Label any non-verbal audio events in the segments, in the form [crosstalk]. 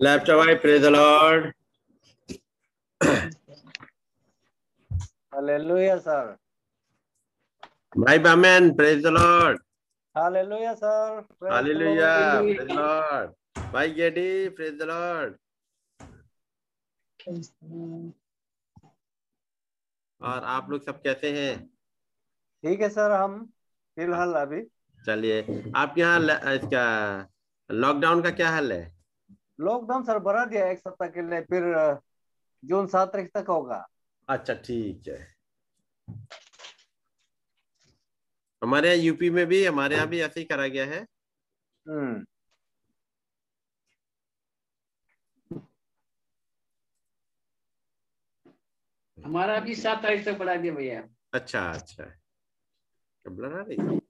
Left away, praise the Lord. Hallelujah, sir. My Amen, praise the Lord. Hallelujah, sir. Praise Hallelujah, Lord. praise the Lord. My Geddy, praise the Lord. और आप लोग सब कैसे हैं ठीक है sir हम फ़िलहाल अभी चलिए आपके यहाँ इसका लॉकडाउन का क्या हाल है लॉकडाउन सर बढ़ा दिया एक सप्ताह के लिए फिर जून सात तारीख तक होगा। अच्छा ठीक है। हमारे यहाँ यूपी में भी हमारे यहाँ भी ऐसे ही करा गया है। हम्म। हमारा भी सात तारीख तक बढ़ा दिया भैया। अच्छा अच्छा। कब लगा रही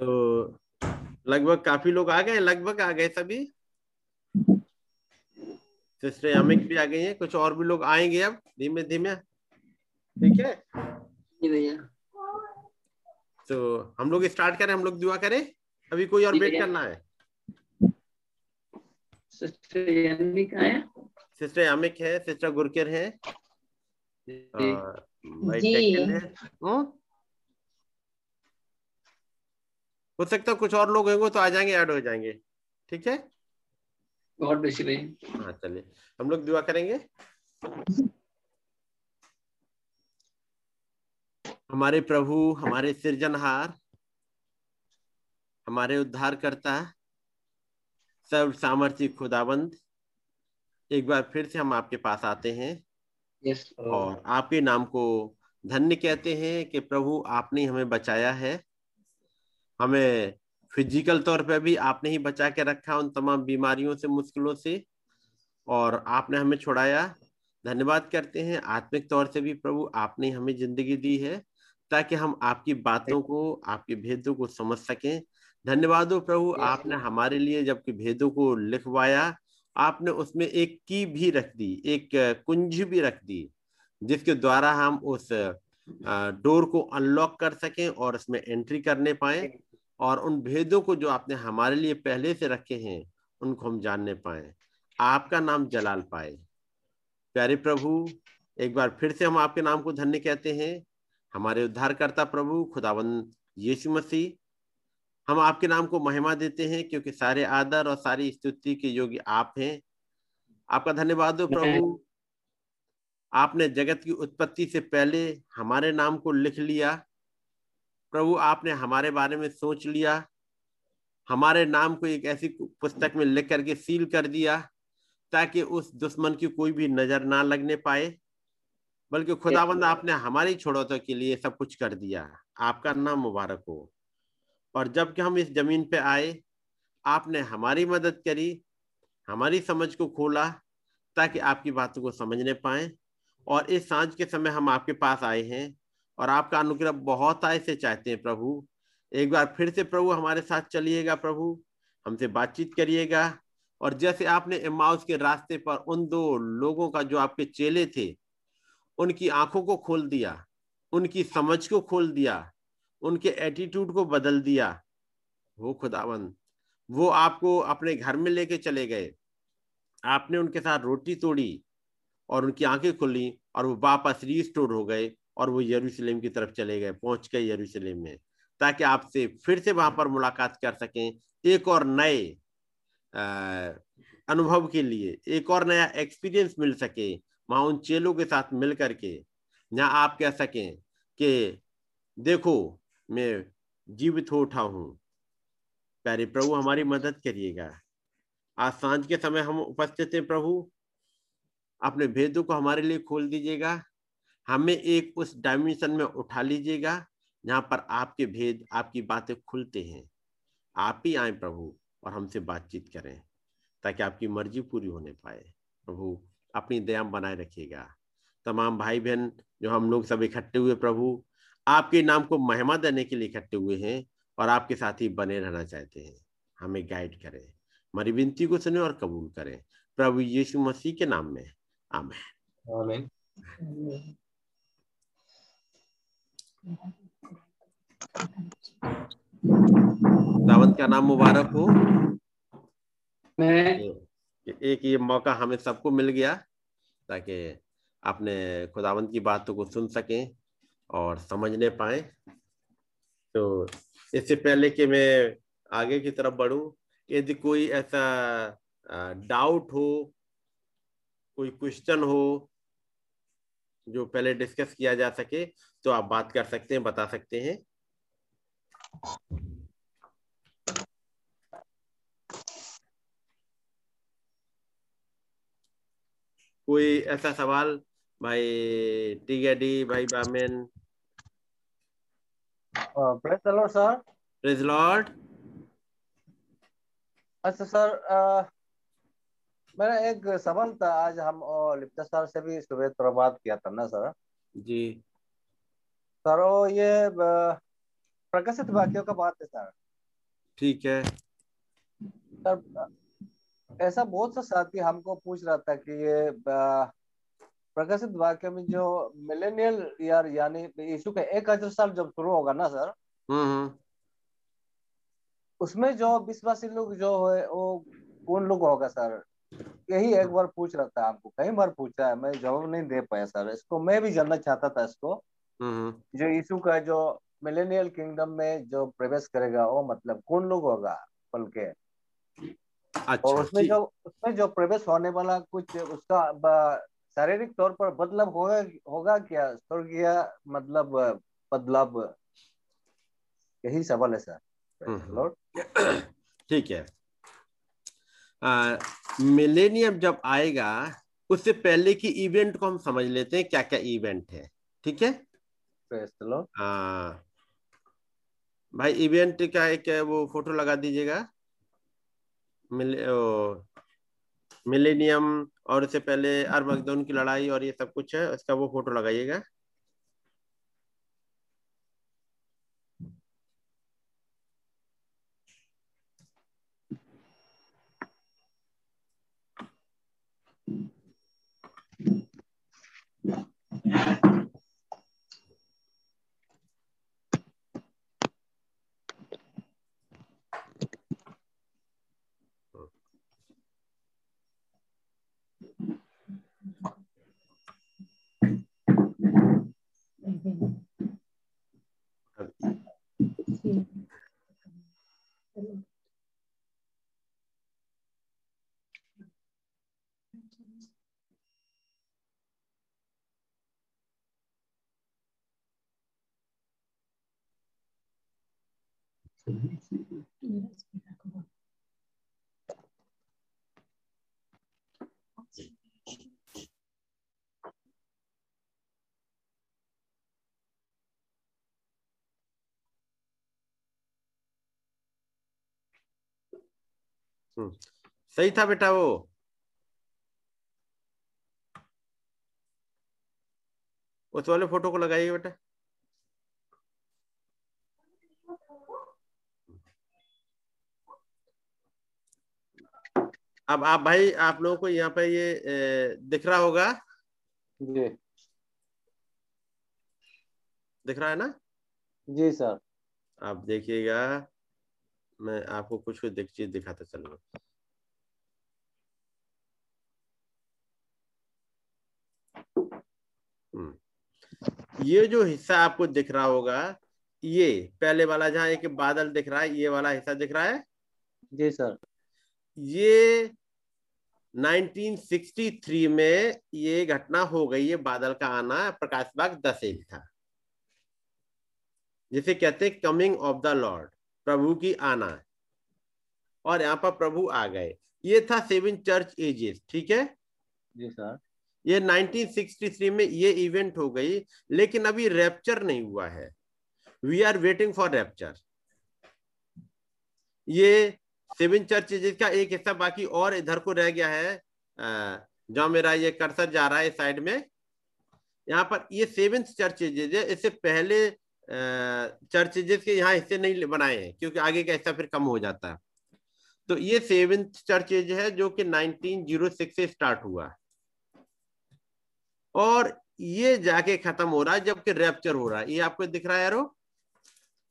तो लगभग काफ़ी लोग आ गए लगभग आ गए सभी। सिस्टर अमिक भी आ गई हैं कुछ और भी लोग आएँगे अब धीमे धीमे। ठीक है? भैया। तो हम लोग स्टार्ट करें हम लोग दुआ करें। अभी कोई और वेट करना है? सिस्टर कहाँ है? सिस्टर अमिक है सिस्टर गुरकेर है। जी। और भाई जी। है हम्म? हो सकता है कुछ और लोग होंगे तो आ जाएँगे ऐड हो जाएँगे। ठीक है? गॉड ब्लेस यू हाँ चलिए। हम लोग दुआ करेंगे? हमारे प्रभु हमारे सृजनहार हमारे उद्धारकर्ता सर्व सामर्थ्य खुदाबंद एक बार फिर से हम आपके पास आते हैं। यस और आपके नाम को धन्य कहते हैं कि प्रभु आपने हमें बचाया है। हमें फ़िज़िकल तौर पे भी आपने ही बचा के रखा उन तमाम बीमारियों से मुश्किलों से। और आपने हमें छुड़ाया। धन्यवाद करते हैं। आत्मिक तौर से भी प्रभु आपने हमें ज़िंदगी दी है ताकि हम आपकी बातों को आपके भेदों को समझ सकें। धन्यवाद हो प्रभु आपने हमारे लिए जबकि भेदों को लिखवाया आपने उसमें एक की भी रख दी एक कुंजी भी रख दी जिसके द्वारा हम उस डोर को अनलॉक कर सकें और उसमें एंट्री करने पाए। और उन भेदों को जो आपने हमारे लिए पहले से रखे हैं उनको हम जानने पाए। आपका नाम जलाल पाए। प्यारे प्रभु एक बार फिर से हम आपके नाम को धन्य कहते हैं। हमारे उद्धारकर्ता प्रभु खुदावंद यीशु मसीह हम आपके नाम को महिमा देते हैं क्योंकि सारे आदर और सारी स्तुति के योग्य आप हैं। आपका धन्यवाद हो प्रभु। आपने जगत की उत्पत्ति से पहले हमारे नाम को लिख लिया। प्रभु आपने हमारे बारे में सोच लिया। हमारे नाम को एक ऐसी पुस्तक में लिख करके सील कर दिया ताकि उस दुश्मन की कोई भी नज़र ना लगने पाए बल्कि खुदाबंद आपने हमारी छोड़ौतों के लिए सब कुछ कर दिया। आपका नाम मुबारक हो। और जब कि हम इस ज़मीन पे आए आपने हमारी मदद करी हमारी समझ को खोला ताकि आपकी बातों को समझने पाए और इस साँझ के समय हम आपके पास आए हैं। और आपका अनुग्रह बहुत आय से चाहते हैं प्रभु। एक बार फिर से प्रभु हमारे साथ चलिएगा प्रभु, हमसे बातचीत करिएगा। और जैसे आपने इमाउस के रास्ते पर उन दो लोगों का जो आपके चेले थे, उनकी आँखों को खोल दिया, उनकी समझ को खोल दिया, उनके एटीट्यूड को बदल दिया, वो खुदावन वो आपको अपने घर में लेके चले गए। आपने उनके साथ रोटी तोड़ी और उनकी आँखें खुली और वो वापस रिस्टोर हो गए। और वो यरूशलेम की तरफ़ चले गए, पहुँच गए यरूशलेम में, ताकि आपसे फिर से वहाँ पर मुलाकात कर सकें, एक और नए अनुभव के लिए, एक और नया एक्सपीरियंस मिल सके, वहाँ उन चेलों के साथ मिल करके, जहाँ आप कह सकें कि, देखो, मैं जीवित हो उठा हूँ, प्यारे प्रभु, हमारी मदद करिएगा। आज साँझ के समय हम उपस्थित हैं प्रभु, अपने भेदों को हमारे लिए खोल दीजिएगा हमें एक उस डायमेंशन में उठा लीजिएगा जहाँ पर आपके भेद आपकी बातें खुलते हैं। आप ही आए प्रभु और हमसे बातचीत करें ताकि आपकी मर्ज़ी पूरी होने पाए। प्रभु अपनी दया बनाए रखिएगा। तमाम भाई बहन जो हम लोग सब इकट्ठे हुए प्रभु आपके नाम को महिमा देने के लिए इकट्ठे हुए हैं और आपके साथ ही बने रहना चाहते हैं। हमें गाइड करें। हमारी विनती को सुने और कबूल करें। प्रभु यीशु मसीह के नाम में। आमेन। आमीन। दावन का नाम मुबारक हो? मैं एक ये मौका हमें सबको मिल गया ताकि अपने खुदावंत की बातों को सुन सकें और समझने पाए। तो इससे पहले कि मैं आगे की तरफ़ बढ़ूं यदि कोई ऐसा डाउट हो कोई क्वेश्चन हो जो पहले डिस्कस किया जा सके तो आप बात कर सकते हैं बता सकते हैं। कोई ऐसा सवाल? भाई डी भाई बामेन। Lord sir. Praise lord. अच्छा सर मेरा एक सवाल था आज हम और लिप्ता सर से भी सुबह थोड़ा बात किया था ना सर? जी। सर वो ये प्रकाशित वाक्यों का बात है सर। ठीक है। सर ऐसा बहुत सा साथी हमको पूछ रहा था कि ये प्रकाशित वाक्य में जो मिलेनियल ईयर यानी यीशु का एक हज़ार साल जब शुरू होगा ना सर? हम्म हम्म। उसमें जो विश्वासी लोग जो है वो कौन लोग होगा सर? यही एक बार पूछ रहा था आपको कई बार पूछा है मैं जवाब नहीं दे पाया सर। इसको मैं भी जानना चाहता था इसको। जो यीशु का जो मिलेनियल किंगडम में जो प्रवेश करेगा वो मतलब कौन लोग होगा पल के और अच्छा उसमें जो उसमें जो प्रवेश होने वाला कुछ उसका शारीरिक तौर पर बदलाव होगा होगा क्या? स्वर्गीय मतलब बदलाव? यही सवाल है सर। हम्म। [clears throat] ठीक है। मिलेनियम जब आएगा उससे पहले की इवेंट को हम समझ लेते हैं क्या क्या इवेंट है ठीक है? लॉर्ड हाँ। भाई इवेंट का एक वो फ़ोटो लगा दीजिएगा। मिले ओ, मिलेनियम और उससे पहले अरमगदौन की लड़ाई और ये सब कुछ है उसका वो फ़ोटो लगाइएगा। bien. Sí. सही था बेटा वो। उस वाले फ़ोटो को लगाइए बेटा। अब आप भाई आप लोगों को यहाँ पे ये दिख रहा होगा। जी। दिख रहा है ना? जी सर। आप देखिएगा। मैं आपको कुछ कुछ दिख चीज़ दिखाता चलूँगा। हम्म। ये जो हिस्सा आपको दिख रहा होगा ये पहले वाला जहाँ एक बादल दिख रहा है ये वाला हिस्सा दिख रहा है? जी सर। ये 1963 में ये घटना हो गई है बादल का आना प्रकाश बाग दस एक था। जिसे कहते हैं कमिंग ऑफ़ द लॉर्ड। प्रभु की आना और यहाँ पर प्रभु आ गए। ये था सेवन चर्च एजेस ठीक है? जी सर। ये 1963 में ये इवेंट हो गई लेकिन अभी रैप्चर नहीं हुआ है। We are waiting for rapture ये सेवन चर्च एजेस का एक हिस्सा बाकी और इधर को रह गया है। जहाँ मेरा ये कर्सर जा रहा है साइड में। यहाँ पर ये सेवेंथ चर्चेज है इससे पहले चर्चेज के यहाँ हिस्से नहीं बनाए हैं क्योंकि आगे का हिस्सा फिर कम हो जाता है। तो ये सेवेंथ चर्चेज है जो कि 1906 से स्टार्ट हुआ और ये जाके खत्म हो रहा है जबकि रैप्चर हो रहा है। ये आपको दिख रहा है एरो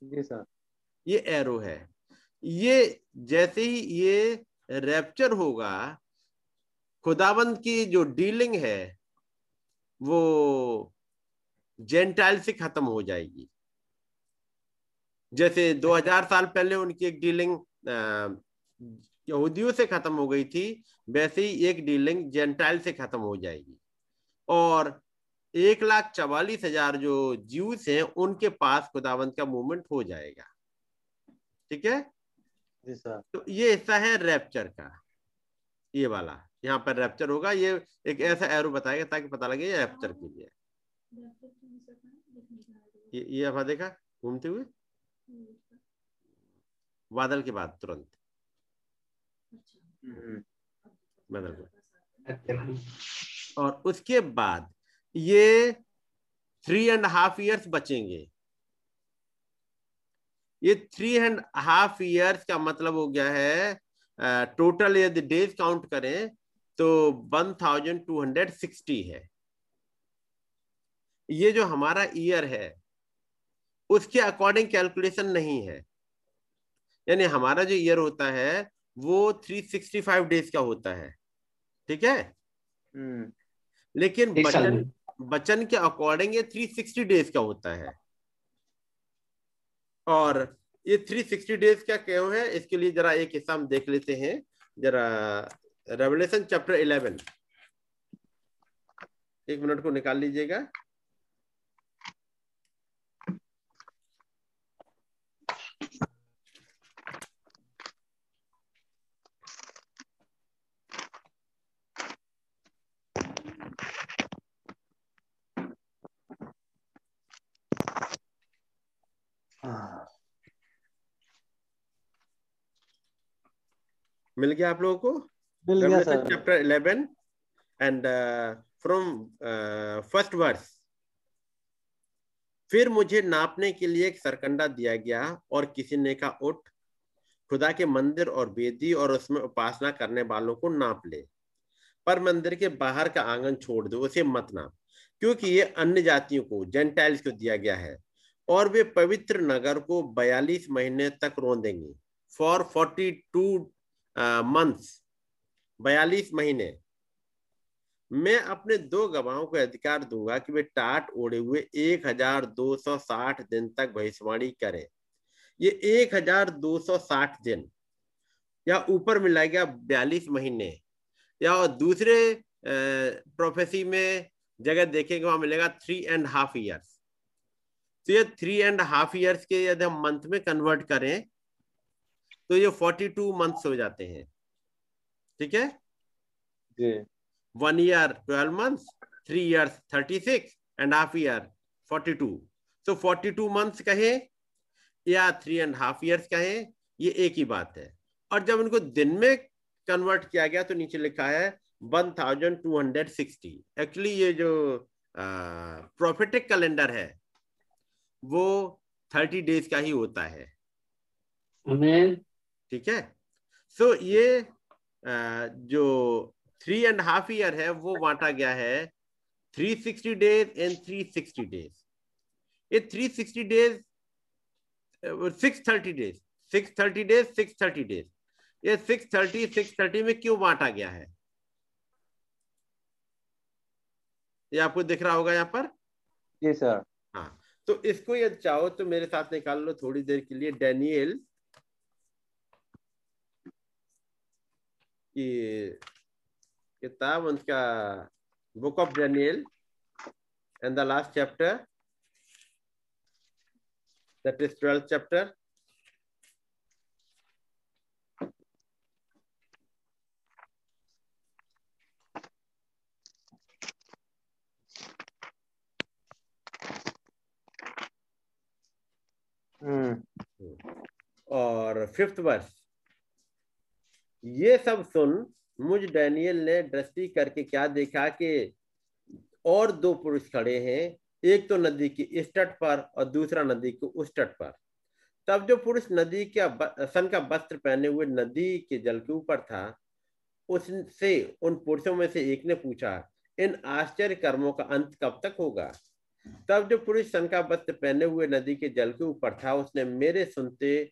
जी सर। ये एरो है। ये जैसे ही ये रैप्चर होगा खुदाबंद की जो डीलिंग है वो जेंटाइल से खत्म हो जाएगी। जैसे 2000 साल पहले उनकी एक डीलिंग यहूदियों से खत्म हो गई थी वैसे ही एक डीलिंग जेंटाइल से खत्म हो जाएगी। और एक लाख चवालीस हज़ार जो ज्यूस हैं उनके पास खुदावंत का मूवमेंट हो जाएगा। ठीक है? तो ये हिस्सा है रैप्चर का। ये वाला यहाँ पर रैप्चर होगा। ये एक ऐसा एरो बताएगा ताकि पता लगे ये रैप्चर के लिए। ये ये देखा? घूमते हुए? बादल के बाद तुरंत। हम्म, बादल के बाद। अच्छा। और उसके बाद ये थ्री एंड हाफ़ इयर्स बचेंगे। ये थ्री एंड हाफ़ इयर्स का मतलब हो गया है टोटल यदि डेज़ काउंट करें तो one thousand two hundred sixty है। ये जो हमारा ईयर है उसके अकॉर्डिंग कैलकुलेशन नहीं है। यानी हमारा जो ईयर होता है वो 365 डेज़ का होता है। ठीक है? हम्म, लेकिन बचन बचन के अकॉर्डिंग ये 360 डेज़ का होता है। और ये 360 डेज़ का क्यों है? इसके लिए जरा एक हिस्सा हम देख लेते हैं। जरा रेवलेशन चैप्टर 11 एक मिनट को निकाल लीजिएगा। मिल गया आप लोगों को? मिल गया sir. chapter 11 and uh, from uh, first verse. फिर मुझे नापने के लिए एक सरकंडा दिया गया और किसी ने कहा उठ खुदा के मंदिर और वेदी और उसमें उपासना करने वालों को नाप ले। पर मंदिर के बाहर का आँगन छोड़ दो उसे मत नाप क्योंकि ये अन्य जातियों को जेंटाइल्स को दिया गया है। और वे पवित्र नगर को बयालीस महीने तक रोंदेंगे। फॉर फोर्टी टू मंथ्स बयालीस महीने। मैं अपने दो गवाहों को अधिकार दूँगा कि वे टाट ओढ़े हुए एक हज़ार दो सौ साठ दिन तक भविष्यवाणी करें। ये एक हज़ार दो सौ साठ दिन, या ऊपर मिलाएगा बयालीस महीने, या दूसरे प्रोफेसी में जगह देखेंगे, वहाँ मिलेगा थ्री एंड हाफ़ ईयर्स तो ये थ्री एंड हाफ़ ईयर्स के यदि हम मंथ में कन्वर्ट करें तो ये फोर्टी टू मंथ्स हो जाते हैं। ठीक है? जी। One year 12 months three years 36 and half year 42 so 42 months कहे या थ्री एंड हाफ़ ईयर्स कहे ये एक ही बात है। और जब उनको दिन में कन्वर्ट किया गया तो नीचे लिखा है 1260 एक्चुअली ये जो प्रोफेटिक कैलेंडर है वो 30 डेज़ का ही होता है। Amen. ठीक है? सो so, ये जो थ्री एंड हाफ़ ईयर है वो बांटा गया है three sixty days and three sixty days ये three sixty days six thirty days six thirty days six thirty days ये सिक्स थर्टी सिक्स थर्टी में क्यों बांटा गया है? ये आपको दिख रहा होगा यहाँ पर? जी सर हाँ तो इसको यदि चाहो तो मेरे साथ निकाल लो थोड़ी देर के लिए डैनियल की किताब उनका book of Daniel and the last chapter that is twelfth chapter hmm और फिफ्थ वर्स ये सब सुन मुझ डैनियल ने दृष्टि करके क्या देखा कि और दो पुरुष खड़े हैं, एक तो नदी की इस तट पर और दूसरा नदी के उस तट पर। तब जो पुरुष नदी का सन का वस्त्र पहने हुए नदी के जल के ऊपर था, उससे, उन पुरुषों में से एक ने पूछा, इन आश्चर्य कर्मों का अंत कब तक होगा? तब जो पुरुष सन का वस्त्र पहने हुए नदी के जल के ऊपर था, उसने मेरे सुनते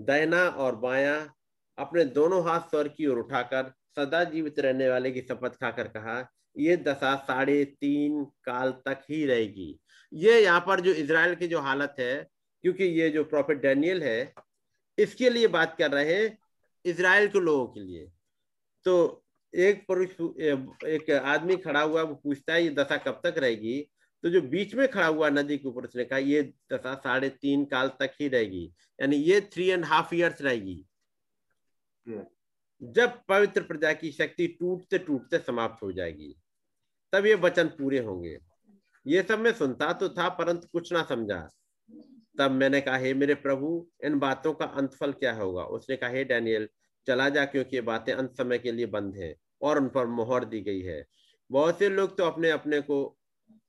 दहना और बाया अपने दोनों हाथ स्वर की ओर उठाकर सदा जीवित रहने वाले की शपथ खाकर कहा, ये दशा साढ़े तीन काल तक ही रहेगी। ये यहाँ पर जो इसराइल की जो हालत है, क्योंकि ये जो प्रॉफिट डैनियल है, इसके लिए बात कर रहे हैं इसराइल के लोगों के लिए। तो एक पुरुष, एक आदमी खड़ा हुआ, वो पूछता है, ये दशा कब तक रहेगी? तो जो बीच में खड़ा हुआ नदी के ऊपर उसने कहा, ये दशा साढ़े तीन काल तक ही रहेगी। यानी ये थ्री एंड हाफ़ ईयर्स रहेगी। जब पवित्र प्रजा की शक्ति टूटते टूटते समाप्त हो जाएगी, तब ये वचन पूरे होंगे। ये सब मैं सुनता तो था, परंतु कुछ ना समझा। तब मैंने कहा, हे मेरे प्रभु, इन बातों का अंत फल क्या होगा? उसने कहा, हे डैनियल, चला जा, क्योंकि ये बातें अंत समय के लिए बंद है और उन पर मोहर दी गई है। बहुत से लोग तो अपने अपने को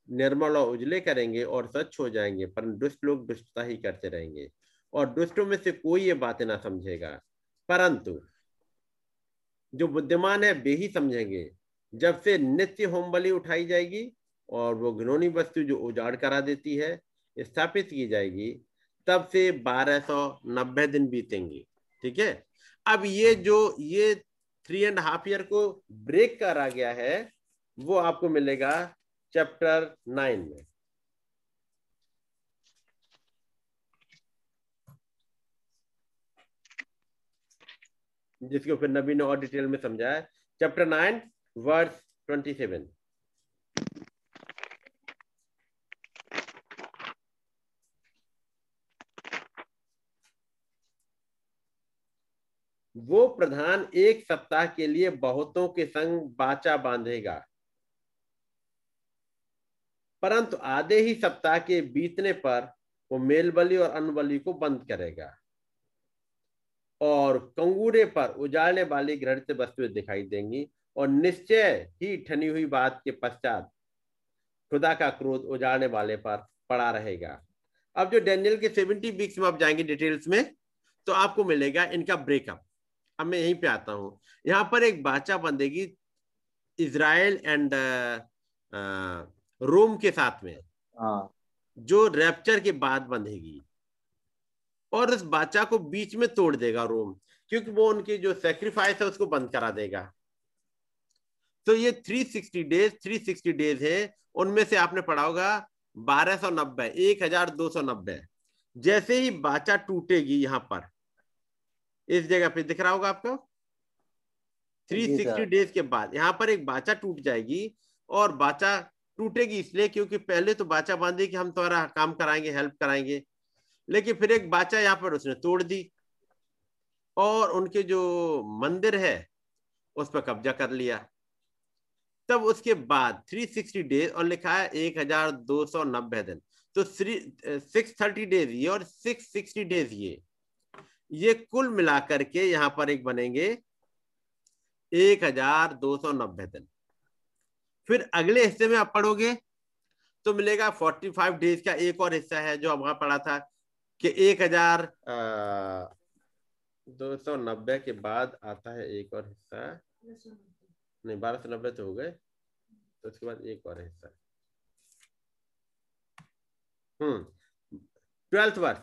निर्मल और उजले करेंगे और सच हो जाएँगे, पर दुष्ट लोग दुष्टता ही करते रहेंगे और दुष्टों में से कोई ये बातें ना समझेगा। परंतु जो बुद्धिमान है, वे ही समझेंगे। जब से नित्य होम बलि उठाई जाएगी और वो घिनौनी वस्तु जो उजाड़ करा देती है, स्थापित की जाएगी, तब से बारह सौ नब्बे दिन बीतेंगे। ठीक है? अब ये जो, ये थ्री एंड हाफ़ ईयर को ब्रेक करा गया है, वो आपको मिलेगा चैप्टर नाइन में। जिसको फिर नबी ने और डिटेल में समझाया chapter nine verse twenty seven वो प्रधान एक सप्ताह के लिए बहुतों के संग बाचा बांधेगा। परंतु आधे ही सप्ताह के बीतने पर वो मेलबली और अन्न बलि को बंद करेगा। और कंगूरे पर उजाड़ने वाली घृणित वस्तुएँ दिखाई देंगी और निश्चय ही ठनी हुई बात के पश्चात खुदा का क्रोध उजाड़ने वाले पर पड़ा रहेगा। अब जो डेनियल के सेवेंटी वीक्स में आप जाएँगे डिटेल्स में तो आपको मिलेगा इनका ब्रेकअप। अब मैं यहीं पे आता हूँ। यहाँ पर एक बाचा बंदेगी इसराइल एंड रोम के साथ में। हाँ। जो रैप्चर के बाद बंधेगी और उस बाचा को बीच में तोड़ देगा रोम क्योंकि वो उनकी जो सेक्रीफाइस है उसको बंद करा देगा। तो ये 360 डेज़ 360 डेज़ है। उनमें से आपने पढ़ा होगा बारह सौ नब्बे एक हज़ार दो सौ नब्बे। जैसे ही बाचा टूटेगी यहाँ पर इस जगह पे दिख रहा होगा आपको? थ्री सिक्सटी डेज़ के बाद यहाँ पर एक बाचा टूट जाएगी और बाचा टूटेगी इसलिए क्योंकि पहले तो बाचा बांधे कि हम तुम्हारा काम कराएँगे हेल्प कराएँगे। लेकिन फिर एक बाचा यहाँ पर उसने तोड़ दी और उनके जो मंदिर है, उस पर कब्जा कर लिया। तब उसके बाद 360 डेज़ और लिखा है एक हज़ार दो सौ नब्बे दिन। तो सिक्स थर्टी डेज़ ये और सिक्स सिक्सटी डेज़ ये ये कुल मिलाकर के यहाँ पर एक बनेंगे एक हज़ार दो सौ नब्बे दिन। फिर अगले हिस्से में आप पढ़ोगे तो मिलेगा फोर्टी फाइव डेज़ का एक और हिस्सा है जो वहाँ पढ़ा था। कि एक हज़ार दो सौ नब्बे के बाद आता है एक और हिस्सा। नहीं, बारह सौ नब्बे तो हो गए। तो उसके बाद एक और हिस्सा। हम्म ट्वेल्थ वर्ष।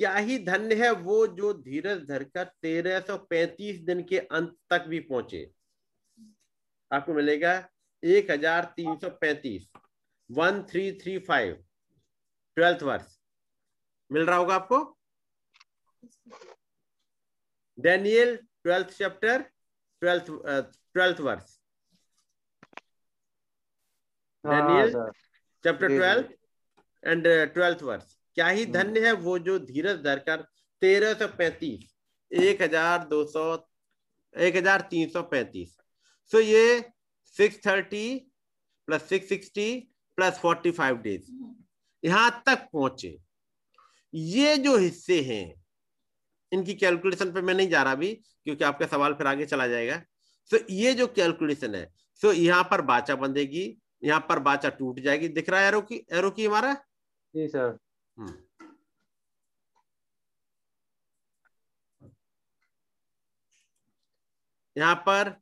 क्या ही धन्य है वो जो धीरज धरकर तेरह सौ पैंतीस दिन के अंत तक भी पहुँचे? आपको मिलेगा एक हज़ार तीन सौ पैंतीस। One three three five. Twelfth verse. मिल रहा होगा आपको? Daniel twelfth chapter twelfth twelfth verse Daniel chapter twelfth and twelfth verse क्या ही धन्य है वो जो धीरज धरकर तेरह सौ पैंतीस एक हज़ार दो सौ एक हज़ार तीन सौ पैंतीस। सो ये six thirty plus six sixty plus forty five days यहाँ तक पहुँचे। ये जो हिस्से हैं इनकी कैलकुलेशन पे मैं नहीं जा रहा अभी क्योंकि आपका सवाल फिर आगे चला जाएगा। सो so, ये जो कैलकुलेशन है सो so, यहाँ पर बाचा बंधेगी यहाँ पर बाचा टूट जाएगी। दिख रहा है एरो की एरो की हमारा? जी सर हम्म। यहाँ पर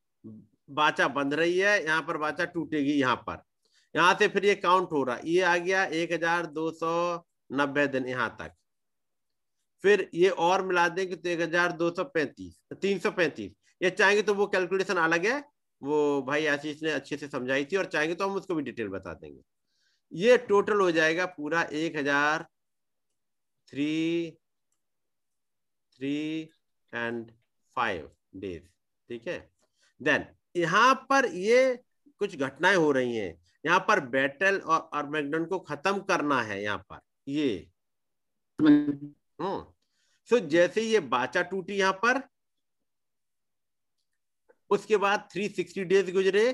बाचा बंध रही है यहाँ पर बाचा टूटेगी यहाँ पर। यहाँ से फिर ये काउंट हो रहा ये आ गया एक हज़ार दो सौ नब्बे दिन यहाँ तक। फिर ये और मिला देंगे तो एक हज़ार दो सौ पैंतीस, तीन सौ पैंतीस। ये चाहेंगे तो वो कैलकुलेशन अलग है। वो भाई आशीष ने अच्छे से समझाई थी और चाहेंगे तो हम उसको भी डिटेल बता देंगे। ये टोटल हो जाएगा पूरा एक हज़ार three three and five days ठीक है? देन यहाँ पर ये कुछ घटनाएँ हो रही हैं। यहाँ पर बैटल और अर्मेगडन को खत्म करना है यहाँ पर। ये। हम्म। सो जैसे ये बाचा टूटी यहाँ पर उसके बाद 360 डेज़ गुजरे।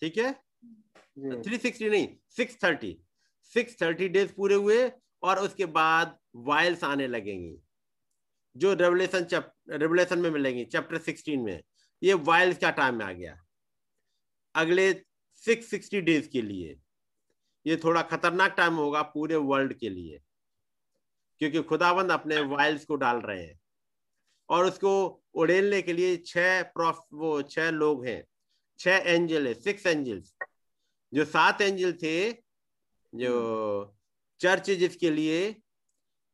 ठीक है? थ्री सिक्सटी नहीं six thirty six thirty days पूरे हुए और उसके बाद वायल्स आने लगेंगी जो रेवलेशन रेवलेशन में मिलेंगी चैप्टर सिक्सटीन में। ये वायल्स का टाइम में आ गया। अगले सिक्स सिक्सटी डेज़ के लिए। ये थोड़ा खतरनाक टाइम होगा पूरे वर्ल्ड के लिए। क्योंकि खुदाबंद अपने वायल्स को डाल रहे हैं। और उसको उड़ेलने के लिए छह प्रॉफ वो छह लोग हैं। छह एंजल है सिक्स एंजल्स जो सात एंजल थे जो चर्च जिसके लिए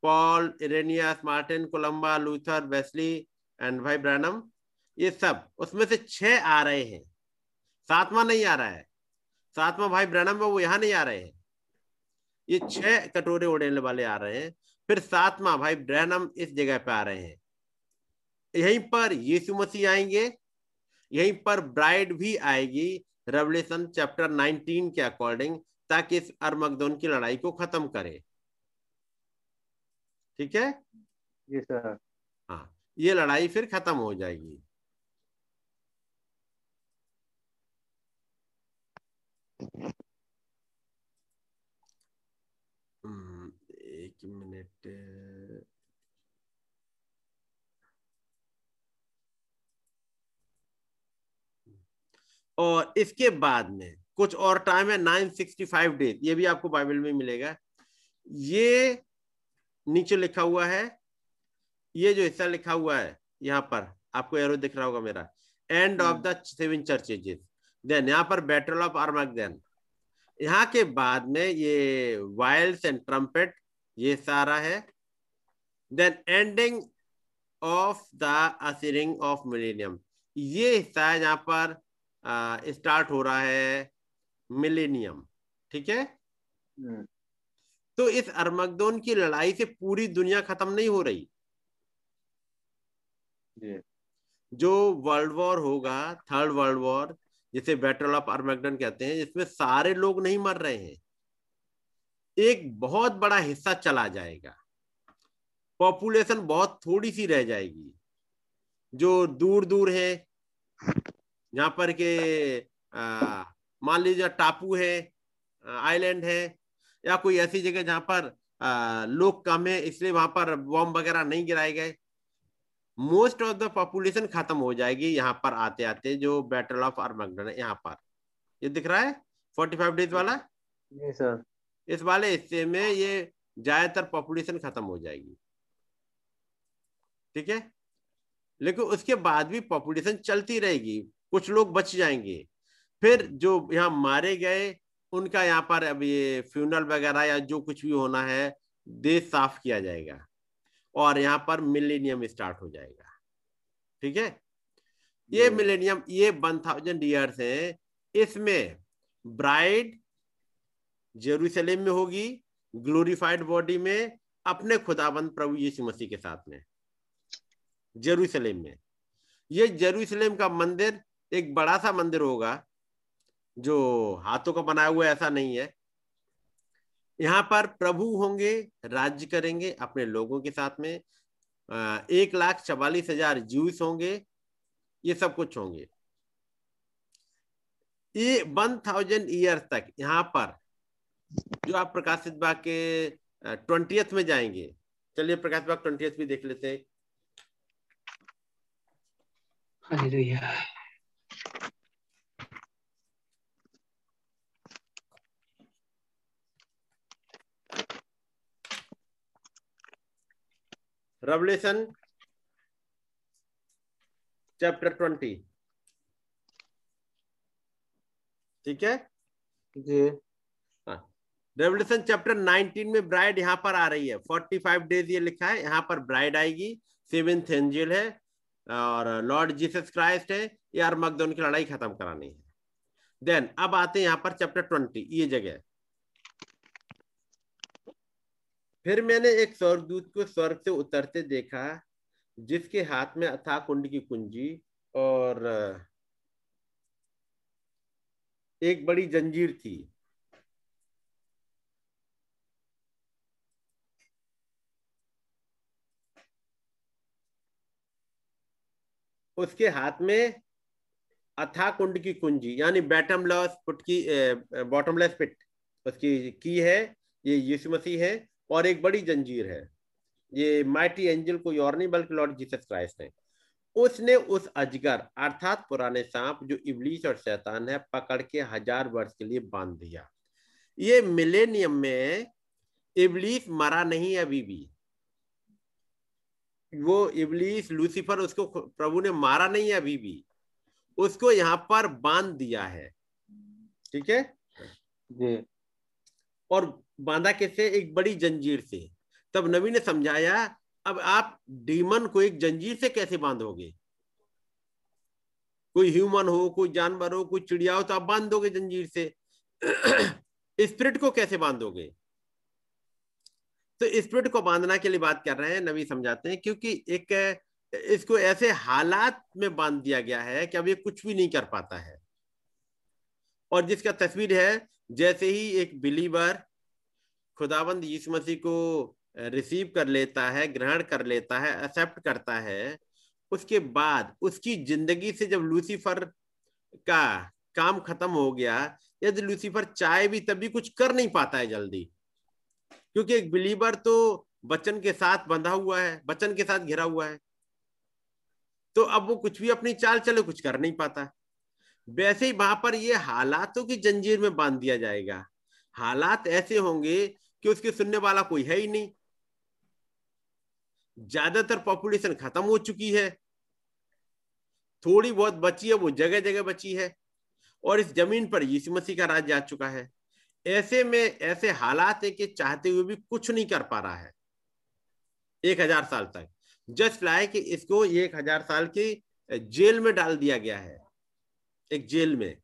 Paul Irenaeus Martin Columba Luther Wesley and भाई ब्रैनम ये सब उसमें से छह आ रहे हैं। सातवां नहीं आ रहा है। सातवां भाई ब्रैनम वो यहाँ नहीं आ रहे हैं। ये छह कटोरे उड़ेलने वाले आ रहे हैं फिर सातवां भाई ब्रहणम इस जगह पे आ रहे हैं। यहीं पर यीशु मसीह आएँगे यहीं पर ब्राइड भी आएगी रेवलेशन चैप्टर 19 के अकॉर्डिंग ताकि इस अरमगदोन की लड़ाई को खत्म करे। ठीक है? जी सर हाँ ये लड़ाई फिर खत्म हो जाएगी। एक मिनट। और इसके बाद में कुछ और टाइम है 965 डेज़ ये भी आपको बाइबल में मिलेगा। ये नीचे लिखा हुआ है। ये जो हिस्सा लिखा हुआ है यहाँ पर आपको एरो दिख रहा होगा मेरा। End of the seven churches then यहाँ पर बैटल ऑफ़ आर्मगदेन यहाँ के बाद में ये वायल्स एंड ट्रम्पेट ये सारा है। Then ending of the ushering of millennium ये हिस्सा है जहाँ पर स्टार्ट हो रहा है मिलेनियम ठीक है? हम्म, तो इस अरमगदोन की लड़ाई से पूरी दुनिया खत्म नहीं हो रही। जो। वर्ल्ड वॉर होगा थर्ड वर्ल्ड वॉर जिसे बैटल ऑफ़ अरमगडन कहते हैं जिसमें सारे लोग नहीं मर रहे हैं एक बहुत बड़ा हिस्सा चला जाएगा। पॉपुलेशन बहुत थोड़ी सी रह जाएगी। जो दूर दूर है जहाँ पर के मान लीजिए टापू है आइलैंड है या कोई ऐसी जगह जहाँ पर आ, लोग कम है इसलिए वहाँ पर बॉम्ब वगैरह नहीं गिराए गए। मोस्ट ऑफ़ द पॉपुलेशन खत्म हो जाएगी यहाँ पर आते आते जो बैटल ऑफ़ आर्मगडन है यहाँ पर। ये दिख रहा है? फोर्टी फाइव डेज़ वाला? सर। इस वाले हिस्से में ये ज़्यादातर पॉपुलेशन खत्म हो जाएगी। ठीक है? लेकिन उसके बाद भी पॉपुलेशन चलती रहेगी कुछ लोग बच जाएँगे। फिर जो यहाँ मारे गए उनका यहाँ पर अब ये फ्यूनल वगैरह या जो कुछ भी होना है देश साफ़ किया जाएगा। और यहाँ पर मिलेनियम स्टार्ट हो जाएगा। ठीक है? ये। मिलेनियम ये वन थाउज़ेंड ईयर्स है। इसमें ब्राइड जेरूसलेम में होगी ग्लोरीफाइड बॉडी में अपने खुदाबंद प्रभु यीशु मसीह के साथ में। जेरूसलेम में। ये जेरूसलेम का मंदिर एक बड़ा सा मंदिर होगा जो हाथों का बनाया हुआ ऐसा नहीं है। यहाँ पर प्रभु होंगे, राज्य करेंगे अपने लोगों के साथ में। एक लाख चवालीस हज़ार जूस होंगे, ये सब कुछ होंगे। ये वन थाउज़ेंड ईयर तक यहाँ पर जो आप प्रकाशित बाग के ट्वेंटियथ में जाएँगे। चलिए प्रकाश बाग ट्वेंटियथ भी देख लेते हैं। रेवलेशन चैप्टर ट्वेंटी ठीक है? जी। रेवल्यूशन चैप्टर 19 में ब्राइड यहाँ पर आ रही है। 45 डेज़ ये लिखा है। यहाँ पर ब्राइड आएगी। सेवेंथ एंजल है। और लॉर्ड जीसस क्राइस्ट है। यार मकदोन की लड़ाई खत्म करानी है। देन अब आते हैं यहाँ पर चैप्टर 20 ये जगह। फिर मैंने एक स्वर्गदूत को स्वर्ग से उतरते देखा, जिसके हाथ में अथा कुंड की कुंजी और, एक बड़ी जंजीर थी। उसके हाथ में अथा कुंड की कुंजी, यानी बैटमलेस पुट की बॉटमलेस पिट, उसकी की है, ये यीशु मसीह है और एक बड़ी जंजीर है। ये माइटी एंजल कोई और नहीं बल्कि लॉर्ड जीसस क्राइस्ट है। उसने उस अजगर अर्थात पुराने सांप जो इबलीस और शैतान है पकड़ के हज़ार वर्ष के लिए बाँध दिया। ये मिलेनियम में इबलीस मरा नहीं अभी भी। वो इबलीस लूसीफर उसको प्रभु ने मारा नहीं अभी भी। उसको यहाँ पर बाँध दिया है। ठीक है? जी। और बांधा कैसे? एक बड़ी जंजीर से। तब नबी ने समझाया, अब आप डीमन को एक जंजीर से कैसे बांधोगे? कोई ह्यूमन हो, कोई जानवर हो, कोई चिड़िया हो तो आप बाँध दोगे जंजीर से। [clears throat] स्पिरिट को कैसे बांधोगे? तो स्पिरिट को बांधना के लिए बात कर रहे हैं नबी समझाते हैं, क्योंकि एक, इसको ऐसे हालात में बाँध दिया गया है कि अब ये कुछ भी नहीं कर पाता है। और जिसका तस्वीर है, जैसे ही एक बिलीवर खुदाबंद यीशु मसीह को रिसीव कर लेता है, ग्रहण कर लेता है एक्सेप्ट करता है। उसके बाद उसकी ज़िंदगी से जब लूसीफर का काम खत्म हो गया, यदि लूसीफर चाहे भी तभी कुछ कर नहीं पाता है जल्दी। क्योंकि एक बिलीवर तो बचन के साथ बंधा हुआ है बचन के साथ घिरा हुआ है। तो अब वो कुछ भी अपनी चाल चले कुछ कर नहीं पाता। वैसे ही वहाँ पर ये हालातों की जंजीर में बाँध दिया जाएगा। हालात ऐसे होंगे कि उसके सुनने वाला कोई है ही नहीं। ज़्यादातर पॉपुलेशन खत्म हो चुकी है। थोड़ी बहुत बची है, वो जगह जगह बची है। और इस ज़मीन पर यीशु मसीह का राज जा चुका है। ऐसे में, ऐसे हालात है कि चाहते हुए भी कुछ नहीं कर पा रहा है। एक हज़ार साल तक। जस्ट लाइक इसको एक हज़ार साल की जेल में डाल दिया गया है। एक जेल में।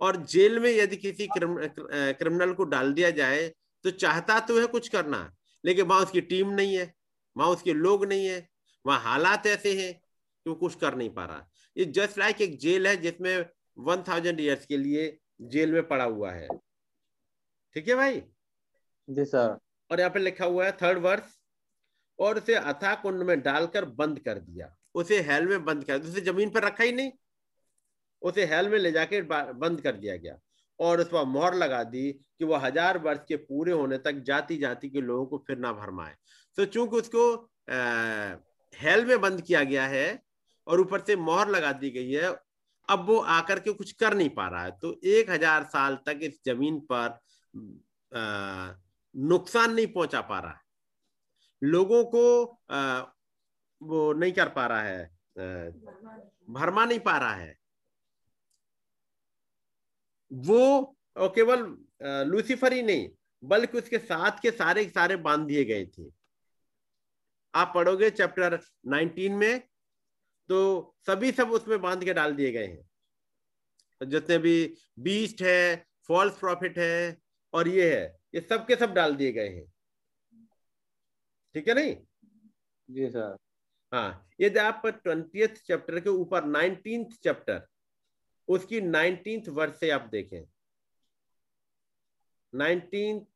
और जेल में यदि किसी क्रिम क्रिमिनल को डाल दिया जाए तो चाहता तो है कुछ करना लेकिन वहाँ उसकी टीम नहीं है वहाँ उसके लोग नहीं है वहाँ हालात ऐसे हैं कि वो कुछ कर नहीं पा रहा। ये जस्ट लाइक एक जेल है जिसमें वन थाउज़ेंड ईयर्स के लिए जेल में पड़ा हुआ है। ठीक है भाई? जी सर। और यहाँ पे लिखा हुआ है थर्ड वर्ष और उसे अथा कुंड में डालकर बंद कर दिया। उसे हेल में बंद कर उसे ज़मीन पर रखा ही नहीं। उसे हेल में ले जाके बंद कर दिया गया। और उस पर मोहर लगा दी कि वो हज़ार वर्ष के पूरे होने तक जाति जाति के लोगों को फिर ना भरमाए। तो चूँकि उसको हेल में बंद किया गया है और ऊपर से मोहर लगा दी गई है अब वो आकर के कुछ कर नहीं पा रहा है। तो एक हज़ार साल तक इस ज़मीन पर नुकसान नहीं पहुँचा पा रहा है। लोगों को आ, वो नहीं कर पा रहा है भरमा नहीं पा रहा है। वो केवल लूसीफर ही नहीं बल्कि उसके साथ के सारे सारे बाँध दिए गए थे। आप पढ़ोगे चैप्टर 19 में तो सभी सब उसमें बाँध के डाल दिए गए हैं। जितने भी बीस्ट है फॉल्स प्रॉफिट है और ये है ये सब के सब डाल दिए गए हैं। ठीक है नहीं? जी सर। हाँ यदि आप ट्वेंटी चैप्टर के ऊपर नाइनटीन चैप्टर उसकी नाइनटीन वर्ष से आप देखें। नाइनटीन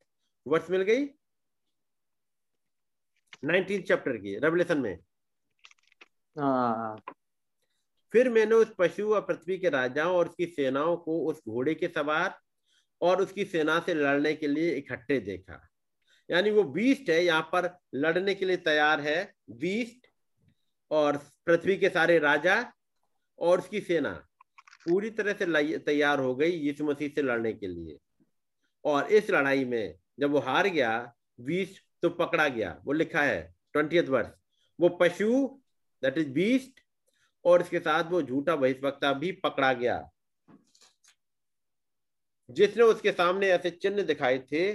वर्ष मिल गई? नाइनटीन चैप्टर की रेवलेशन में। हाँ। फिर मैंने उस पशु और पृथ्वी के राजाओं और उसकी सेनाओं को उस घोड़े के सवार और उसकी सेना से लड़ने के लिए इकट्ठे देखा। यानी वो बीस्ट है यहाँ पर लड़ने के लिए तैयार है। बीस्ट और पृथ्वी के सारे राजा और उसकी सेना। पूरी तरह से तैयार हो गई यीशु मसीह से लड़ने के लिए। और इस लड़ाई में जब वो हार गया बीस्ट तो पकड़ा गया। वो लिखा है ट्वेंटी वर्ष। वो पशु दैट इज़ बीस्ट और इसके साथ वो झूठा बहिष्वक्ता भी पकड़ा गया। जिसने उसके सामने ऐसे चिन्ह दिखाए थे,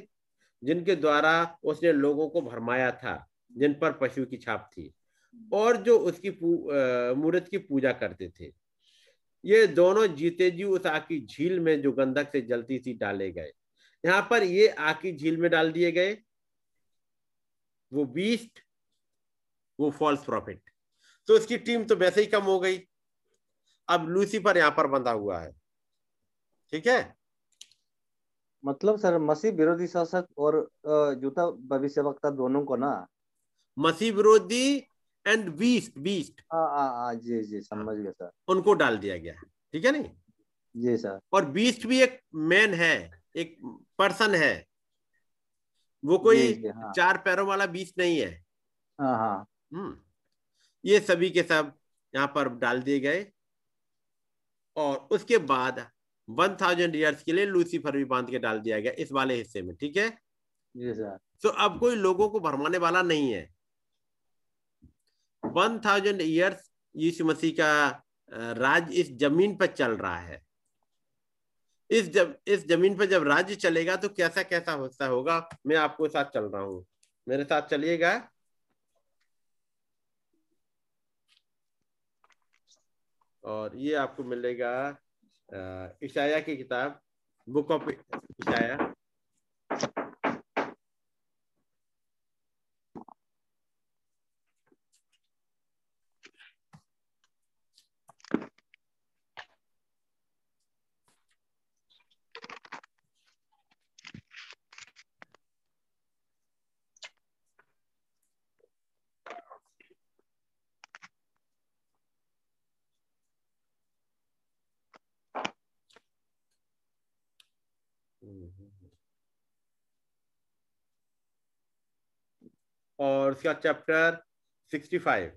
जिनके द्वारा उसने लोगों को भरमाया था, जिन पर पशु की छाप थी, और जो उसकी मूर्त की पूजा करते थे। ये दोनों जीते जी उस आग की झील में जो गंधक से जलती थी डाले गए। यहाँ पर ये आग की झील में डाल दिए गए। वो बीस्ट वो फॉल्स प्रॉफिट तो उसकी टीम तो वैसे ही कम हो गई। अब लूसीफर यहाँ पर बंधा हुआ है। ठीक है? मतलब सर मसीह विरोधी शासक और जूता भविष्य वक्ता दोनों को ना? मसीह विरोधी एंड बीस्ट बीस्ट हाँ जी जी समझ गया सर। उनको डाल दिया गया। ठीक है नहीं? जी सर। और बीस्ट भी एक मैन है एक पर्सन है। वो कोई जी, जी, हाँ. चार पैरों वाला बीस्ट नहीं है। हाँ हाँ। हम्म। ये सभी के सब यहाँ पर डाल दिए गए। और उसके बाद वन थाउज़ेंड ईयर्स के लिए लूसीफर भी बाँध के डाल दिया गया इस वाले हिस्से में ठीक है? जी सर। तो अब कोई लोगों को भरमाने वाला नहीं है। वन थाउज़ेंड ईयर्स यीशु मसीह का राज इस ज़मीन पर चल रहा है। इस जब, इस ज़मीन पर जब राज्य चलेगा तो कैसा कैसा होता होगा, मैं आपको साथ चल रहा हूँ। मेरे साथ चलिएगा। और ये आपको मिलेगा ईशाया की किताब, बुक ऑफ़ ईशाया। और उसका चैप्टर सिक्सटी फाइव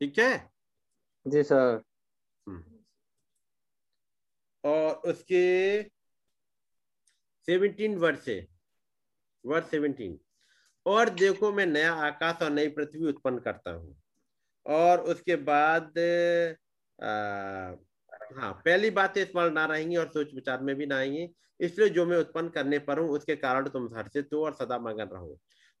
ठीक है? जी सर। हम्म। और उसके सेवनटीन वर्ष से वर्ड सेवनटीन। और देखो मैं नया आकाश और नई पृथ्वी उत्पन्न करता हूँ। और उसके बाद आ, हाँ पहली बातें इस पर ना रहेंगी और सोच विचार में भी ना आएँगी। इसलिए जो मैं उत्पन्न करने पर हूँ उसके कारण तुम हर्षित हो और सदा मगन रहो।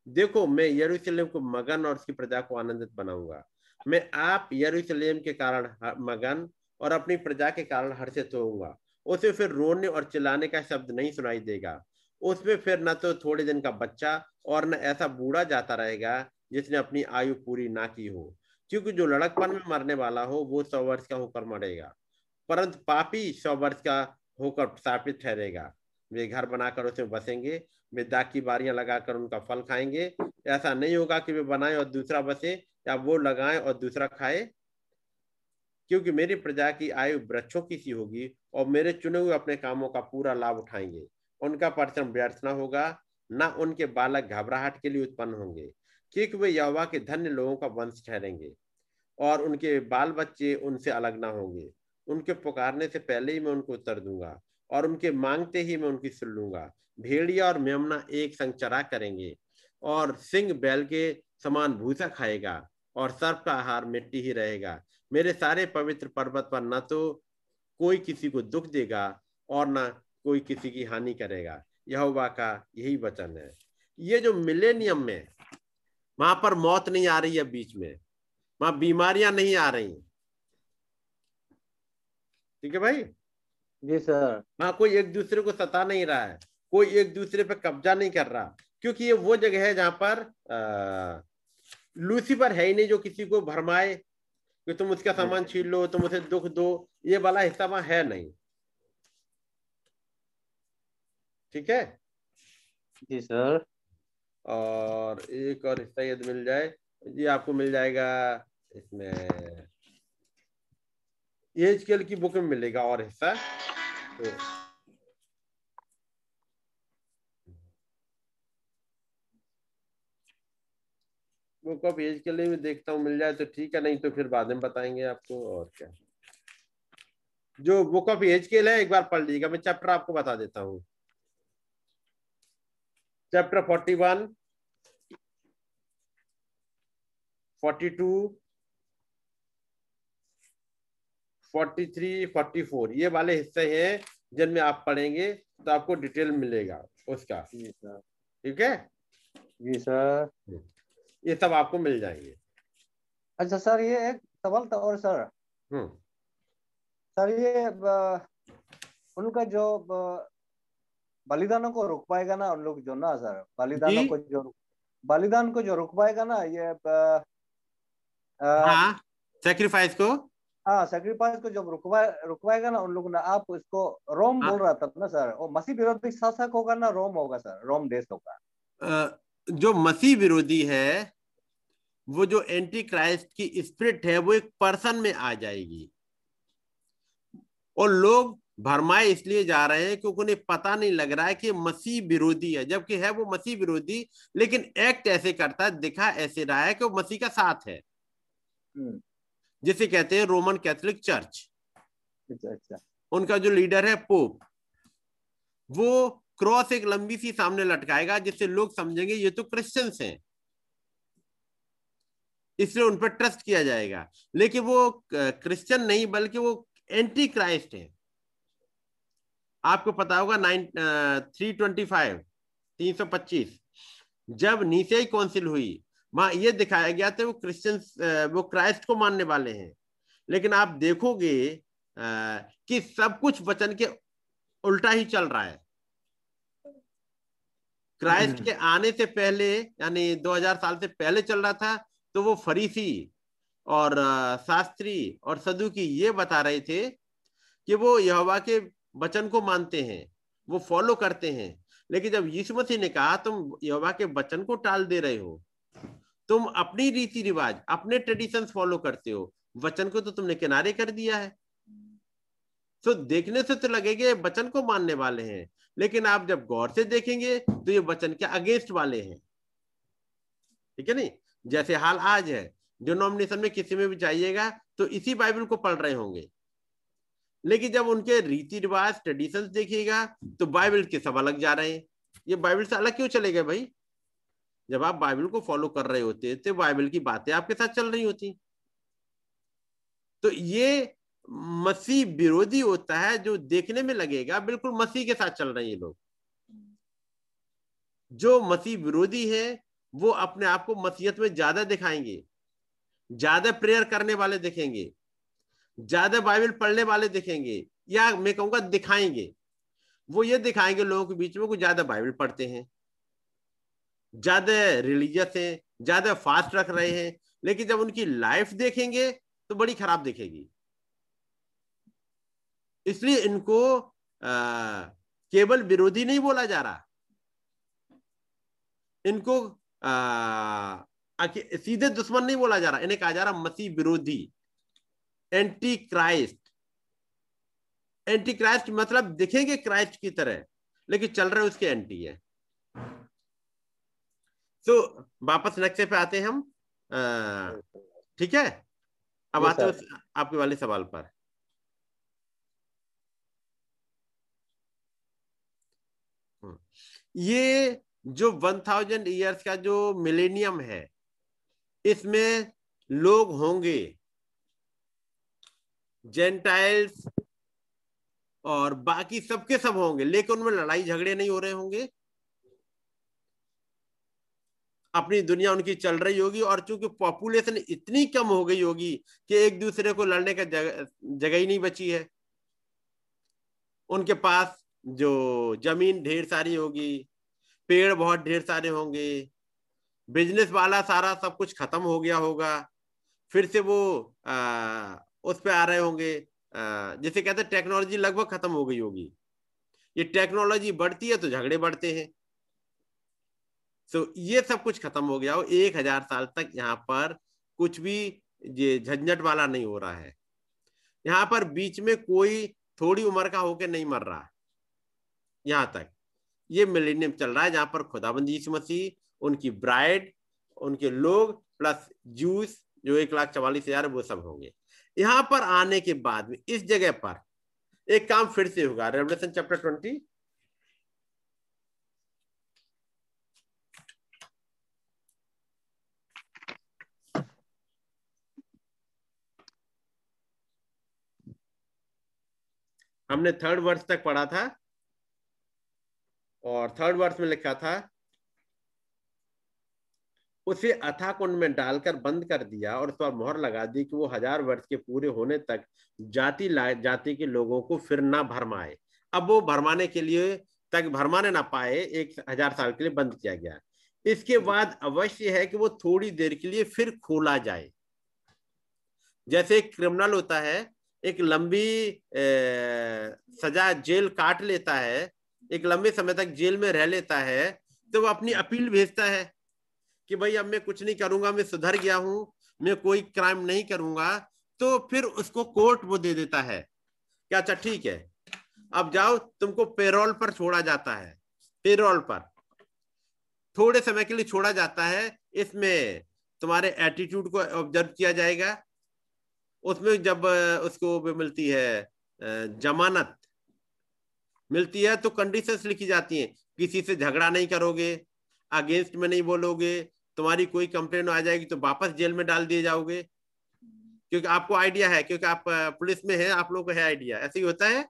देखो मैं यरूशलेम को मगन और उसकी प्रजा को आनंदित बनाऊँगा। मैं आप यरूशलेम के कारण मगन और अपनी प्रजा के कारण हर्षित होऊँगा। उसे फिर रोने और चिल्लाने का शब्द नहीं सुनाई देगा। उसमें फिर न तो थोड़े दिन का बच्चा और न ऐसा बूढ़ा जाता रहेगा जिसने अपनी आयु पूरी ना की हो। क्योंकि जो लड़कपन में मरने वाला हो, वो सौ वर्ष का होकर मरेगा। परंतु पापी सौ वर्ष का होकर स्थापित ठहरेगा। वे घर बनाकर उसमें बसेंगे वे दाग की बारियाँ लगाकर उनका फल खाएँगे। ऐसा नहीं होगा कि वे बनाए और दूसरा बसे या वो लगाए और दूसरा खाए। क्योंकि मेरी प्रजा की आयु वृक्षों की सी होगी और मेरे चुने हुए अपने कामों का पूरा लाभ उठाएँगे। उनका परिश्रम व्यर्थ न होगा, न उनके बालक घबराहट के लिए उत्पन्न होंगे, क्योंकि वे यहोवा के धन्य लोगों का वंश ठहरेंगे और उनके बाल बच्चे उनसे अलग ना होंगे। उनके पुकारने से पहले ही मैं उनको उत्तर दूँगा। और उनके मांगते ही मैं उनकी सुन लूँगा। भेड़िया और मेमना एक संग चरा करेंगे और सिंह बैल के समान भूसा खाएगा और सर्प का आहार मिट्टी ही रहेगा। मेरे सारे पवित्र पर्वत पर न तो कोई किसी को दुख देगा और न कोई किसी की हानि करेगा। यहोवा का यही वचन है। ये जो मिलेनियम में वहाँ पर मौत नहीं आ रही है बीच में, वहाँ बीमारियाँ नहीं आ रही। ठीक है भाई? जी सर। वहाँ कोई एक दूसरे को सता नहीं रहा है। कोई एक दूसरे पे कब्जा नहीं कर रहा। क्योंकि ये वो जगह है जहाँ पर आ, लूसीफर है ही नहीं जो किसी को भरमाए कि तुम उसका सामान छीन लो तुम उसे दुख दो ये वाला हिस्सा वहाँ है नहीं। ठीक है? जी सर। और एक और हिस्सा यदि मिल जाए ये आपको मिल जाएगा इसमें स्केल की बुक में मिलेगा और हिस्सा तो बुक ऑफ़ एज के लिए भी देखता हूँ, मिल जाए तो ठीक है, नहीं तो फिर बाद में बताएँगे आपको और क्या। जो बुक ऑफ़ एज के लिए एक बार पढ़ लीजिएगा, मैं चैप्टर आपको बता देता हूँ। Chapter forty one forty two forty three forty four ये वाले हिस्से हैं जिनमें आप पढ़ेंगे तो आपको डिटेल मिलेगा उसका। ठीक है? जी सर। ये सब आपको मिल जाएँगे। अच्छा सर ये एक सवाल था और सर। हम्म। सर ये उनका जो बलिदानों को रुक पाएगा ना उन लोग जो ना सर? बलिदानों को जो बलिदान को जो रुक पाएगा ना ये ब- अ, हाँ। सेक्रीफाइस को? हाँ सेक्रीफाइस को जब रुकवा रुकवाएगा ना उन लोग ना आप इसको रोम हाँ। बोल रहा था ना सर वो मसीह विरोधी शासक होगा ना रोम होगा सर रोम देश होगा। जो मसीह विरोधी है वो जो एंटी क्राइस्ट की स्पिरिट है वो एक पर्सन में आ जाएगी। और लोग भरमाए इसलिए जा रहे हैं क्योंकि उन्हें पता नहीं लग रहा है कि मसीह विरोधी है जबकि है वो मसीह विरोधी लेकिन एक्ट ऐसे करता है दिखा ऐसे रहा है कि वो मसीह का साथ है। हम्म, जिसे कहते हैं रोमन कैथोलिक चर्च अच्छा अच्छा। उनका जो लीडर है पोप वो क्रॉस एक लंबी सी सामने लटकाएगा जिससे लोग समझेंगे ये तो क्रिश्चियंस हैं। इसलिए उन पर ट्रस्ट किया जाएगा। लेकिन वो क्रिश्चियन नहीं बल्कि वो एंटी क्राइस्ट है। आपको पता होगा नाइन थ्री ट्वेंटी फाइव तीन सौ पच्चीस जब नीचे काउंसिल हुई वहाँ ये दिखाया गया था वो क्रिश्चियंस वो क्राइस्ट को मानने वाले हैं। लेकिन आप देखोगे कि सब कुछ वचन के उल्टा ही चल रहा है। क्राइस्ट के आने से पहले यानी 2000 साल से पहले चल रहा था तो वो फरीसी और शास्त्री और सदुकी ये बता रहे थे कि वो यहोवा के वचन को मानते हैं वो फॉलो करते हैं। लेकिन जब यीशु मसीह ने कहा तुम यहोवा के वचन को टाल दे रहे हो तुम अपनी रीति रिवाज, अपने ट्रेडिशन फॉलो करते हो। वचन को तो तुमने किनारे कर दिया है। तो देखने से तो लगेगा वचन को मानने वाले हैं। लेकिन आप जब गौर से देखेंगे तो ये वचन के अगेंस्ट वाले हैं। ठीक है नहीं? जैसे हाल आज है डिनोमिनेशन में किसी में भी जाइएगा तो इसी बाइबल को पढ़ रहे होंगे। लेकिन जब उनके रीति रिवाज ट्रेडिशन देखिएगा तो बाइबल के सब अलग जा रहे हैं। ये बाइबल से अलग क्यों चले गए भाई? जब आप बाइबल को फॉलो कर रहे होते तो बाइबल की बातें आपके साथ चल रही होती तो ये मसीह विरोधी होता है जो देखने में लगेगा, बिल्कुल मसीह के साथ चल रहे हैं लोग। जो मसीह विरोधी है, वो अपने आप को मसीहत में ज़्यादा दिखाएँगे, ज़्यादा प्रेयर करने वाले दिखेंगे, ज़्यादा बाइबल पढ़ने वाले दिखेंगे, या मैं कहूँगा दिखाएँगे। वो ये दिखाएँगे लोगों के बीच में कुछ ज़्यादा बाइबल पढ़ते हैं। ज़्यादा रिलीजियस हैं ज़्यादा फास्ट रख रहे हैं लेकिन जब उनकी लाइफ देखेंगे तो बड़ी खराब दिखेगी। इसलिए इनको आ, केवल विरोधी नहीं बोला जा रहा। इनको आ, सीधे दुश्मन नहीं बोला जा रहा। इन्हें कहा जा रहा मसीह विरोधी। एंटी क्राइस्ट एंटी क्राइस्ट मतलब दिखेंगे क्राइस्ट की तरह लेकिन चल रहे उसके एंटी है। तो वापस नक्शे पे आते हैं हम। ठीक है? अब आते हैं आपके वाले सवाल पर। ये जो वन थाउज़ेंड ईयर्स का जो मिलेनियम है इसमें लोग होंगे। जेंटाइल्स और बाकी सबके सब होंगे लेकिन उनमें लड़ाई झगड़े नहीं हो रहे होंगे। अपनी दुनिया उनकी चल रही होगी और चूँकि पॉपुलेशन इतनी कम हो गई होगी कि एक दूसरे को लड़ने का जगह ही नहीं बची है। उनके पास जो ज़मीन ढेर सारी होगी पेड़ बहुत ढेर सारे होंगे बिज़नेस वाला सारा सब कुछ खत्म हो गया होगा। फिर से वो आ, उस पर आ रहे होंगे जैसे कहते हैं टेक्नोलॉजी लगभग खत्म हो गई होगी। ये टेक्नोलॉजी बढ़ती है तो झगड़े बढ़ते हैं। तो ये सब कुछ खत्म हो गया एक हज़ार साल तक यहाँ पर कुछ भी ये झंझट वाला नहीं हो रहा है। यहाँ पर बीच में कोई थोड़ी उम्र का होके नहीं मर रहा। यहाँ तक। ये मिलेनियम चल रहा है जहाँ पर खुदाबंद यीशु मसीह, उनकी ब्राइड उनके लोग प्लस जूस जो एक लाख चवालीस हज़ार वो सब होंगे। यहाँ पर आने के बाद में इस जगह पर एक काम फिर से होगा। रेवलेशन चैप्टर ट्वेंटी हमने थर्ड वर्ष तक पढ़ा था, और थर्ड वर्ष में लिखा था, उसे अथा कुंड में डालकर बंद कर दिया और उस पर मोहर लगा दी कि वो हज़ार वर्ष के पूरे होने तक जाति जाति के लोगों को फिर ना भरमाए। अब वो भरमाने के लिए तक भरमाने ना पाए, एक हज़ार साल के लिए बंद किया गया। इसके बाद अवश्य है कि वो थोड़ी देर के लिए फिर खोला जाए। जैसे एक क्रिमिनल होता है एक लंबी ए, सजा जेल काट लेता है एक लंबे समय तक जेल में रह लेता है तो वो अपनी अपील भेजता है कि भाई अब मैं कुछ नहीं करूँगा मैं सुधर गया हूँ मैं कोई क्राइम नहीं करूँगा तो फिर उसको कोर्ट वो दे देता है। क्या अच्छा ठीक है अब जाओ तुमको पेरोल पर छोड़ा जाता है पेरोल पर। थोड़े समय के लिए छोड़ा जाता है इसमें तुम्हारे एटीट्यूड को ऑब्ज़र्व किया जाएगा उसमें जब उसको मिलती है जमानत। मिलती है तो कंडीशंस लिखी जाती हैं। किसी से झगड़ा नहीं करोगे अगेंस्ट में नहीं बोलोगे तुम्हारी कोई कंप्लेन आ जाएगी तो वापस जेल में डाल दिए जाओगे। क्योंकि आपको आइडिया है क्योंकि आप पुलिस में है आप लोग को है आइडिया ऐसे ही होता है?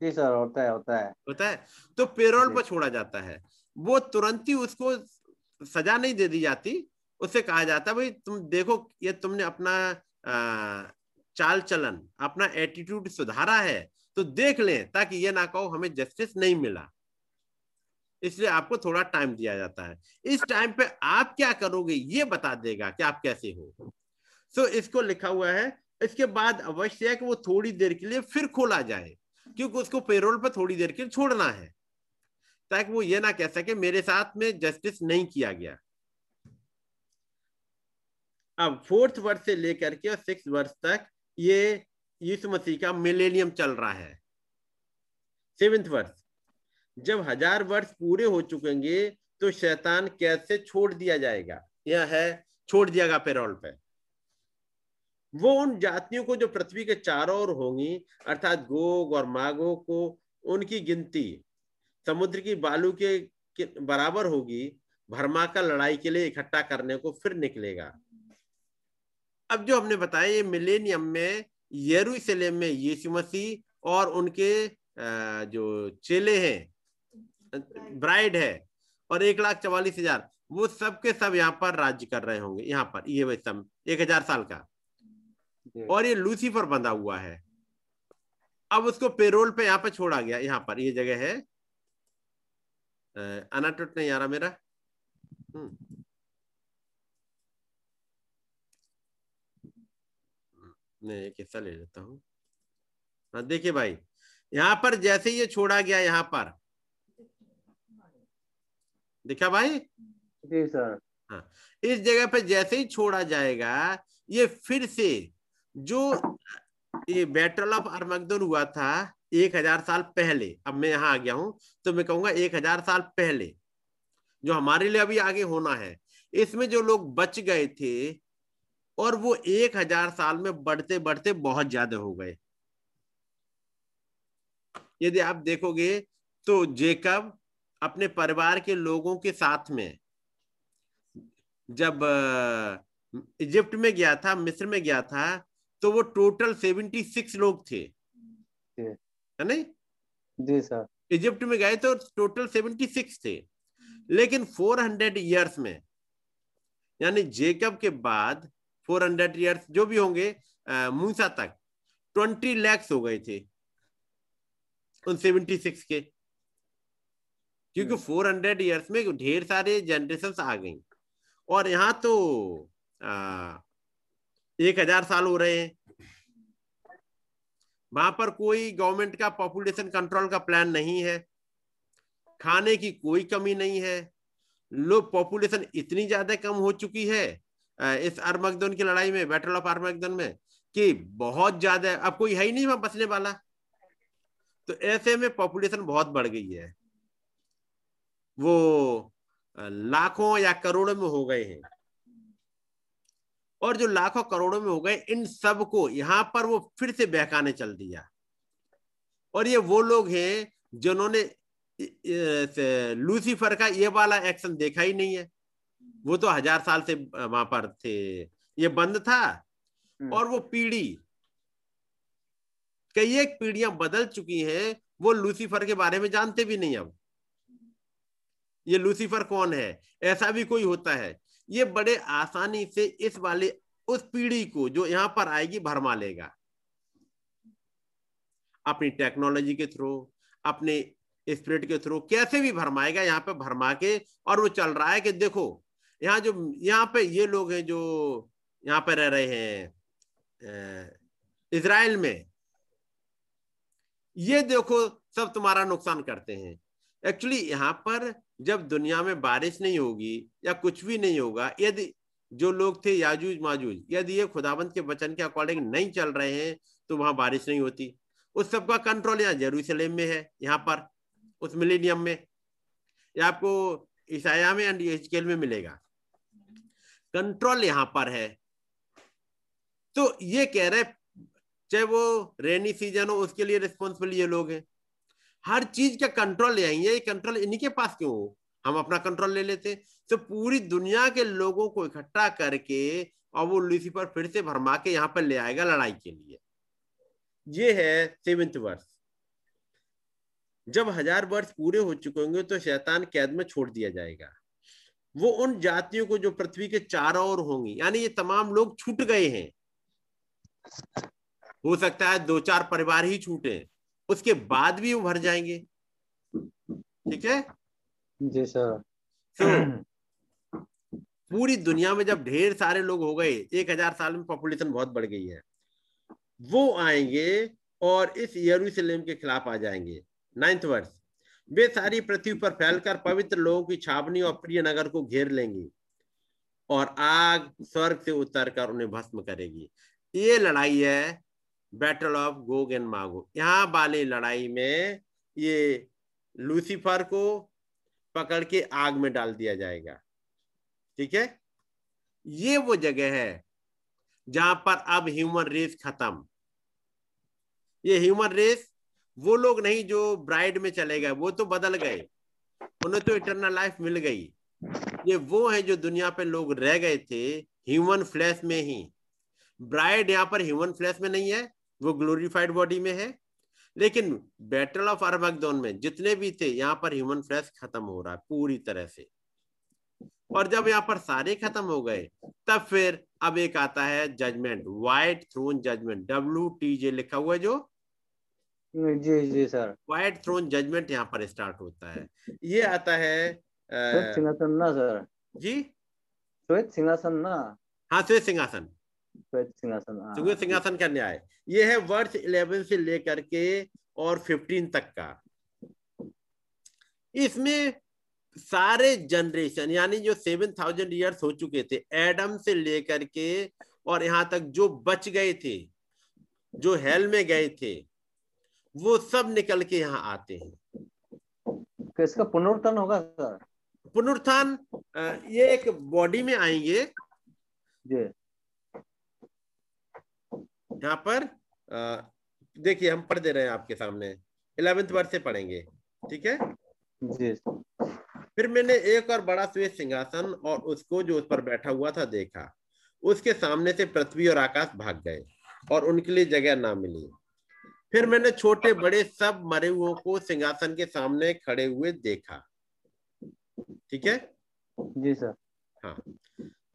जी सर होता है होता है। होता है? तो पेरोल पर छोड़ा जाता है। वो तुरंत ही उसको सजा नहीं दे दी जाती। उससे कहा जाता भाई तुम देखो ये तुमने अपना चाल चलन अपना एटीट्यूड सुधारा है तो देख लें ताकि ये ना कहो हमें जस्टिस नहीं मिला। इसलिए आपको थोड़ा टाइम दिया जाता है। इस टाइम पे आप क्या करोगे ये बता देगा कि आप कैसे हो। सो so, इसको लिखा हुआ है इसके बाद अवश्य है कि वो थोड़ी देर के लिए फिर खोला जाए क्योंकि उसको पेरोल पर थोड़ी देर के लिए छोड़ना है ताकि वो ये ना कह सके मेरे साथ में जस्टिस नहीं किया गया। अब फोर्थ वर्ष से लेकर के और सिक्स वर्ष तक ये यीशु मसीह का मिलेनियम चल रहा है। सेवेंथ वर्ष जब हज़ार वर्ष पूरे हो चुकेंगे तो शैतान कैसे छोड़ दिया जाएगा? यह है छोड़ दिया गया पेरोल पे। वो उन जातियों को जो पृथ्वी के चारों ओर होंगी अर्थात गोग और मागो को उनकी गिनती समुद्र की बालू के, बराबर होगी भरमा का लड़ाई के लिए इकट्ठा करने को फिर निकलेगा। अब जो हमने बताया ये मिलेनियम में यरूशलेम में यीशु मसीह और उनके जो चेले हैं ब्राइड है और एक लाख चवालीस हज़ार वो सब के सब यहाँ पर राज्य कर रहे होंगे यहाँ पर ये सब एक हज़ार साल का। और ये लूसीफर बंधा हुआ है। अब उसको पेरोल पे यहाँ पर छोड़ा गया यहाँ पर ये जगह है अनाटोट नहीं आ रहा मेरा? हम्म। मैं एक हिस्सा ले लेता हूँ। हाँ देखिए भाई यहाँ पर जैसे ये छोड़ा गया यहाँ पर। देखा भाई? जी सर। हाँ इस जगह पर जैसे ही छोड़ा जाएगा ये फिर से जो ये बैटल ऑफ़ अरमगदन हुआ था एक हज़ार साल पहले अब मैं यहाँ आ गया हूँ तो मैं कहूँगा एक हज़ार साल पहले जो हमारे लिए अभी आगे होना है इसमें जो लोग बच गए थे और वो एक हज़ार साल में बढ़ते बढ़ते बहुत ज़्यादा हो गए। यदि आप देखोगे तो जेकब अपने परिवार के लोगों के साथ में जब इजिप्ट में गया था मिस्र में गया था तो वो टोटल सेवेंटी सिक्स लोग थे। है नहीं? जी सर। इजिप्ट में गए तो टोटल सेवेंटी सिक्स थे। लेकिन फोर हंड्रेड ईयर्स में यानी जेकब के बाद फोर हंड्रेड ईयर्स जो भी होंगे मूसा तक ट्वेंटी लैक्स हो गए थे। उन सेवेंटी सिक्स के। क्योंकि फोर हंड्रेड ईयर्स में ढेर सारे जनरेशन आ गई। और यहाँ तो आ, एक हज़ार साल हो रहे हैं। वहाँ पर कोई गवर्नमेंट का पॉपुलेशन कंट्रोल का प्लान नहीं है। खाने की कोई कमी नहीं है। लोग पॉपुलेशन इतनी ज़्यादा कम हो चुकी है इस आर्मगदन की लड़ाई में, बैटल ऑफ़ आर्मगदन में, कि बहुत ज़्यादा, अब कोई है ही नहीं वहाँ बचने वाला। तो ऐसे में पॉपुलेशन बहुत बढ़ गई है। वो लाखों या करोड़ों में हो गए हैं। और जो लाखों करोड़ों में हो गए, इन सबको यहाँ पर वो फिर से बहकाने चल दिया। और ये वो लोग हैं जिन्होंने लूसीफर का ये वाला एक्शन देखा ही नहीं है। वो तो हज़ार साल से वहाँ पर थे। ये बंद था हम्म। और वो पीढ़ी कई एक पीढ़ियाँ बदल चुकी हैं वो लूसीफर के बारे में जानते भी नहीं अब। ये लूसीफर कौन है? ऐसा भी कोई होता है। ये बड़े आसानी से इस वाले उस पीढ़ी को जो यहाँ पर आएगी भरमा लेगा। अपनी टेक्नोलॉजी के थ्रू अपने स्पिरिट के थ्रू कैसे भी भरमाएगा यहाँ पे भरमा के और वो चल रहा है कि देखो यहाँ जो, यहाँ पे ये लोग हैं जो यहाँ पे रह रहे हैं इसराइल में। ये देखो, सब तुम्हारा नुकसान करते हैं। एक्चुअली यहाँ पर जब दुनिया में बारिश नहीं होगी या कुछ भी नहीं होगा, यदि जो लोग थे याजूज माजूज, यदि ये खुदाबंद के वचन के अकॉर्डिंग नहीं चल रहे हैं तो वहाँ बारिश नहीं होती। उस सबका कंट्रोल यहाँ जेरूसलेम में है, यहाँ पर, उस मिलेनियम में। या आपको ईसाया में एंड में मिलेगा। कंट्रोल यहाँ पर है। तो ये कह रहे चाहे वो रेनी सीज़न हो, उसके लिए रिस्पॉन्सिबल ये लोग हैं। हर चीज़ का कंट्रोल यही है कंट्रोल इन्हीं के पास क्यों हो? हम अपना कंट्रोल ले लेते तो पूरी दुनिया के लोगों को इकट्ठा करके, और वो लूसीफर फिर से भरमा के यहाँ पर ले आएगा लड़ाई के लिए। ये है सेवेंथ वर्ष। जब हज़ार वर्ष पूरे हो चुके होंगे तो शैतान कैद में छोड़ दिया जाएगा। वो उन जातियों को जो पृथ्वी के चारों ओर होंगी यानी ये तमाम लोग छूट गए हैं। हो सकता है दो चार परिवार ही छूटे उसके बाद भी वो भर जाएँगे। ठीक है? जी सर। तो पूरी दुनिया में जब ढेर सारे लोग हो गए एक हज़ार साल में पॉपुलेशन बहुत बढ़ गई है। वो आएँगे और इस यरूशलेम के खिलाफ आ जाएँगे। नाइन्थ वर्ष वे सारी पृथ्वी पर फैलकर पवित्र लोगों की छावनी और प्रिय नगर को घेर लेंगी और आग स्वर्ग से उतरकर उन्हें भस्म करेगी। ये लड़ाई है बैटल ऑफ़ गोग एंड मागो यहाँ वाली लड़ाई में ये लूसीफर को पकड़ के आग में डाल दिया जाएगा। ठीक है? ये वो जगह है जहाँ पर अब ह्यूमन रेस खत्म। ये ह्यूमन रेस वो लोग नहीं जो ब्राइड में चले गए, वो तो बदल गए। उन्हें तो इटरनल लाइफ मिल गई। ये वो है जो दुनिया पे लोग रह गए थे ह्यूमन फ्लैश में ही। ब्राइड यहाँ पर ह्यूमन फ्लैश में नहीं है, वो ग्लोरीफाइड बॉडी में है। लेकिन बैटल ऑफ़ अरमगदौन में जितने भी थे, यहाँ पर ह्यूमन फ्लैश खत्म हो रहा है पूरी तरह से। और जब यहाँ पर सारे खत्म हो गए, तब फिर अब एक आता है judgment white throne judgment W T J लिखा हुआ है जो जी जी सर। व्हाइट थ्रोन जजमेंट यहाँ पर स्टार्ट होता है। ये आता है सिंहासन ना सर। जी? श्वेत सिंहासन ना। हाँ श्वेत सिंहासन। श्वेत सिंहासन हाँ। श्वेत सिंहासन का न्याय। ये है वर्ष इलेवन से लेकर के और फिफ्टीन तक का। इसमें सारे जनरेशन यानी जो सेवन थाउज़ेंड ईयर्स हो चुके थे एडम से लेकर के और यहाँ तक जो बच गए थे जो हेल में गए थे वो सब निकल के यहाँ आते हैं। तो इसका पुनरुत्थान होगा सर? पुनरुत्थान ये एक बॉडी में आएँगे। जी। यहाँ पर देखिए हम पढ़ दे रहे हैं आपके सामने। इलेवेंथ वर्ष से पढ़ेंगे ठीक है? जी। फिर मैंने एक और बड़ा श्वेत सिंहासन और उसको जो उस पर बैठा हुआ था देखा। उसके सामने से पृथ्वी और आकाश भाग गए और उनके लिए जगह ना मिली। फिर मैंने छोटे बड़े सब मरे हुओं को सिंहासन के सामने खड़े हुए देखा। ठीक है? जी सर। हाँ।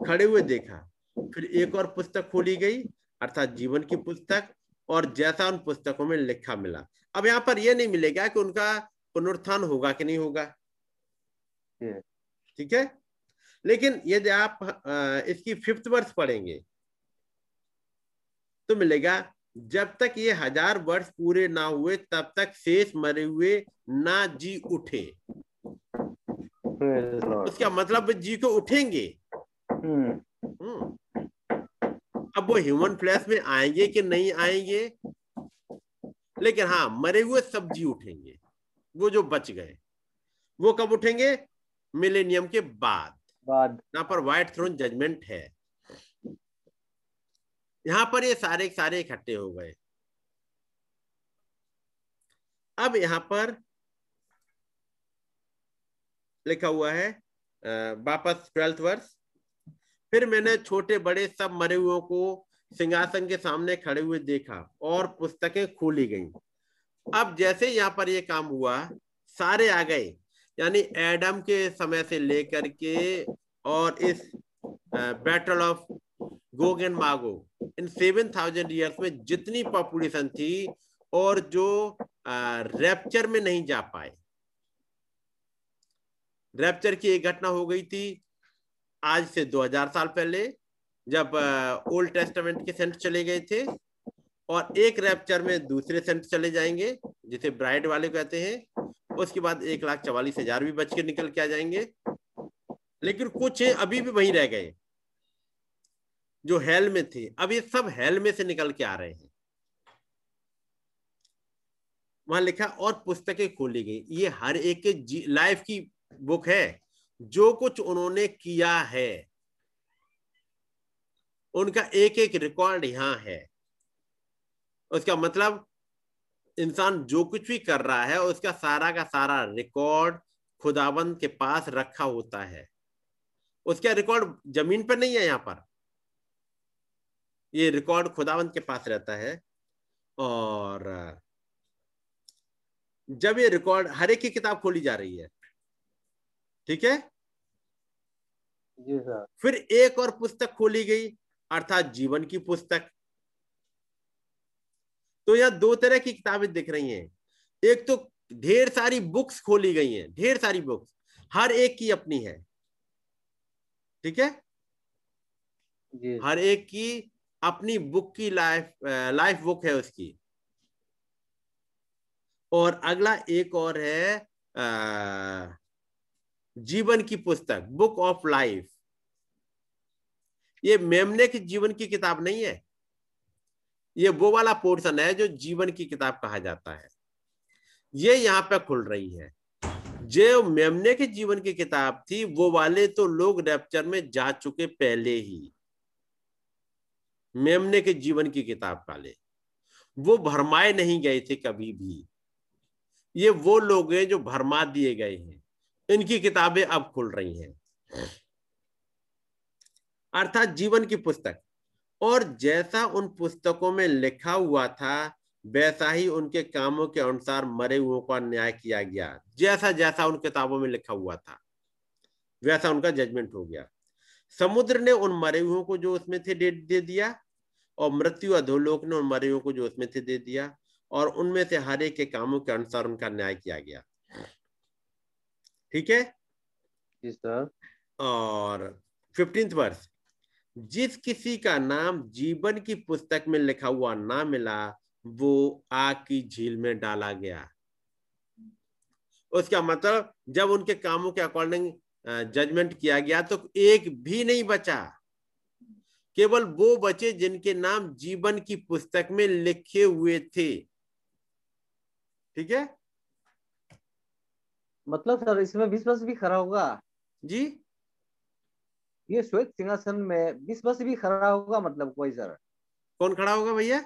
खड़े हुए देखा। फिर एक और पुस्तक खोली गई अर्थात जीवन की पुस्तक और जैसा उन पुस्तकों में लिखा मिला। अब यहाँ पर यह नहीं मिलेगा कि उनका पुनरुत्थान होगा कि नहीं होगा। ठीक है? लेकिन यदि आप इसकी फिफ्थ वर्ष पढ़ेंगे तो मिलेगा जब तक ये हज़ार वर्ष पूरे ना हुए तब तक शेष मरे हुए ना जी उठे। उसका मतलब जी को उठेंगे। हम्म। अब वो ह्यूमन फ्लैश में आएँगे कि नहीं आएँगे? लेकिन हाँ मरे हुए सब जी उठेंगे। वो जो बच गए वो कब उठेंगे? मिलेनियम के बाद। बाद। यहाँ पर व्हाइट थ्रोन जजमेंट है। यहाँ पर ये सारे सारे इकट्ठे हो गए। अब यहाँ पर लिखा हुआ है वापस ट्वेल्थ वर्ष फिर मैंने छोटे बड़े सब मरे हुओं को सिंहासन के सामने खड़े हुए देखा और पुस्तकें खोली गईं। अब जैसे यहाँ पर ये काम हुआ, सारे आ गए, यानी एडम के समय से लेकर के और इस बैटल ऑफ़ गोग एंड मागो इन सेवन थाउज़ेंड ईयर्स में जितनी पॉपुलेशन थी और जो रैप्चर में नहीं जा पाए। रैप्चर की एक घटना हो गई थी आज से 2000 साल पहले, जब ओल्ड टेस्टामेंट के सेंट चले गए थे और एक रैप्चर में दूसरे सेंट चले जाएँगे, जिसे ब्राइड वाले कहते हैं। उसके बाद एक लाख चवालीस हज़ार भी बच के निकल के आ जाएँगे। लेकिन कुछ अभी भी वहीं रह गए। जो हेल में थे, अब ये सब हेल में से निकल के आ रहे हैं। वहाँ लिखा, और पुस्तकें खोली गई। ये हर एक के लाइफ की बुक है। जो कुछ उन्होंने किया है, उनका एक एक रिकॉर्ड यहाँ है। उसका मतलब इंसान जो कुछ भी कर रहा है, उसका सारा का सारा रिकॉर्ड खुदाबंद के पास रखा होता है। उसका रिकॉर्ड ज़मीन पर नहीं है यहाँ पर। ये रिकॉर्ड खुदावंत के पास रहता है और जब ये रिकॉर्ड हर एक की किताब खोली जा रही है ठीक है? जी सर। फिर एक और पुस्तक खोली गई अर्थात जीवन की पुस्तक। तो यहाँ दो तरह की किताबें दिख रही हैं। एक तो ढेर सारी बुक्स खोली गई हैं ढेर सारी बुक्स हर एक की अपनी है ठीक है? जी। हर एक की अपनी बुक की लाइफ लाइफ बुक है उसकी। और अगला एक और है जीवन की पुस्तक बुक ऑफ़ लाइफ ये मेमने के जीवन की किताब नहीं है। ये वो वाला पोर्शन है जो जीवन की किताब कहा जाता है। ये यहाँ पे खुल रही है। जो मेमने के जीवन की किताब थी, वो वाले तो लोग रैप्चर में जा चुके पहले ही। मेमने के जीवन की किताब पाले वो भरमाए नहीं गए थे कभी भी। ये वो लोग हैं जो भरमा दिए गए हैं। इनकी किताबें अब खुल रही हैं। अर्थात जीवन की पुस्तक। और जैसा उन पुस्तकों में लिखा हुआ था वैसा ही उनके कामों के अनुसार मरे हुओं का न्याय किया गया। जैसा जैसा उन किताबों में लिखा हुआ था वैसा उनका जजमेंट हो गया। समुद्र ने उन मरे हुओं को जो उसमें थे दे, दे दिया। और मृत्यु अधोलोक ने उन मरे हुओं को जो उसमें थे दे दिया और उनमें से हर एक के कामों के अनुसार उनका न्याय किया गया। ठीक है? और फिफ्टींथ वर्ष जिस किसी का नाम जीवन की पुस्तक में लिखा हुआ ना मिला वो आग की झील में डाला गया। उसका मतलब जब उनके कामों के अकॉर्डिंग जजमेंट किया गया तो एक भी नहीं बचा। केवल वो बचे जिनके नाम जीवन की पुस्तक में लिखे हुए थे। ठीक है? मतलब सर इसमें वर्ष भी खड़ा होगा? जी। ये श्वेत सिंहासन में वर्ष भी खड़ा होगा मतलब कोई सर? कौन खड़ा होगा भैया?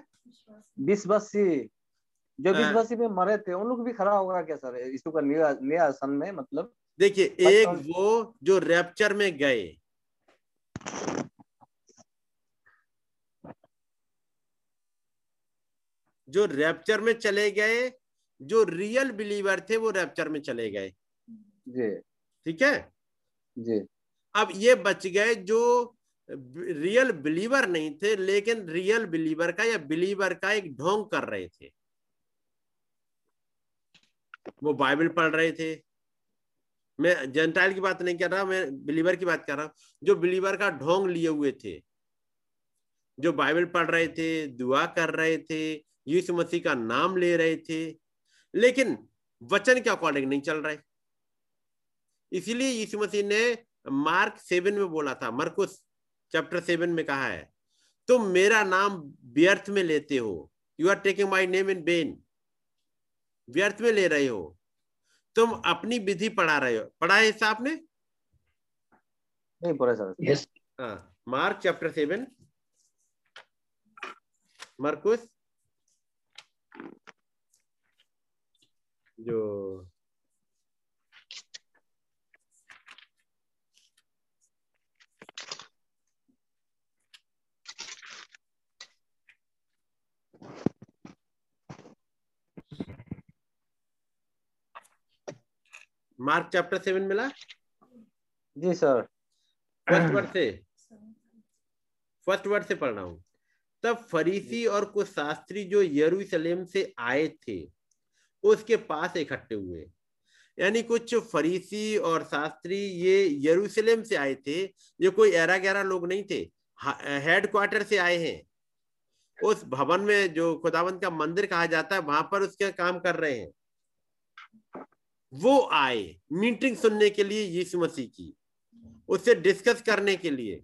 वर्षी जो हाँ। में मरे थे उन लोग भी खड़ा होगा क्या सर यीशु का नया आसन में मतलब? देखिए एक वो जो रैप्चर में गए। जो रैप्चर में चले गए जो रियल बिलीवर थे वो रैप्चर में चले गए। जी। ठीक है? जी। अब ये बच गए जो रियल बिलीवर नहीं थे लेकिन रियल बिलीवर का या बिलीवर का एक ढोंग कर रहे थे। वो बाइबल पढ़ रहे थे। मैं जेंटाइल की बात नहीं कर रहा मैं बिलीवर की बात कर रहा हूँ। जो बिलीवर का ढोंग लिए हुए थे जो बाइबल पढ़ रहे थे दुआ कर रहे थे यीशु मसीह का नाम ले रहे थे लेकिन वचन के अकॉर्डिंग नहीं चल रहे। इसीलिए यीशु मसीह ने मार्क सेवन में बोला था मरकुस चैप्टर सेवन में कहा है तुम मेरा नाम व्यर्थ में लेते हो। You are taking my name in vain व्यर्थ में ले रहे हो। तुम अपनी विधि पढ़ा रहे हो। पढ़ा है हिस्सा आपने? नहीं पड़े सर। यस हाँ मार्क चैप्टर सेवन। मरकुस जो मार्क चैप्टर सेवन मिला? जी सर। फ़र्स्ट वर्ड से? फ़र्स्ट वर्ड से पढ़ रहा हूँ। तब फरीसी और कुछ शास्त्री जो यरूशलेम से आए थे उसके पास इकट्ठे हुए। यानी कुछ फरीसी और शास्त्री ये यरूशलेम से आए थे, ये कोई एरा गहरा लोग नहीं थे हेड क्वार्टर से आए हैं। उस भवन में जो खुदावंत का मंदिर कहा जाता है, वहाँ पर उसके काम कर रहे हैं। वो आए मीटिंग सुनने के लिए यीशु मसीह की, उससे डिस्कस करने के लिए।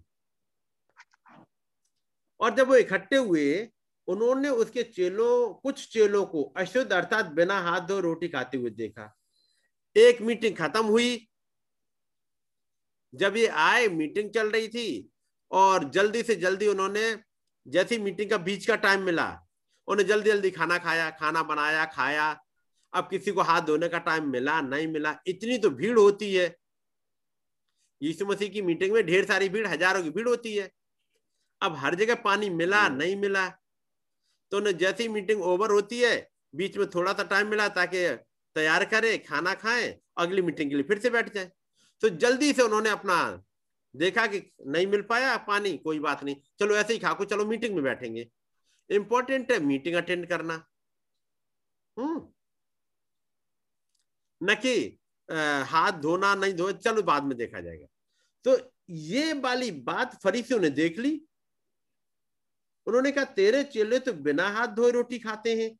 और जब वो इकट्ठे हुए उन्होंने उसके चेलों कुछ चेलों को अशुद्ध अर्थात बिना हाथ धो रोटी खाते हुए देखा। एक मीटिंग खत्म हुई। जब ये आए मीटिंग चल रही थी और जल्दी से जल्दी उन्होंने जैसी मीटिंग का बीच का टाइम मिला उन्हें जल्दी जल्दी खाना खाया खाना बनाया खाया। अब किसी को हाथ धोने का टाइम मिला नहीं मिला। इतनी तो भीड़ होती है। यीशु मसीह की मीटिंग में ढेर सारी भीड़ हज़ारों की भीड़ होती है। अब हर जगह पानी मिला नहीं मिला। तो उन्हें जैसी मीटिंग ओवर होती है, बीच में थोड़ा सा टाइम मिला ताकि तैयार करें, खाना खाएँ, अगली मीटिंग के लिए फिर से बैठ जाए। तो जल्दी से उन्होंने अपना देखा कि नहीं मिल पाया, पानी, कोई बात नहीं, चलो ऐसे ही खाको, चलो मीटिंग में बैठेंगे। इंपॉर्टेंट है, मीटिंग अटेंड करना। हम्म। न कि हाथ धोना, नहीं धो चलो बाद में देखा जाएगा। तो ये वाली बात फरीसियों ने देख ली उन्होंने कहा, तेरे चेले तो बिना हाथ धोए रोटी खाते हैं।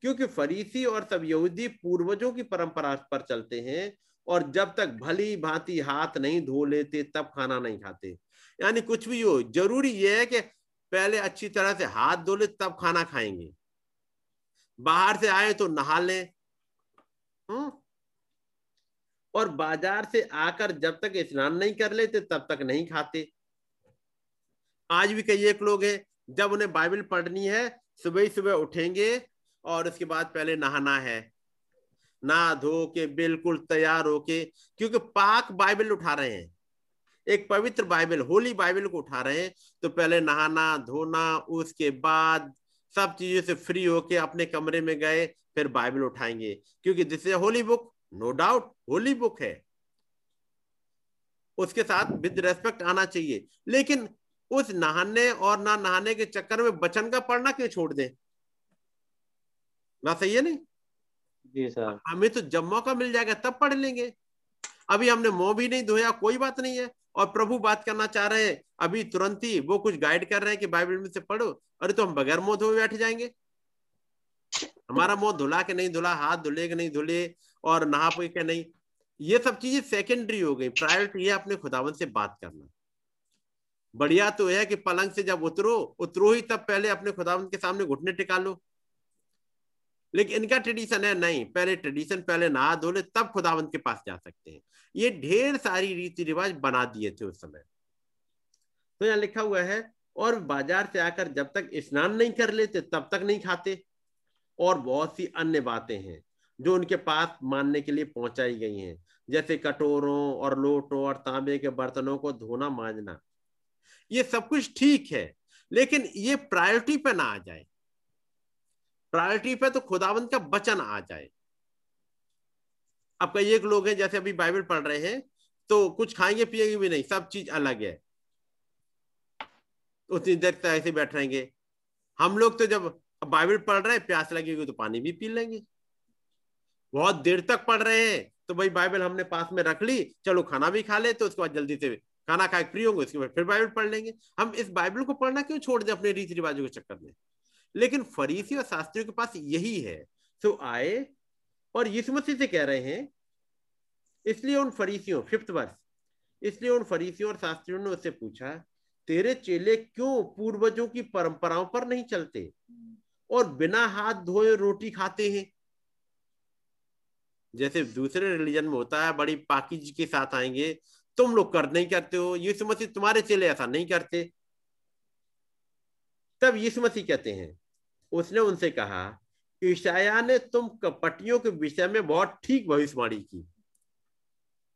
क्योंकि फरीसी और सब यहूदी पूर्वजों की परंपरा पर चलते हैं और जब तक भली भांति हाथ नहीं धो लेते, तब खाना नहीं खाते। यानी कुछ भी हो, ज़रूरी यह है कि पहले अच्छी तरह से हाथ धो ले, तब खाना खाएँगे। बाहर से आए तो नहा लें। हम्म? और बाज़ार से आकर जब तक स्नान नहीं कर लेते, तब तक नहीं खाते। आज भी कई एक लोग हैं, जब उन्हें बाइबल पढ़नी है, सुबह ही सुबह उठेंगे और उसके बाद पहले नहाना है। ना धो के बिल्कुल तैयार होके, क्योंकि पाक बाइबल उठा रहे हैं, एक पवित्र बाइबल, होली बाइबल को उठा रहे हैं तो पहले नहाना, धोना, उसके बाद सब चीज़ों से फ्री होके अपने कमरे में गए, फिर बाइबल उठाएँगे। क्योंकि this is holy book no doubt holy book है। उसके साथ विद रेस्पेक्ट आना चाहिए। लेकिन उस नहाने और ना नहाने के चक्कर में बचन का पढ़ना क्यों छोड़ दें? ना सही है नहीं? जी सर। हमें तो जब मौका मिल जाएगा तब पढ़ लेंगे। अभी हमने मुँह भी नहीं धोया कोई बात नहीं है। और प्रभु बात करना चाह रहे हैं अभी तुरंत ही वो कुछ गाइड कर रहे हैं कि बाइबल में से पढ़ो अरे तो हम बगैर मुँह धोए बैठ जाएँगे। हमारा मुँह धुला के नहीं धुला हाथ धुले के नहीं धुले और नहा पे के नहीं। ये सब चीज़ें सेकेंडरी हो गई। प्रायोरिटी है अपने खुदावन से बात करना। बढ़िया तो यह है कि पलंग से जब उतरो उतरो ही तब पहले अपने खुदावन के सामने घुटने टिका लो। लेकिन इनका ट्रेडिशन है, नहीं, पहले ट्रेडिशन पहले नहा धो ले तब खुदावंत के पास जा सकते हैं। ये ढेर सारी रीति रिवाज बना दिए थे उस समय। तो यहाँ लिखा हुआ है, और बाज़ार से आकर जब तक स्नान नहीं कर लेते, तब तक नहीं खाते। और बहुत सी अन्य बातें हैं, जो उनके पास मानने के लिए पहुंचाई गई हैं। जैसे कटोरों और लोटों और तांबे के बर्तनों को धोना, मांजना। ये सब कुछ ठीक है, लेकिन ये प्रायोरिटी पे ना आ जाए। प्रायोरिटी पे तो खुदावंत का वचन आ जाए। अब कई एक लोग हैं, जैसे अभी बाइबल पढ़ रहे हैं तो कुछ खाएँगे, पिएँगे भी नहीं, सब चीज़ अलग है। उतनी देर तक ऐसे बैठ रहेंगे। हम लोग तो जब बाइबल पढ़ रहे हैं, प्यास लगेगी तो पानी भी पी लेंगे। बहुत देर तक पढ़ रहे हैं तो भाई बाइबल हमने पास में रख ली, चलो खाना भी खा ले तो उसके बाद जल्दी से खाना खा फ्री होंगे, उसके बाद फिर बाइबल पढ़ लेंगे। हम इस बाइबल को पढ़ना क्यों छोड़ दें अपने रीति रिवाजों के चक्कर में? लेकिन फरीसी और शास्त्रियों के पास यही है। तो आए और यीशु मसीह से कह रहे हैं, इसलिए उन फरीसियों फिफ्थ वर्ष इसलिए उन फरीसियों और शास्त्रियों ने उससे पूछा, तेरे चेले क्यों पूर्वजों की परंपराओं पर नहीं चलते और बिना हाथ धोए रोटी खाते हैं? जैसे दूसरे रिलीजन में होता है, बड़ी पाकिज के साथ आएँगे तुम लोग कर नहीं करते हो यीशु मसीह तुम्हारे चेले ऐसा नहीं करते। तब यीशु मसीह कहते हैं, उसने उनसे कहा ईशाया ने तुम कपटियों के विषय में बहुत ठीक भविष्यवाणी की।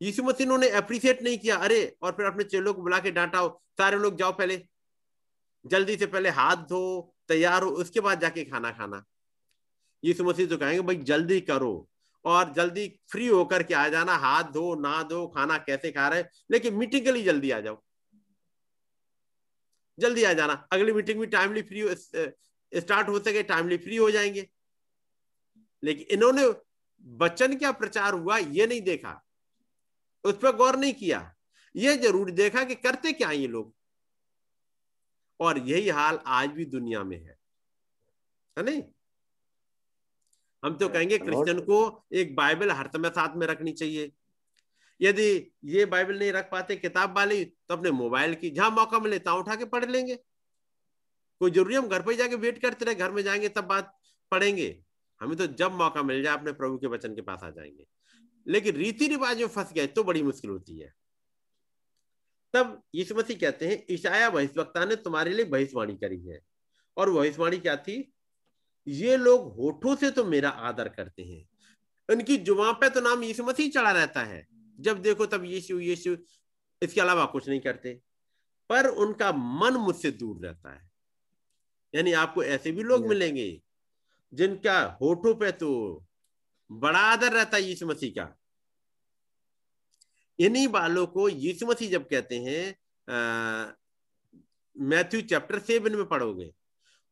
यीशु मसीह ने अप्रिशिएट नहीं किया, अरे, और फिर अपने चेलों को बुला के डांटा सारे लोग जाओ पहले, जल्दी से पहले हाथ धो, तैयार हो, उसके बाद जाके खाना खाना। यीशु मसीह तो कहेंगे, भाई, जल्दी करो। और जल्दी फ्री होकर के आ जाना, हाथ धो, ना धो, खाना कैसे खा रहे लेकिन मीटिंग के लिए जल्दी आ जाओ। जल्दी आ जाना। अगली मीटिंग में टाइमली फ्री स्टार्ट हो सके टाइमली फ्री हो जाएँगे। लेकिन इन्होंने वचन क्या प्रचार हुआ, ये नहीं देखा। उस पर गौर नहीं किया। ये ज़रूर देखा कि करते क्या ये लोग। और यही हाल आज भी दुनिया में है नहीं? हम तो कहेंगे क्रिश्चियन को एक बाइबल हर समय साथ में रखनी चाहिए। यदि ये बाइबल नहीं रख पाते किताब वाली तो अपने मोबाइल की जहाँ मौका मिले तहां उठा के पढ़ लेंगे। कोई ज़रूरी हम घर पर जाके वेट करते रहे घर में जाएँगे तब बात पढ़ेंगे। हमें तो जब मौका मिल जाए अपने प्रभु के वचन के पास आ जाएँगे। लेकिन रीति रिवाज में फंस गए तो बड़ी मुश्किल होती है। तब यीशु मसीह कहते हैं ईशाया भविष्यवक्ता ने तुम्हारे लिए भविष्यवाणी करी है। और भविष्यवाणी क्या थी? ये लोग होठों से तो मेरा आदर करते हैं। उनकी जुबा पे तो नाम यीशु मसीह चढ़ा रहता है। जब देखो तब यीशु यीशु इसके अलावा कुछ नहीं करते। पर उनका मन मुझसे दूर रहता है। यानी आपको ऐसे भी लोग मिलेंगे जिनका होठों पे तो बड़ा आदर रहता है यीशु मसीह का। इन्हीं बालों को यीशु मसीह जब कहते हैं मैथ्यू चैप्टर सेवन में पढ़ोगे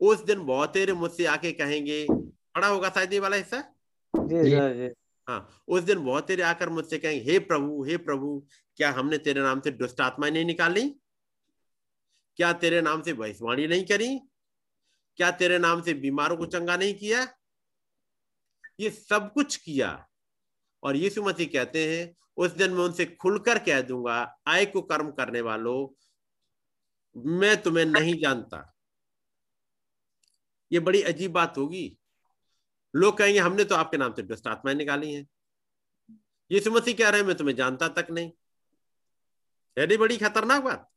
उस दिन बहुत तेरे मुझसे आके कहेंगे पढ़ा होगा शायद ये वाला हिस्सा? जी हाँ उस दिन बहुत तेरे आकर मुझसे कहेंगे हे प्रभु हे प्रभु क्या हमने तेरे नाम से दुष्ट आत्मा नहीं निकाली? क्या तेरे नाम से भविष्यवाणी नहीं करी? क्या तेरे नाम से बीमारों को चंगा नहीं किया? ये सब कुछ किया। और यीशु मसीह कहते हैं उस दिन मैं उनसे खुलकर कह दूँगा आय को कर्म करने वालों मैं तुम्हें नहीं जानता। ये बड़ी अजीब बात होगी। लोग कहेंगे, हमने तो आपके नाम से दुष्ट आत्माएँ निकाली हैं। यीशु मसीह कह रहे हैं, मैं तुम्हें जानता तक नहीं। यदि बड़ी खतरनाक बात?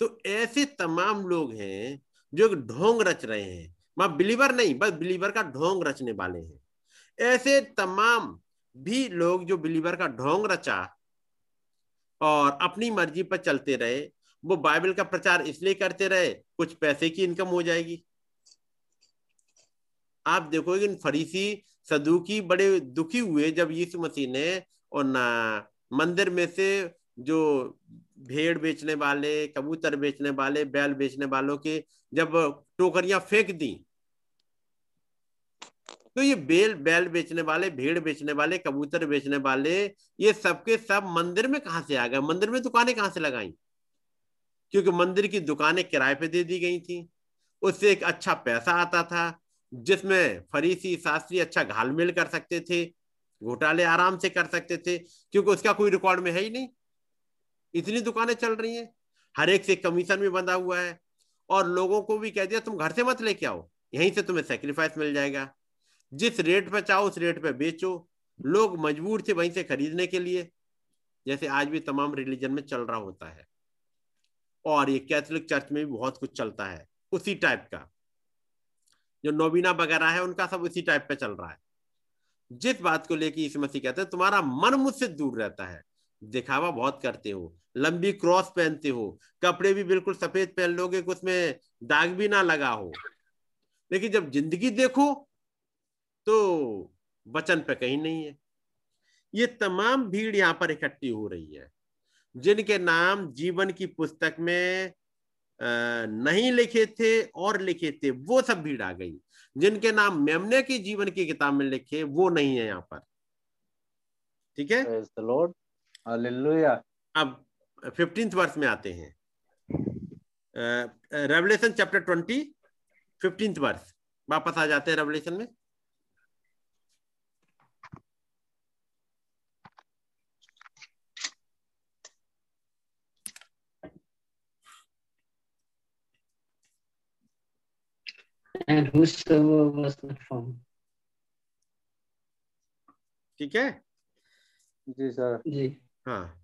तो ऐसे तमाम लोग हैं जो ढोंग रच रहे हैं। मैं, बिलीवर नहीं, बस बिलीवर का ढोंग रचने वाले हैं। ऐसे तमाम भी लोग जो बिलीवर का ढोंग रचा और अपनी मर्ज़ी पर चलते रहे वो बाइबल का प्रचार इसलिए करते रहे, कुछ पैसे की इनकम हो जाएगी। आप देखोगे फरीसी सदुकी बड़े दुखी हुए जब यीशु मसीह ने और मंदिर में से जो भेड़ बेचने वाले, कबूतर बेचने वाले, बैल बेचने वालों के जब टोकरियाँ फेंक दी तो ये बेल, बैल बेचने वाले, भेड़ बेचने वाले, कबूतर बेचने वाले, ये सबके सब मंदिर में कहा से आ गए? मंदिर में दुकानें कहाँ से लगाई? क्योंकि मंदिर की दुकानें किराए पे दे दी गई थी। उससे एक अच्छा पैसा आता था, जिसमें फरीसी, शास्त्री अच्छा घालमेल कर सकते थे, घोटाले आराम से कर सकते थे, क्योंकि उसका कोई रिकॉर्ड में है ही नहीं। इतनी दुकानें चल रही हैं। हर एक से कमीशन भी बंधा हुआ है। और लोगों को भी कह दिया, तुम घर से मत लेके आओ, यहीं से तुम्हें सेक्रीफाइस मिल जाएगा। जिस रेट पे चाहो, उस रेट पे बेचो। लोग मजबूर थे वहीं से खरीदने के लिए। जैसे आज भी तमाम रिलीजन में चल रहा होता है। और ये कैथोलिक चर्च में भी बहुत कुछ चलता है, उसी टाइप का। जो नोबीना वगैरह है, उनका सब उसी टाइप पे चल रहा है। जिस बात को लेके इस मसीह कहते हैं, तुम्हारा मन मुझसे दूर रहता है। दिखावा बहुत करते हो, लंबी क्रॉस पहनते हो, कपड़े भी बिल्कुल सफ़ेद पहन लोगे उसमें दाग भी ना लगा हो। लेकिन जब ज़िंदगी देखो तो वचन पे कहीं नहीं है। ये तमाम भीड़ यहाँ पर इकट्ठी हो रही है। जिनके नाम जीवन की पुस्तक में नहीं लिखे थे और लिखे थे वो सब भीड़ आ गई। जिनके नाम मेमने की जीवन की किताब में लिखे वो नहीं है यहाँ पर। ठीक है? अब फिफ्टींथ वर्ष में आते हैं। रेवलेशन चैप्टर ट्वेंटी फिफ्टींथ वर्ष वापस आ जाते हैं रेवलेशन में। And whosoever was not found. ठीक है? जी सर। जी। हाँ।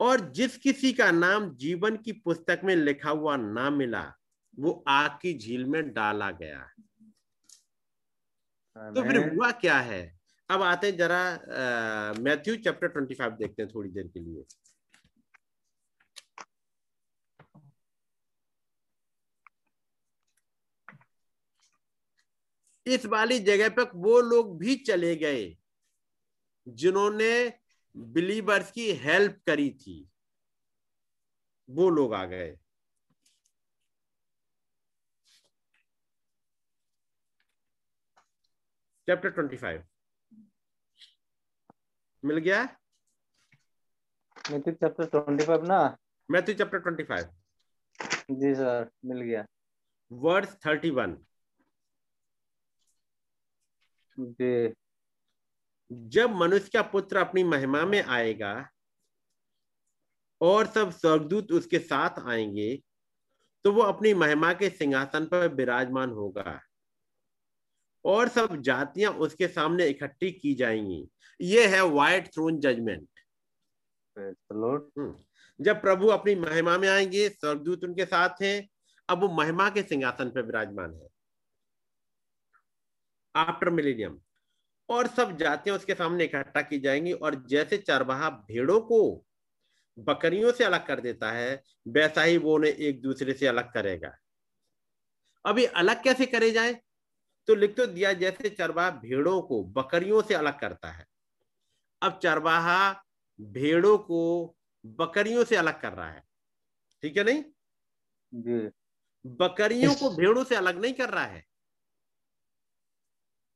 और जिस किसी का नाम जीवन की पुस्तक में लिखा हुआ ना मिला वो आग की झील में डाला गया। तो फिर हुआ क्या है? अब आते हैं जरा मैथ्यू चैप्टर ट्वेंटी फाइव देखते हैं थोड़ी देर के लिए। इस वाली जगह पर वो लोग भी चले गए जिन्होंने बिलीवर्स की हेल्प करी थी। वो लोग आ गए। चैप्टर ट्वेंटी फाइव मिल गया? मैथ्यू चैप्टर ट्वेंटी फाइव ना। मैथ्यू चैप्टर ट्वेंटी फाइव जी सर मिल गया। वर्ड्स थर्टी वन जब मनुष्य का पुत्र अपनी महिमा में आएगा और सब स्वर्गदूत उसके साथ आएँगे तो वो अपनी महिमा के सिंहासन पर विराजमान होगा और सब जातियाँ उसके सामने इकट्ठी की जाएँगी। ये है व्हाइट थ्रोन जजमेंट जब प्रभु अपनी महिमा में आएँगे स्वर्गदूत उनके साथ हैं अब वो महिमा के सिंहासन पर विराजमान है। आफ्टर मिलेनियम और सब जातियाँ उसके सामने इकट्ठा की जाएँगी और जैसे चरवाहा भेड़ों को बकरियों से अलग कर देता है वैसा ही वो उन्हें एक दूसरे से अलग करेगा। अभी अलग कैसे करे जाए? तो लिख तो दिया जैसे चरवाहा भेड़ों को बकरियों से अलग करता है। अब चरवाहा भेड़ों को बकरियों से अलग कर रहा है। ठीक है नहीं? जी। बकरियों को भेड़ों से अलग नहीं कर रहा है।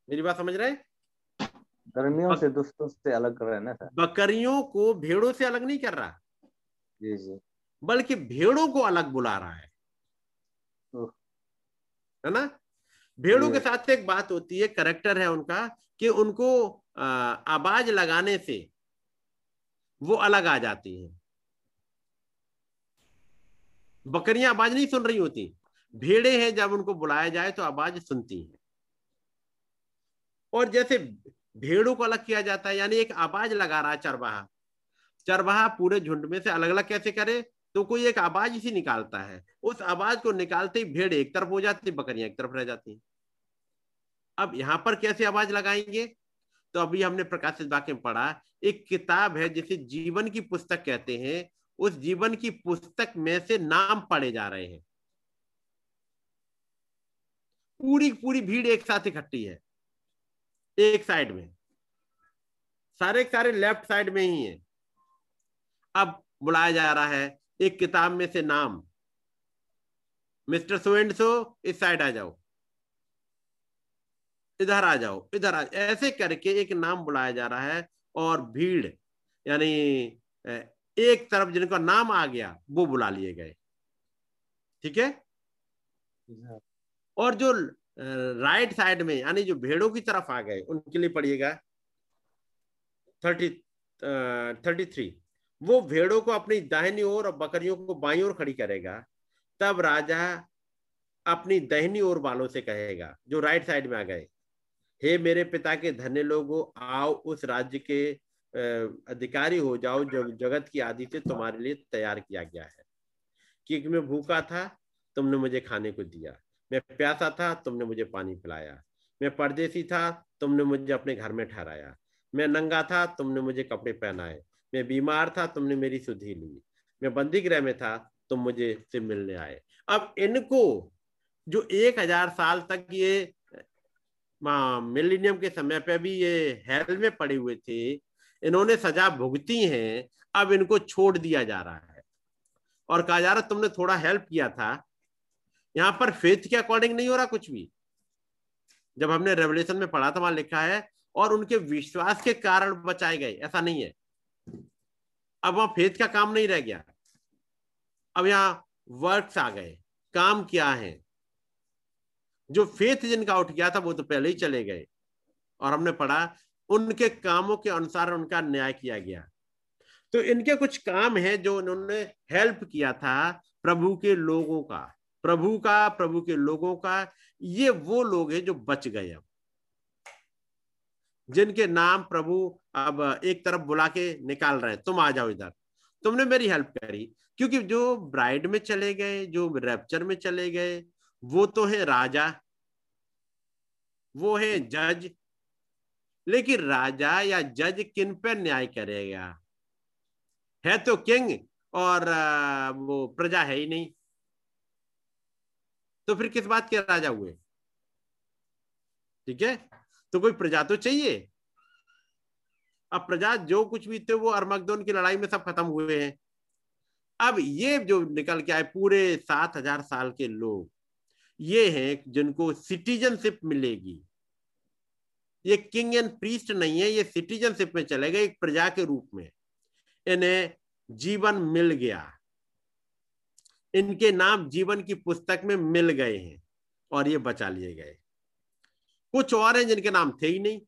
मेरी बात समझ रहे हैं? गर्मियों से दोस्तों से अलग कर रहे हैं ना सर। बकरियों को भेड़ों से अलग नहीं कर रहा? जी जी। बल्कि भेड़ों को अलग बुला रहा है। है ना? भेड़ों के। साथ एक बात होती है करेक्टर है उनका कि उनको आवाज़ लगाने से वो अलग आ जाती है। बकरियाँ आवाज़ नहीं सुन रही होती। भेड़े हैं जब उनको बुलाया जाए तो आवाज़ सुनती हैं। और जैसे भेड़ों को अलग किया जाता है, यानी एक आवाज़ लगा रहा है चरवाहा। चरवाहा पूरे झुंड में से अलग अलग कैसे करे? तो कोई एक आवाज़ इसी निकालता है। उस आवाज़ को निकालते ही भेड़ एक तरफ़ हो जाती, बकरियाँ एक तरफ़ रह जाती। हैं अब यहाँ पर कैसे आवाज़ लगाएँगे? तो अभी हमने प्रकाशित वाक्य में पढ़ा, एक किताब है जिसे जीवन की पुस्तक कहते हैं। उस जीवन की पुस्तक में से नाम पढ़े जा रहे हैं। पूरी पूरी भीड़ एक साथ इकट्ठी है। एक साइड में। सारे सारे लेफ़्ट साइड में ही है। अब बुलाया जा रहा है एक किताब में से नाम। मिस्टर सो एंड सो इस साइड आ जाओ। इधर आ जाओ इधर आ ऐसे करके एक नाम बुलाया जा रहा है और भीड़ यानी एक तरफ़ जिनका नाम आ गया वो बुला लिए गए। ठीक है? और जो राइट साइड में, यानी जो भेड़ों की तरफ़ आ गए, उनके लिए पढ़िएगा। थर्टी थर्टी थ्री वो भेड़ों को अपनी दाहिनी ओर और बकरियों को बाई ओर खड़ी करेगा, तब राजा अपनी दाहिनी ओर वालों से कहेगा, जो राइट साइड में आ गए, हे मेरे पिता के धन्य लोगों, आओ उस राज्य के अधिकारी हो जाओ, जो जगत की आदि से तुम्हारे लिए तैयार किया गया है। क्योंकि मैं भूखा था, तुमने मुझे खाने को दिया। मैं प्यासा था, तुमने मुझे पानी पिलाया। मैं परदेसी था, तुमने मुझे अपने घर में ठहराया। मैं नंगा था, तुमने मुझे कपड़े पहनाए। मैं बीमार था, तुमने मेरी सुधि ली। मैं बंदी गृह में था, तुम मुझे से मिलने आए। अब इनको, जो एक हज़ार साल तक ये मिलीनियम के समय पे भी ये हेल में पड़े हुए थे, इन्होंने सजा भुगती हैं, अब इनको छोड़ दिया जा रहा है। और कहा जा रहा तुमने थोड़ा हेल्प किया था यहाँ पर फेथ के अकॉर्डिंग नहीं हो रहा कुछ भी। जब हमने रेवल्यूशन में पढ़ा था, वहाँ लिखा है, और उनके विश्वास के कारण बचाए गए। ऐसा नहीं है। अब वहाँ फेथ का काम नहीं रह गया। अब यहाँ वर्क्स आ गए। काम क्या है? जो फेथ जिनका उठ गया था, वो तो पहले ही चले गए। और हमने पढ़ा, उनके कामों के अनुसार उनका न्याय किया गया। तो इनके कुछ काम है जो उन्होंने हेल्प किया था प्रभु के लोगों का। प्रभु का, प्रभु के लोगों का, ये वो लोग हैं जो बच गए अब। जिनके नाम प्रभु अब एक तरफ़ बुला के निकाल रहे हैं, तुम आ जाओ इधर। तुमने मेरी हेल्प करी, क्योंकि जो ब्राइड में चले गए, जो रैप्चर में चले गए, वो तो है राजा। वो है जज। लेकिन राजा या जज किन पर न्याय करेगा? है तो किंग और वो प्रजा है ही नहीं। तो फिर किस बात के राजा हुए? ठीक है? तो कोई प्रजा तो चाहिए। अब प्रजा जो कुछ भी थे, वो अरमकदोन की लड़ाई में सब खत्म हुए हैं। अब ये जो निकल के आए पूरे सात हज़ार साल के लोग, ये हैं जिनको सिटीजनशिप मिलेगी। ये किंग एंड प्रीस्ट नहीं है, ये सिटीजनशिप में चले गए एक प्रजा के रूप में। इन्हें जीवन मिल गया। इनके नाम जीवन की पुस्तक में मिल गए हैं और ये बचा लिए गए। कुछ और हैं जिनके नाम थे ही नहीं।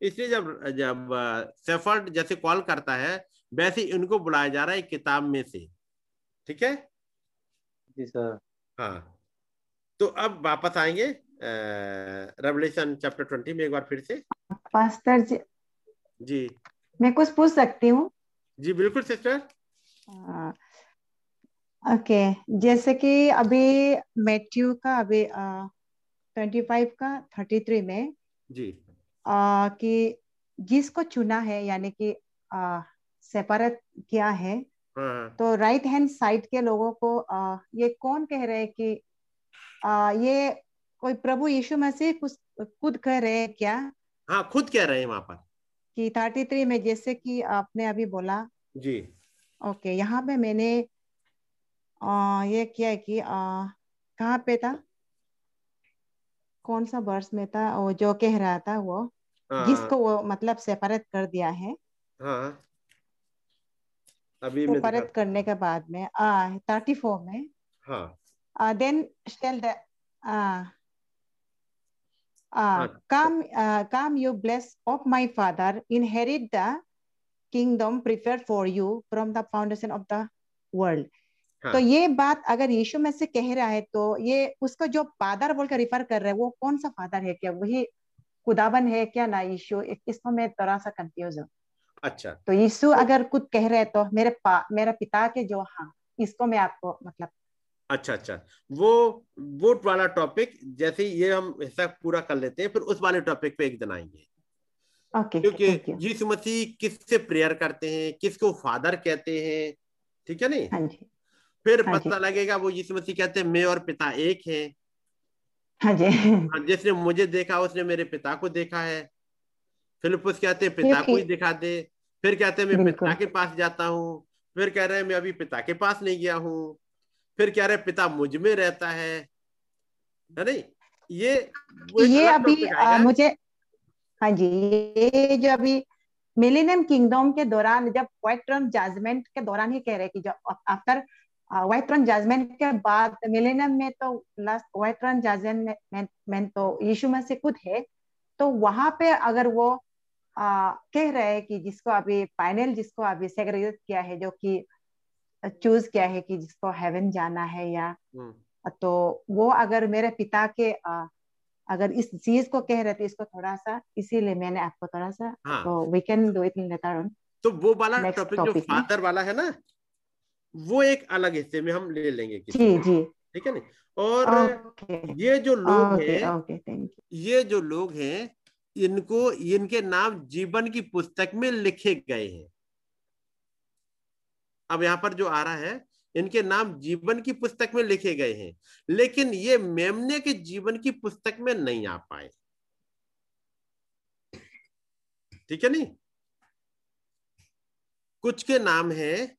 इसलिए जब जब सेफर्ड जैसे कॉल करता है वैसे इनको बुलाया जा रहा है किताब में से। ठीक है? जी सर। हाँ। तो अब वापस आएँगे रेवलेशन चैप्टर ट्वेंटी में एक बार फिर से। पास्टर जी। जी। मैं कुछ पूछ सकती हूँ? जी बिल्कुल सिस्टर ओके जैसे कि अभी मैथ्यू का अभी ट्वेंटी फाइव का थर्टी थ्री में जी। आ, कि जिसको चुना है यानी कि सेपरेट किया है हाँ तो राइट हैंड साइड के लोगों को आ, ये कौन कह रहे हैं कि आ, ये कोई प्रभु यीशु मसीह कुछ खुद कह रहे हैं क्या? हाँ खुद कह रहे हैं वहाँ पर। कि थर्टी थ्री में जैसे कि आपने अभी बोला। जी। ओके यहाँ पे मैंने ये क्या है कि कहाँ पे था? कौन सा वर्ष में था? वो जो कह रहा था वो हाँ, जिसको वो मतलब सेपरेट कर दिया है। हाँ, अभी सेपरेट करने के बाद में आ थर्टी फोर में आ, then shall the come come you bless of my father inherit the kingdom prepare for you from the foundation of the world हाँ। तो ये बात अगर यीशु में से कह रहा है तो ये उसको जो फादर बोलकर रिफर कर रहे हैं वो कौन सा फादर है क्या? वही खुदाबन है क्या ना यीशु? इसको मैं थोड़ा सा कंफ्यूज हूँ। अच्छा। तो यीशु अगर कुछ कह रहे हैं तो मेरे पा मेरे पिता के जो हाँ इसको मैं आपको मतलब अच्छा अच्छा। वो वो वाला टॉपिक जैसे ये हम हिस्सा पूरा कर लेते हैं फिर उस वाले टॉपिक पे एक दिन आएँगे। ओके क्योंकि यीशु मसीह किससे प्रेयर करते हैं? किसको फादर कहते हैं? ठीक है नहीं? हाँ जी। फिर हाँ पता लगेगा वो यीशु मसीह कहते हैं मैं और पिता एक हैं। हाँ जी। हाँ, जिसने मुझे देखा उसने मेरे पिता को देखा है। फिलिपुस कहते हैं पिता को ही दिखा दे। फिर कहते हैं मैं पिता के पास जाता हूँ। फिर कह रहे हैं मैं अभी पिता के पास नहीं गया हूँ। फिर कह रहे पिता मुझमें रहता है। है नहीं? ये ये अभी आ, मुझे हाँ जी ये जो अभी मिलेनियम किंगडम के दौरान जब व्हाइट ट्रन जजमेंट के दौरान ही कह रहे हैं कि जो आफ्टर व्हाइट ट्रन जजमेंट के बाद मिलेनियम में तो लास्ट व्हाइट ट्रन जजमेंट तो यीशु मसीह खुद है। तो वहाँ पे अगर वो आ, कह रहे हैं कि जिसको अभी फाइनल जिसको अभी सेग्रीगेट किया है जो कि चूज़ किया है कि जिसको हेवन जाना है या हम्म, तो वो अगर मेरे पिता के आ, अगर इस चीज़ को कह रहे थे इसको थोड़ा सा इसीलिए मैंने आपको थोड़ा सा हाँ। तो we can do it later on तो वो वाला टॉपिक जो फादर वाला है ना वो एक अलग हिस्से में हम ले लेंगे किसी जी जी। ठीक है नहीं? और ओके। ये जो लोग ओके हैं यू ये जो लोग हैं इनको इनके नाम जीवन की पुस्तक में लिखे गए हैं। अब यहाँ पर जो आ रहा है इनके नाम जीवन की पुस्तक में लिखे गए हैं लेकिन ये मेमने के जीवन की पुस्तक में नहीं आ पाए। ठीक है नहीं? कुछ के नाम हैं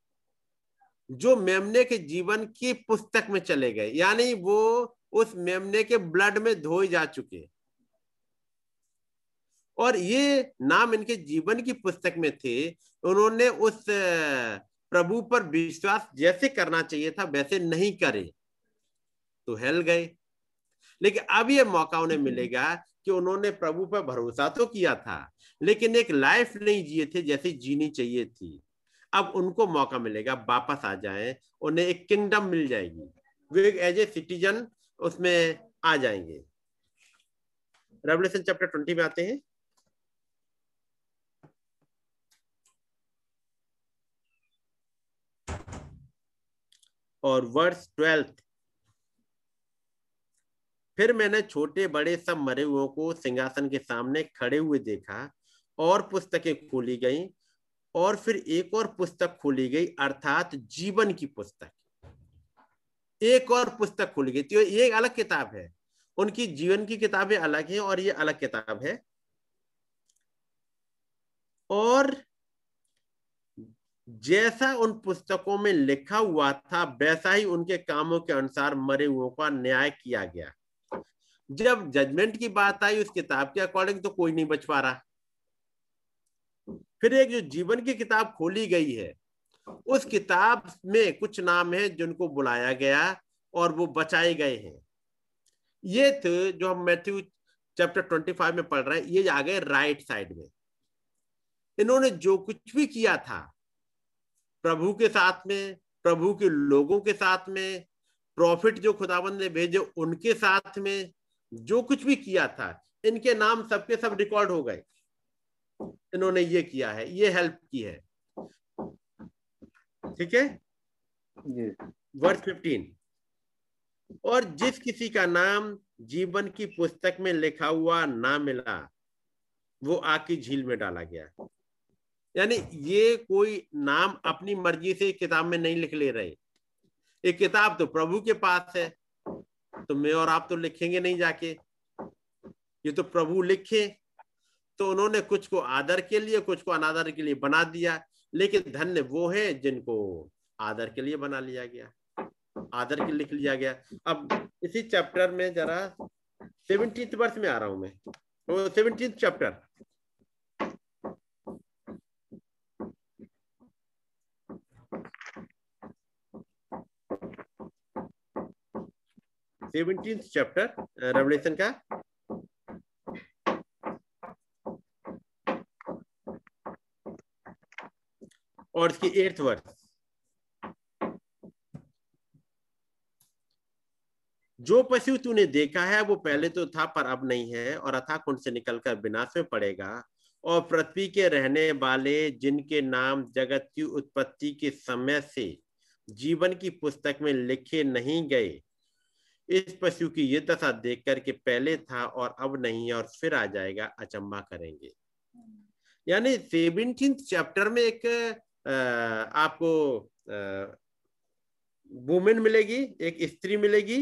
जो मेमने के जीवन की पुस्तक में चले गए यानी वो उस मेमने के ब्लड में धोए जा चुके। और ये नाम इनके जीवन की पुस्तक में थे। उन्होंने उस प्रभु पर विश्वास जैसे करना चाहिए था वैसे नहीं करे। तो हेल गए। लेकिन अब ये मौका उन्हें मिलेगा कि उन्होंने प्रभु पर भरोसा तो किया था लेकिन एक लाइफ नहीं जिए थे जैसे जीनी चाहिए थी। अब उनको मौका मिलेगा, वापस आ जाएँ, उन्हें एक किंगडम मिल जाएगी। वे एज ए सिटीजन उसमें आ जाएँगे। रेवल्यूशन चैप्टर ट्वेंटी में आते हैं। और वर्ष ट्वेल्थ फिर मैंने छोटे बड़े सब मरे हुओं को सिंहासन के सामने खड़े हुए देखा और पुस्तकें खोली गई और फिर एक और पुस्तक खोली गई, अर्थात जीवन की पुस्तक। एक और पुस्तक खोली गई। तो ये अलग किताब है। उनकी जीवन की किताबें अलग हैं और ये अलग किताब है। और जैसा उन पुस्तकों में लिखा हुआ था, वैसा ही उनके कामों के अनुसार मरे हुओं का न्याय किया गया। जब जजमेंट की बात आई उस किताब के अकॉर्डिंग तो कोई नहीं बच पा रहा। फिर एक जो जीवन की किताब खोली गई है, उस किताब में कुछ नाम है जिनको बुलाया गया और वो बचाए गए हैं। ये थे जो हम मैथ्यू चैप्टर ट्वेंटी फाइव में पढ़ रहे हैं, ये आ गए राइट साइड में। इन्होंने जो कुछ भी किया था, प्रभु के साथ में, प्रभु के लोगों के साथ में प्रॉफिट जो खुदाबंद ने भेजे उनके साथ में, जो कुछ भी किया था, इनके नाम सबके सब रिकॉर्ड हो गए। इन्होंने ये किया है ये हेल्प की है। ठीक है? वर्ष फिफ्टीन और जिस किसी का नाम जीवन की पुस्तक में लिखा हुआ ना मिला वो आग की झील में डाला गया। यानी ये कोई नाम अपनी मर्ज़ी से किताब में नहीं लिख ले रहे। एक किताब तो प्रभु के पास है तो मैं और आप तो लिखेंगे नहीं जाके। ये तो प्रभु लिखे तो उन्होंने कुछ को आदर के लिए, कुछ को अनादर के लिए बना दिया। लेकिन धन्य वो है जिनको आदर के लिए बना लिया गया, आदर के लिख लिया गया। अब इसी चैप्टर में जरा सेवनटीन वर्ष में आ रहा हूँ मैं। Seventeen chapter seventeen chapter revelation का और इसकी एट्थ वर्ष जो पशु तूने देखा है, वो पहले तो था, पर अब नहीं है, और अथा कुंड से निकलकर विनाश में पड़ेगा। और पृथ्वी के रहने वाले, जिनके नाम जगत की उत्पत्ति के समय से जीवन की पुस्तक में लिखे नहीं गए, इस पशु की ये दशा देख करके पहले था और अब नहीं है, और फिर आ जाएगा, अचंबा करेंगे। यानी सेवनटीन चैप्टर में एक आपको वुमेन मिलेगी, एक स्त्री मिलेगी,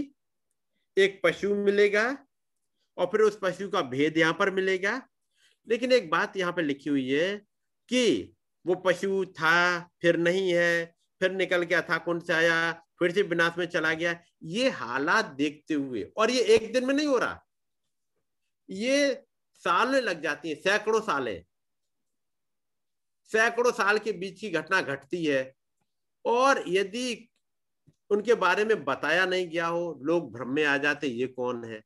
एक पशु मिलेगा, और फिर उस पशु का भेद यहाँ पर मिलेगा। लेकिन एक बात यहाँ पर लिखी हुई है कि वो पशु था, फिर नहीं है, फिर निकल गया था कुंड से आया, फिर से विनाश में चला गया। ये हालात देखते हुए, और ये एक दिन में नहीं हो रहा, ये साल लग जाती है, सैकड़ों सालें सैकड़ों साल के बीच की घटना घटती है। और यदि उनके बारे में बताया नहीं गया हो, लोग भ्रम में आ जाते ये कौन है?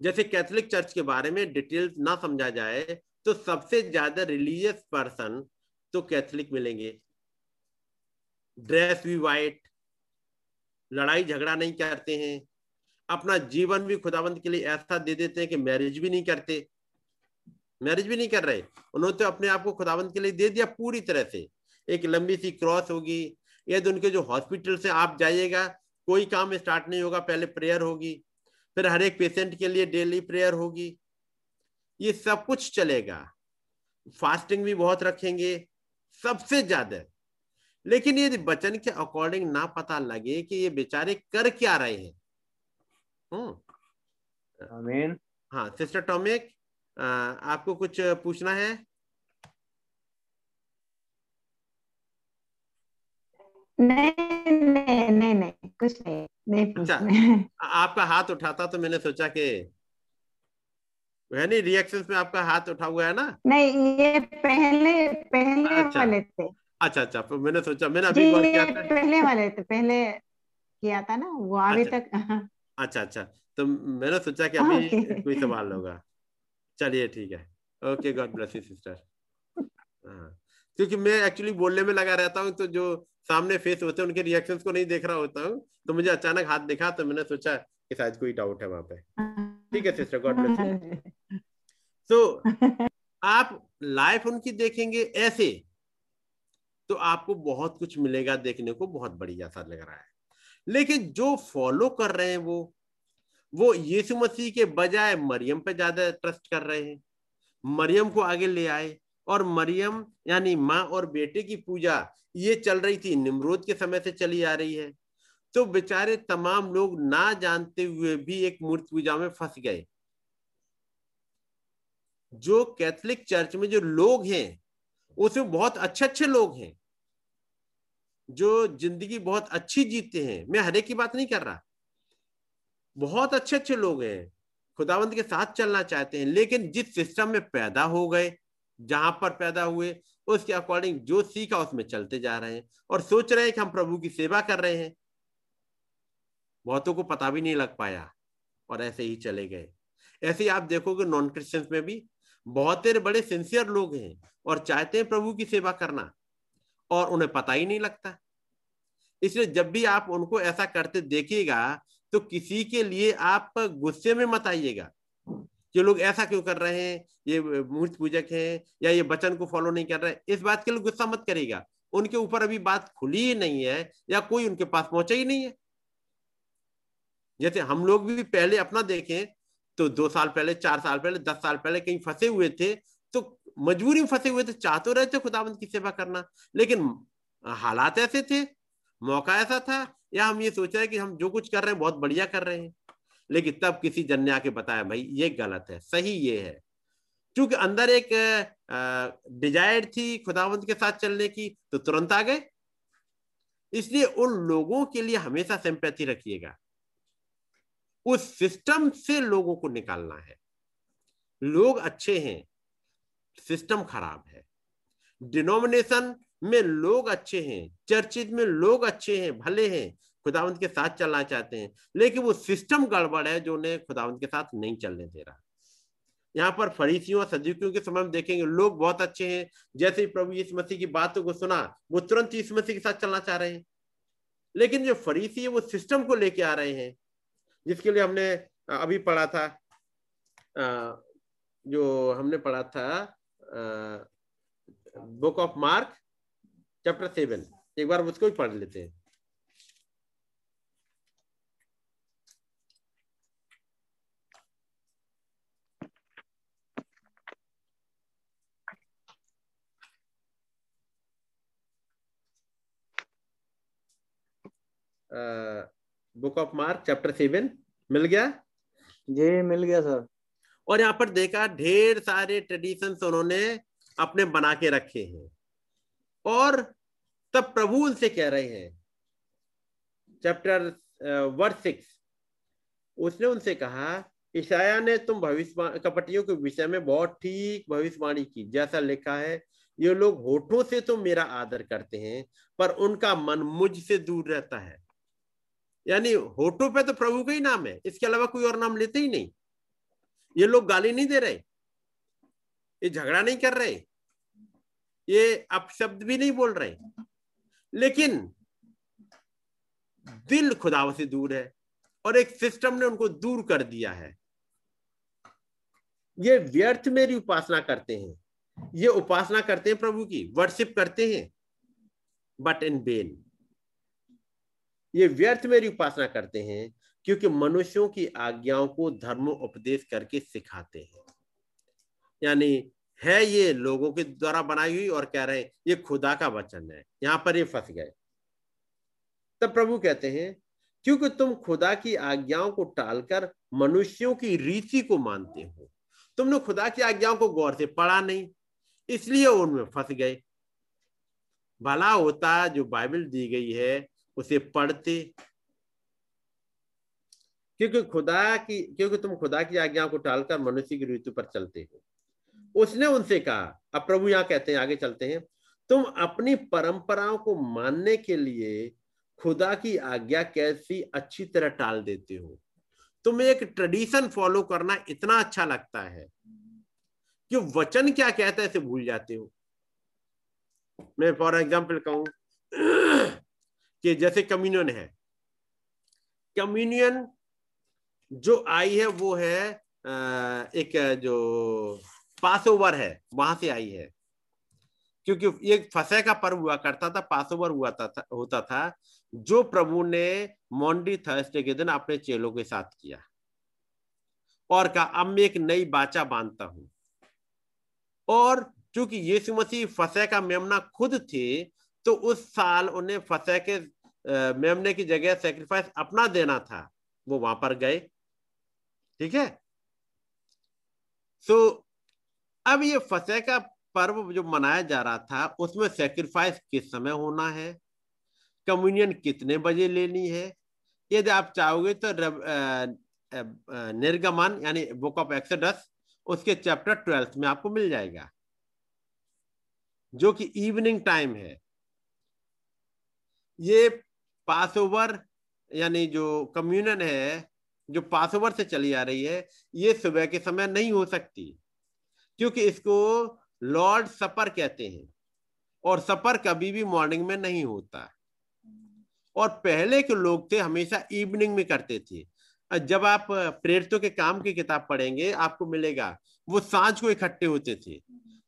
जैसे कैथोलिक चर्च के बारे में डिटेल्स ना समझा जाए तो सबसे ज़्यादा रिलीजियस पर्सन तो कैथोलिक मिलेंगे। ड्रेस भी वाइट लड़ाई झगड़ा नहीं करते हैं। अपना जीवन भी खुदाबंद के लिए ऐसा दे देते हैं कि मैरिज भी नहीं करते। मैरिज भी नहीं कर रहे। उन्होंने तो अपने आप को खुदाबंद के लिए दे दिया पूरी तरह से। एक लंबी सी क्रॉस होगी। यदि उनके जो हॉस्पिटल से आप जाइएगा कोई काम स्टार्ट नहीं होगा पहले प्रेयर होगी। फिर हर एक पेशेंट के लिए डेली प्रेयर होगी। ये सब कुछ चलेगा। फास्टिंग भी बहुत रखेंगे सबसे ज़्यादा। लेकिन यदि बचन के अकॉर्डिंग ना पता लगे कि ये बेचारे कर क्या रहे हैं। आमीन हाँ सिस्टर टॉमिक आपको कुछ पूछना है? नहीं नहीं नहीं नहीं कुछ नहीं नहीं अच्छा आपका हाथ उठाता तो मैंने सोचा कि नहीं रिएक्शंस में आपका हाथ उठा हुआ है ना? नहीं ये पहले पहले अच्छा। वाले थे। अच्छा अच्छा तो मैंने सोचा मैंने अभी ये किया था। पहले वाले थे पहले किया था ना वो अभी अच्छा। तक। अच्छा अच्छा तो मैंने सोचा कि अभी [laughs] कोई सवाल होगा। चलिए ठीक है। Okay God bless you sister क्योंकि मैं एक्चुअली बोलने में लगा रहता हूँ तो जो सामने फेस होते हैं, उनके रिएक्शंस को नहीं देख रहा होता हूँ। तो मुझे अचानक हाथ दिखा तो मैंने सोचा कि शायद कोई डाउट है वहाँ पे। ठीक है सिस्टर गॉड ब्लेस यू तो आप लाइफ उनकी देखेंगे ऐसे तो आपको बहुत कुछ मिलेगा देखने को, बहुत बढ़िया सा लग रहा है। लेकिन जो फॉलो कर रहे हैं वो वो यीशु मसीह के बजाय मरियम पे ज़्यादा ट्रस्ट कर रहे हैं। मरियम को आगे ले आए और मरियम, यानी माँ और बेटे की पूजा, ये चल रही थी। निमरोद के समय से चली आ रही है। तो बेचारे तमाम लोग ना जानते हुए भी एक मूर्ति पूजा में फंस गए। जो कैथोलिक चर्च में जो लोग हैं, उसमें बहुत अच्छे अच्छे लोग हैं, जो ज़िंदगी बहुत अच्छी जीते हैं। मैं हरे की बात नहीं कर रहा। बहुत अच्छे अच्छे लोग हैं। खुदावंत के साथ चलना चाहते हैं, लेकिन जिस सिस्टम में पैदा हो गए, जहाँ पर पैदा हुए, उसके अकॉर्डिंग जो सीखा, उसमें चलते जा रहे हैं और सोच रहे हैं कि हम प्रभु की सेवा कर रहे हैं। बहुतों को पता भी नहीं लग पाया और ऐसे ही चले गए। ऐसे ही आप देखोगे नॉन क्रिश्चियंस में भी बहुत बड़े सिंसियर लोग हैं और चाहते हैं प्रभु की सेवा करना और उन्हें पता ही नहीं लगता। इसलिए जब भी आप उनको ऐसा करते देखिएगा तो किसी के लिए आप गुस्से में मत आइएगा। कि लोग ऐसा क्यों कर रहे हैं? ये मूर्त पूजक हैं या ये वचन को फॉलो नहीं कर रहे? इस बात के लिए गुस्सा मत करेगा उनके ऊपर अभी बात खुली ही नहीं है या कोई उनके पास पहुँचा ही नहीं है। जैसे हम लोग भी पहले अपना देखें तो दो साल पहले, चार साल पहले, दस साल पहले कहीं फंसे हुए थे तो मजबूरी में फंसे हुए थे, चाह तो रहे थे खुदाबंद की सेवा करना। लेकिन हालात ऐसे थे, मौका ऐसा था या हम ये सोच रहे हैं कि हम जो कुछ कर रहे हैं, बहुत बढ़िया कर रहे हैं। लेकिन तब किसी जन ने आके बताया, भाई, ये गलत है, सही ये है। क्योंकि अंदर एक डिज़ायर थी खुदावंत के साथ चलने की तो तुरंत आ गए। इसलिए उन लोगों के लिए हमेशा सिंपैथी रखिएगा। उस सिस्टम से लोगों को निकालना है। लोग अच्छे हैं सिस्टम खराब है। डिनोमिनेशन में लोग अच्छे हैं, चर्चित में लोग अच्छे हैं, भले हैं, खुदावंत के साथ चलना चाहते हैं, लेकिन वो सिस्टम गड़बड़ है जो उन्हें खुदावंत के साथ नहीं चलने दे रहा। यहाँ पर फरीसियों और सदुकियों के समय देखेंगे, लोग बहुत अच्छे हैं, जैसे ही प्रभु यीशु मसीह की बातों को सुना, वो तुरंत यीशु मसीह के साथ चलना चाह रहे हैं। लेकिन जो फरीसी है, वो सिस्टम को लेके आ रहे हैं, जिसके लिए हमने अभी पढ़ा था जो हमने पढ़ा था book of Mark chapter seven एक बार उसको भी पढ़ लेते हैं। Book of Mark chapter seven मिल गया? जी मिल गया सर और यहाँ पर देखा ढेर सारे ट्रेडिशन उन्होंने अपने बना के रखे हैं। और तब प्रभु उनसे कह रहे हैं। चैप्टर वर्ड सिक्स उसने उनसे कहा ईशाया ने तुम भविष्य कपटियों के विषय में बहुत ठीक भविष्यवाणी की। जैसा लिखा है, ये लोग होठों से तो मेरा आदर करते हैं, पर उनका मन मुझ से दूर रहता है। यानी होठों पे तो प्रभु का ही नाम है, इसके अलावा कोई और नाम लेते ही नहीं। ये लोग गाली नहीं दे रहे, ये झगड़ा नहीं कर रहे, ये अपशब्द भी नहीं बोल रहे। लेकिन दिल खुदाव से दूर है और एक सिस्टम ने उनको दूर कर दिया है। ये व्यर्थ मेरी उपासना करते हैं। ये उपासना करते हैं प्रभु की वर्शिप करते हैं बट इन बेन ये व्यर्थ मेरी उपासना करते हैं क्योंकि मनुष्यों की आज्ञाओं को धर्म उपदेश करके सिखाते हैं। यानी है ये लोगों के द्वारा बनाई हुई और कह रहे हैं, ये खुदा का वचन है। यहाँ पर ये फंस गए। तब प्रभु कहते हैं, क्योंकि तुम खुदा की आज्ञाओं को टालकर मनुष्यों की रीति को मानते हो। तुमने खुदा की आज्ञाओं को गौर से पढ़ा नहीं, इसलिए उनमें फंस गए। भला होता जो बाइबल दी गई है, उसे पढ़ते। क्योंकि खुदा की, क्योंकि तुम खुदा की आज्ञाओं को टालकर मनुष्य की ऋतु पर चलते हो। उसने उनसे कहा, अब प्रभु यहाँ कहते हैं, आगे चलते हैं। तुम अपनी परंपराओं को मानने के लिए खुदा की आज्ञा कैसी अच्छी तरह टाल देते हो? तुम्हें एक ट्रेडिशन फॉलो करना इतना अच्छा लगता है कि वचन क्या कहता है इसे भूल जाते हो। मैं फॉर एग्ज़ाम्पल कहूँ [clears throat] कि जैसे कम्युनियन है। कम्युनियन जो आई है, वो है एक जो पास ओवर है वहाँ से आई है। क्योंकि एक फसे का पर्व हुआ करता था पासोवर हुआ था, होता था जो प्रभु ने मोंडी थर्सडे के दिन अपने चेलों के साथ किया। और कहा अब मैं एक नई बाचा बांधता हूँ। और चूँकि यीशु मसीह फसे का मेमना खुद थे तो उस साल उन्हें फसे के मेमने की जगह सेक्रीफाइस अपना देना था। वो वहाँ पर गए। ठीक है? सो so, अब ये फतेह का पर्व जो मनाया जा रहा था, उसमें सेक्रीफाइस किस समय होना है? कम्युनियन कितने बजे लेनी है? यदि आप चाहोगे तो निर्गमन, यानी बुक ऑफ़ एक्सडस उसके चैप्टर ट्वेल्थ में आपको मिल जाएगा। जो कि इवनिंग टाइम है। ये पास ओवर यानी जो कम्युनियन है, जो पास ओवर से चली आ रही है, ये सुबह के समय नहीं हो सकती। क्योंकि इसको लॉर्ड सपर कहते हैं। और सपर कभी भी मॉर्निंग में नहीं होता। और पहले के लोग थे, हमेशा इवनिंग में करते थे। जब आप प्रेरितों के काम की किताब पढ़ेंगे, आपको मिलेगा, वो साँझ को इकट्ठे होते थे,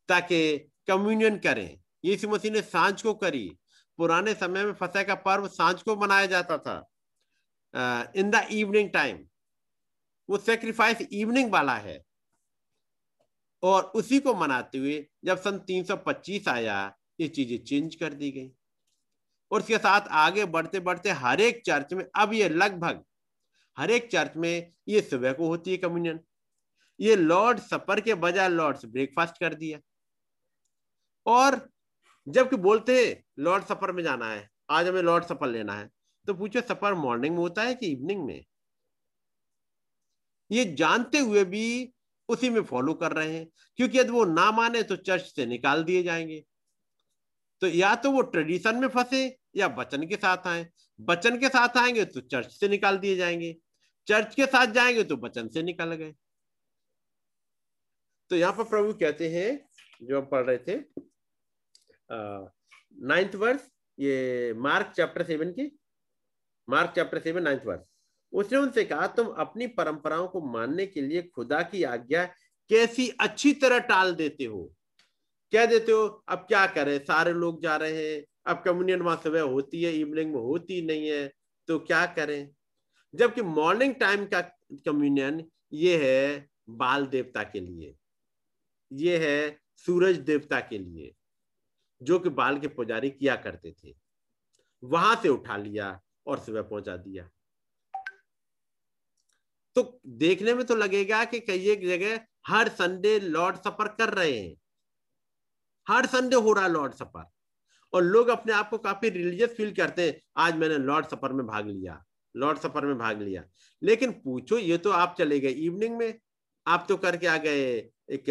ताकि कम्युनियन करें। यीशु मसीह ने साँझ को करी। पुराने समय में फसह का पर्व साँझ को मनाया जाता था। इन द इवनिंग टाइम वो सेक्रीफाइस इवनिंग वाला है। और उसी को मनाते हुए जब सन 325 आया, ये चीज़ें चेंज कर दी गई। और उसके साथ आगे बढ़ते बढ़ते हर एक चर्च में, अब ये लगभग हर एक चर्च में ये सुबह को होती है कम्युनियन ये लॉर्ड सपर के बजाय लॉर्ड्स ब्रेकफास्ट कर दिया। और जबकि बोलते लॉर्ड सफ़र में जाना है, आज हमें लॉर्ड सफ़र लेना है तो पूछो सफ़र मॉर्निंग में होता है कि इवनिंग में? ये जानते हुए भी उसी में फॉलो कर रहे हैं। क्योंकि यदि वो ना माने तो चर्च से निकाल दिए जाएँगे। तो या तो वो ट्रेडिशन में फंसे या बचन के साथ आए। बचन के साथ आएँगे तो चर्च से निकाल दिए जाएँगे। चर्च के साथ जाएँगे तो बचन से निकाल गए। तो यहाँ पर प्रभु कहते हैं, जो हम पढ़ रहे थे नाइन्थ वर्ष ये मार्क चैप्टर सेवन की, Mark chapter seven ninth verse उसने उनसे कहा, तुम अपनी परंपराओं को मानने के लिए खुदा की आज्ञा कैसी अच्छी तरह टाल देते हो? क्या देते हो, अब क्या करें? सारे लोग जा रहे हैं। अब कम्युनियन वहाँ सुबह होती है, इवनिंग में होती नहीं है। तो क्या करें? जबकि मॉर्निंग टाइम का कम्युनियन ये है बाल देवता के लिए। ये है सूरज देवता के लिए, जो कि बाल के पुजारी किया करते थे। वहाँ से उठा लिया और सुबह पहुँचा दिया। तो देखने में तो लगेगा कि कई एक जगह हर संडे लॉर्ड सफ़र कर रहे हैं। हर संडे हो रहा लॉर्ड सफ़र और लोग अपने आप को काफ़ी रिलीजियस फील करते हैं। आज मैंने लॉर्ड सफ़र में भाग लिया। लॉर्ड सफ़र में भाग लिया। लेकिन पूछो, ये तो आप चले गए इवनिंग में। आप तो करके आ गए एक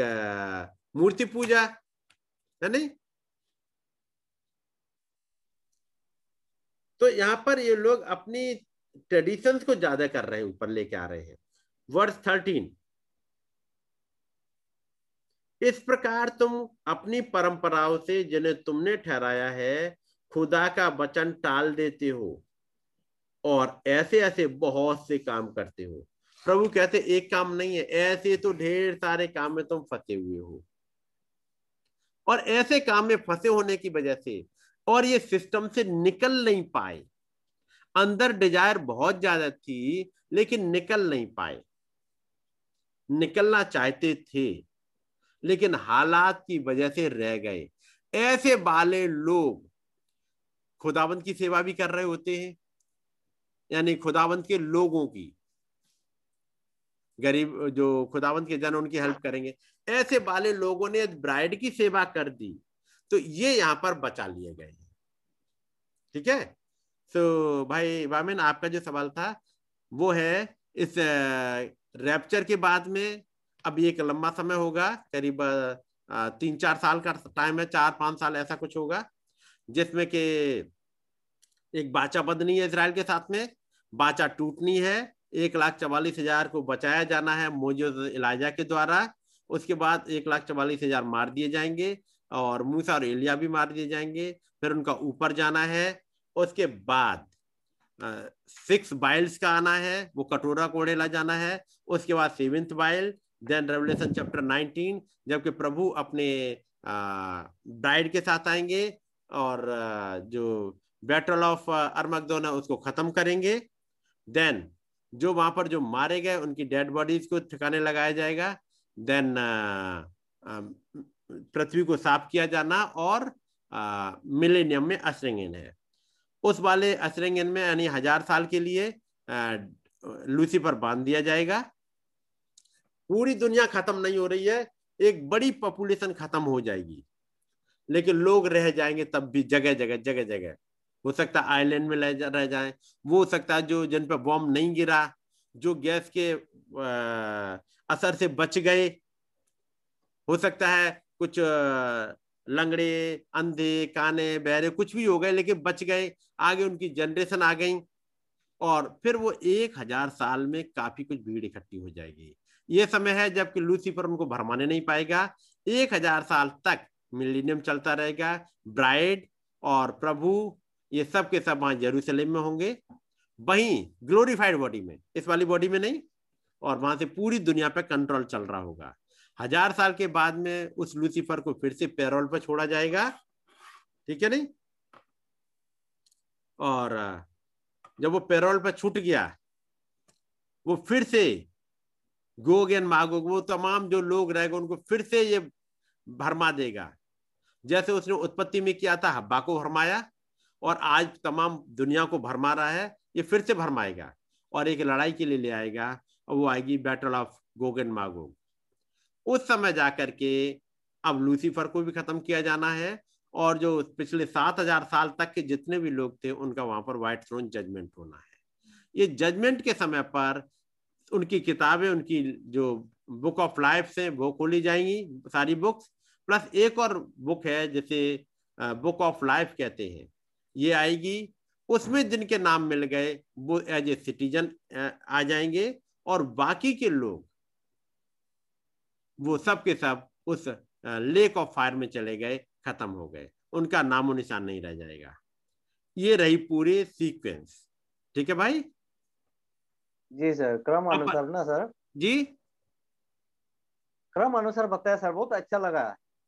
मूर्ति पूजा, है नहीं? तो यहाँ पर ये लोग अपनी ट्रेडिशंस को ज़्यादा कर रहे हैं, ऊपर लेके आ रहे हैं। वर्ष थर्टीन इस प्रकार तुम अपनी परंपराओं से जिन्हें तुमने ठहराया है, खुदा का वचन टाल देते हो और ऐसे ऐसे बहुत से काम करते हो। प्रभु कहते एक काम नहीं है, ऐसे तो ढेर सारे काम में तुम फंसे हुए हो। और ऐसे काम में फंसे होने की वजह से और ये सिस्टम से निकल नहीं पाए। अंदर डिज़ायर बहुत ज़्यादा थी, लेकिन निकल नहीं पाए। निकलना चाहते थे, लेकिन हालात की वजह से रह गए। ऐसे बाले लोग खुदाबंद की सेवा भी कर रहे होते हैं, यानी खुदाबंद के लोगों की। गरीब, जो खुदावंत के जन उनकी हेल्प करेंगे। ऐसे बाले लोगों ने ब्राइड की सेवा कर दी तो ये यहाँ पर बचा लिए गए ठीक है? तो भाई वामिन आपका जो सवाल था, वो है, इस रैप्चर के बाद में अब एक लंबा समय होगा, करीब तीन चार साल का टाइम है चार पाँच साल ऐसा कुछ होगा, जिसमें कि एक बाचा बदनी है इसराइल के साथ में, बाचा टूटनी है, एक लाख चवालीस हज़ार को बचाया जाना है मोजूद इलाजा के द्वारा, उसके बाद एक लाख चवालीस हज़ार मार दिए जाएँगे, और मूसा और एलिया भी मार दिए जाएँगे, फिर उनका ऊपर जाना है उसके बाद सिक्स बाइल्स का आना है, वो कटोरा कोड़ेला जाना है, उसके बाद seventh Bible then Revelation chapter 19 जबकि प्रभु अपने ब्राइड के साथ आएँगे और जो बैटल ऑफ़ अरमकदोन है, उसको खत्म करेंगे। देन जो वहाँ पर जो मारे गए, उनकी डेड बॉडीज को ठिकाने लगाया जाएगा। देन पृथ्वी को साफ़ किया जाना और मिलेनियम में अश्रिंगन है। उस वाले अश्रिंगन में, यानी हज़ार साल के लिए लूसीफर बाँध दिया जाएगा। पूरी दुनिया खत्म नहीं हो रही है, एक बड़ी पॉपुलेशन खत्म हो जाएगी। लेकिन लोग रह जाएँगे तब भी जगह जगह जगह जगह। हो सकता है आइलैंड में रह जाए। वो हो सकता है जो जिन पर बॉम्ब नहीं गिरा, जो गैस के असर से बच गए। हो सकता है कुछ लंगड़े, अंधे, काने बहरे कुछ भी हो गए, लेकिन बच गए। आगे उनकी जनरेशन आ गई और फिर वो एक हज़ार साल में काफ़ी कुछ भीड़ इकट्ठी हो जाएगी। ये समय है जबकि लूसीफर उनको भरमाने नहीं पाएगा। एक हज़ार साल तक मिलीनियम चलता रहेगा। ब्राइड और प्रभु, ये सब के सब वहाँ जेरूसलेम में होंगे। वहीं ग्लोरीफाइड बॉडी में, इस वाली बॉडी में नहीं, और वहाँ से पूरी दुनिया पे कंट्रोल चल रहा होगा। हज़ार साल के बाद में उस लूसीफर को फिर से पैरोल पर छोड़ा जाएगा। ठीक है नहीं? और जब वो पैरोल पर छूट गया, वो फिर से गोग एंड मागोग, वो तमाम जो लोग रहेगा, उनको फिर से ये भरमा देगा। जैसे उसने उत्पत्ति में किया था, हब्बा को भरमाया, और आज तमाम दुनिया को भरमा रहा है, ये फिर से भरमाएगा और एक लड़ाई के लिए ले आएगा, और वो आएगी battle of Gog and Magog. उस समय जाकर के अब लूसीफर को भी खत्म किया जाना है और जो पिछले सात हज़ार साल तक के जितने भी लोग थे, उनका वहाँ पर व्हाइट थ्रोन जजमेंट होना है। ये जजमेंट के समय पर उनकी किताबें, उनकी जो बुक ऑफ़ लाइफ है, वो खोली जाएँगी, सारी बुक्स प्लस एक और बुक है, जिसे बुक ऑफ़ लाइफ कहते हैं। ये आएगी। उसमें जिनके नाम मिल गए, वो एज ए सिटीजन आ जाएँगे और बाकी के लोग वो सब के सब उस लेक ऑफ़ फायर में चले गए खत्म हो गए। उनका नामो निशान नहीं रह जाएगा। ये रही पूरी सीक्वेंस ठीक है भाई? जी सर क्रम अनुसार ना सर? जी? क्रम अनुसार बताया सर बहुत अच्छा लगा।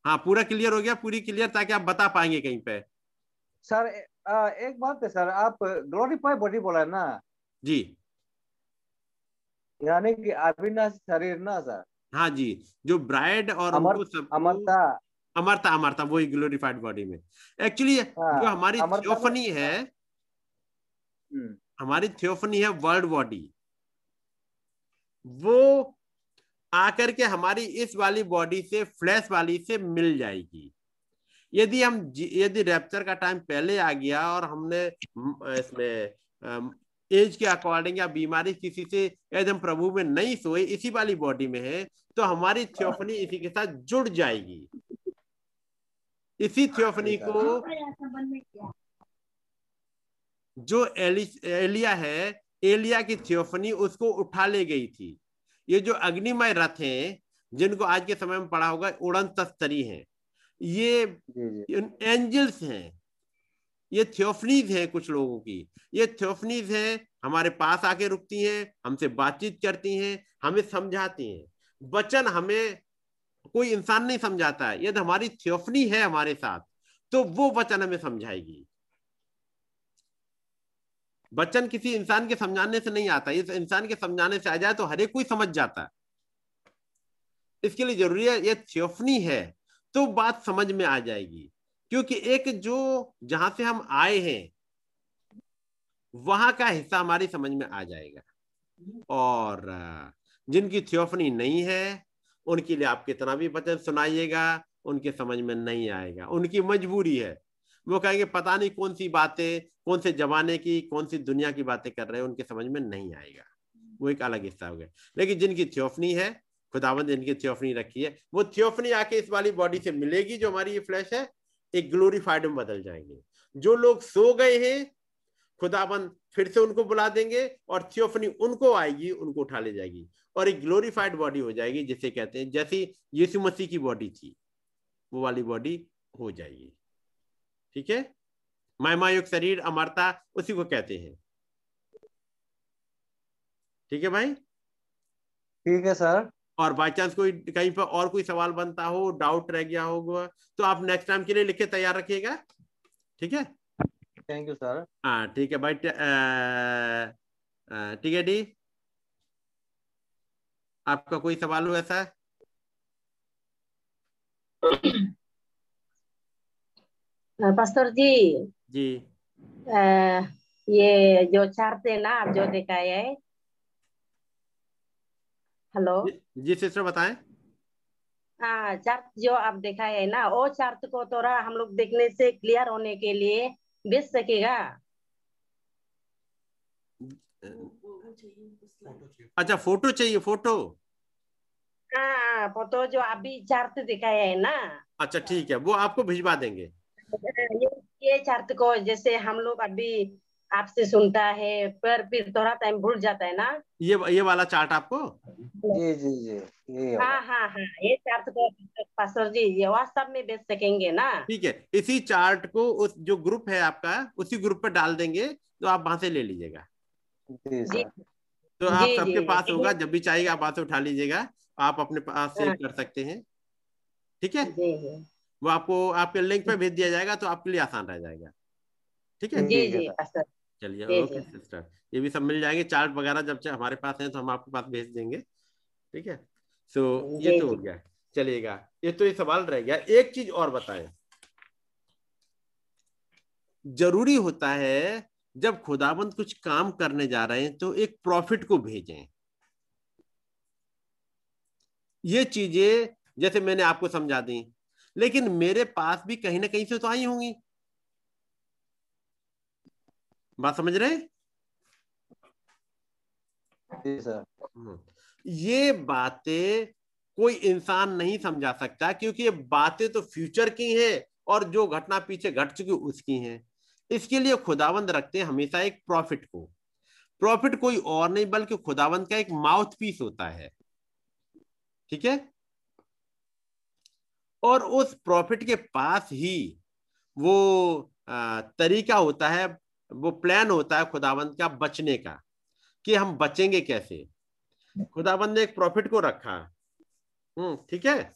हाँ पूरा क्लियर हो गया पूरी क्लियर ताकि आप बता पाएँगे कहीं पे। सर एक बात है सर आप ग्लोरीफाई बॉडी बोला ना? जी। यानी कि अविनाशी शरीर ना सर? हाँ जी जो ब्राइड और अमर, उनको सब अमरता। अमरता अमरता वही ग्लोरीफाइड बॉडी में। एक्चुअली हाँ, जो हमारी थियोफनी है हम्म। हमारी थियोफनी है वर्ल्ड बॉडी वो आकर के हमारी इस वाली बॉडी से फ्लैश वाली से मिल जाएगी। यदि हम यदि रैप्चर का टाइम पहले आ गया और हमने इसमें एज के अकॉर्डिंग या बीमारी किसी से यदि हम प्रभु में नहीं सोए इसी वाली बॉडी में है तो हमारी थियोफनी इसी के साथ जुड़ जाएगी। इसी थियोफनी को जो एलि, एलिया है एलिया की थियोफनी उसको उठा ले गई थी। ये जो अग्निमय रथ हैं जिनको आज के समय में पढ़ा होगा उड़न तस्तरी हैं। ये एंजल्स हैं। ये थियोफनीज हैं कुछ लोगों की। ये थियोफनीज हैं हमारे पास आके रुकती हैं हमसे बातचीत करती हैं हमें समझाती हैं। वचन हमें कोई इंसान नहीं समझाता है। यदि हमारी थियोफनी है हमारे साथ तो वो वचन हमें समझाएगी। वचन किसी इंसान के समझाने से नहीं आता। इस इंसान के समझाने से आ जाए तो हरेक कोई समझ जाता है। इसके लिए ज़रूरी है, ये थियोफनी है तो बात समझ में आ जाएगी। क्योंकि एक जो जहाँ से हम आए हैं, वहाँ का हिस्सा हमारी समझ में आ जाएगा। और जिनकी थियोफनी नहीं है, उनके लिए आप कितना भी वचन सुनाइएगा, उनके समझ में नहीं आएगा। उनकी मजबूरी है। वो कहेंगे, पता नहीं कौन सी बातें, कौन से जमाने की, कौन सी दुनिया की बातें कर रहे हैं, उनके समझ में नहीं आएगा। वो एक अलग हिस्सा हो गया। लेकिन जिनकी थियोफनी है, खुदावंद जिनकी थियोफनी रखी है। वो थियोफनी आके इस वाली बॉडी से मिलेगी जो हमारी ये फ्लैश है, एक ग्लोरीफाइड में बदल जाएँगे। जो लोग सो गए हैं खुदाबंद फिर से उनको बुला देंगे और थियोफनी उनको आएगी उनको उठा ले जाएगी और एक ग्लोरीफाइड बॉडी हो जाएगी जिसे कहते हैं जैसी यीशु मसीह की बॉडी थी। वो वाली बॉडी हो जाएगी। ठीक है? महिमायुक्त शरीर अमरता उसी को कहते हैं। ठीक है भाई? ठीक है सर। और बाई चांस कोई कहीं पर और कोई सवाल बनता हो डाउट रह गया होगा तो आप नेक्स्ट टाइम के लिए लिख के तैयार रखिएगा। ठीक है? Thank you sir. हाँ ठीक है भाई ठीक है डी। आपका कोई सवाल हो ऐसा? पास्टर जी। जी। आ, ये जो चार्ट है ना आप जो दिखाए है। हेलो। जी सिस्टर बताएँ। हाँ चार्ट जो आप दिखाए है ना वो चार्ट को थोड़ा हम लोग देखने से क्लियर होने के लिए बेच सकेगा अच्छा फ़ोटो चाहिए फ़ोटो। हाँ फ़ोटो जो अभी चार्ट दिखाया है ना। अच्छा ठीक है वो आपको भिजवा देंगे। ये ये चार्ट को जैसे हम लोग अभी आपसे सुनता है पर फिर थोड़ा टाइम भूल जाता है ना? ये ये वाला चार्ट आपको? जी जी जी हाँ हाँ हाँ ये चार्ट को पास्टर जी ये व्हाट्सएप में भेज सकेंगे ना? ठीक है इसी चार्ट को उस जो ग्रुप है आपका उसी ग्रुप पे डाल देंगे तो आप वहाँ से ले लीजिएगा। जी तो आप सबके पास होगा जब भी चाहिएगा आप वहाँ से उठा लीजिएगा आप अपने पास सेव हाँ। कर सकते हैं। ठीक है? वो आपको आपके लिंक पे भेज दिया जाएगा तो आपके लिए आसान रह जाएगा। ठीक है? जी, जी चलिए ओके सिस्टर ये भी सब मिल जाएँगे चार्ट वगैरह जब हमारे पास है तो हम आपके पास भेज देंगे ठीक है? सो ये तो हो गया चलिएगा। ये तो ये सवाल रह गया। एक चीज़ और बताएँ। ज़रूरी होता है जब खुदाबंद कुछ काम करने जा रहे हैं तो एक प्रॉफिट को भेजें। ये चीज़ें जैसे मैंने आपको समझा दी लेकिन मेरे पास भी कहीं ना कहीं से तो आई होंगी। बात समझ रहे जी सर। हम्म। ये बातें कोई इंसान नहीं समझा सकता क्योंकि ये बातें तो फ्यूचर की हैं और जो घटना पीछे घट चुकी उसकी हैं। इसके लिए खुदावंद रखते हैं हमेशा एक प्रॉफिट को। प्रॉफिट कोई और नहीं बल्कि खुदावंद का एक माउथ पीस होता है। ठीक है? और उस प्रॉफिट के पास ही वो तरीका होता है वो प्लान होता है खुदाबंद का बचने का कि हम बचेंगे कैसे? खुदाबंद ने एक प्रॉफिट को रखा। हम्म ठीक है?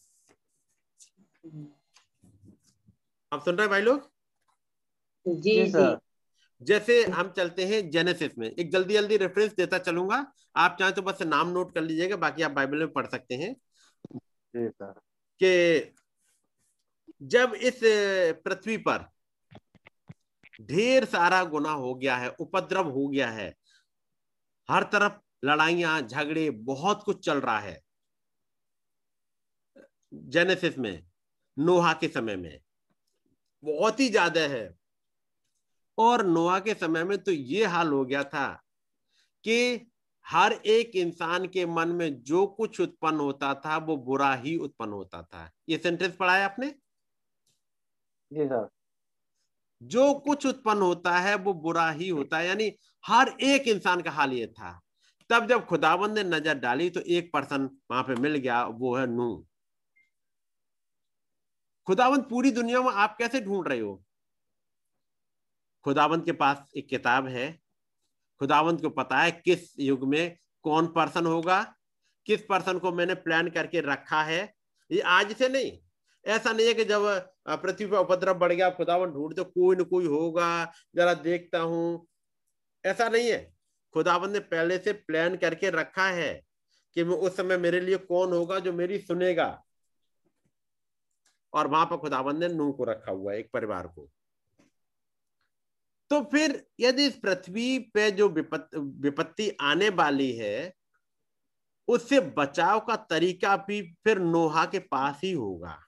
आप सुन रहे भाई लोग? जी सर। जैसे हम चलते हैं जेनेसिस में। एक जल्दी जल्दी रेफरेंस देता चलूँगा। आप चाहें तो बस नाम नोट कर लीजिएगा बाकी आप बाइबल में पढ़ सकते हैं। जी सर। कि जब इस पृथ्वी पर ढेर सारा गुना हो गया है, उपद्रव हो गया है। हर तरफ़ लड़ाइयाँ, झगड़े, बहुत कुछ चल रहा है। जेनेसिस में, नोहा के समय में, बहुत ही ज़्यादा है। और नोहा के समय में तो ये हाल हो गया था कि हर एक इंसान के मन में जो कुछ उत्पन्न होता था, वो बुरा ही उत्पन्न होता था। ये सेंटेंस पढ़ा है आपने? जी सर जो कुछ उत्पन्न होता है, वो बुरा ही होता है। यानी हर एक इंसान का हाल ये था। तब जब खुदावंद ने नज़र डाली तो एक पर्सन वहाँ पे मिल गया, वो है नू खुदावंद पूरी दुनिया में आप कैसे ढूंढ रहे हो? खुदावंद के पास एक किताब है। खुदावंद को पता है किस युग में कौन पर्सन होगा, किस पर्सन को मैंने प्लान करके रखा है। ये आज से नहीं ऐसा नहीं है कि जब पृथ्वी पर उपद्रव बढ़ गया, खुदावन ढूंढते कोई न कोई होगा। जरा देखता हूँ। ऐसा नहीं है। खुदावन ने पहले से प्लान करके रखा है कि मैं उस समय मेरे लिए कौन होगा जो मेरी सुनेगा। और वहाँ पर खुदावन ने नूह को रखा हुआ है, एक परिवार को। तो फिर यदि इस पृथ्वी पे जो विपत्ति आने वाली है, उससे बचाव का तरीका भी फिर नोहा के पास ही होगा।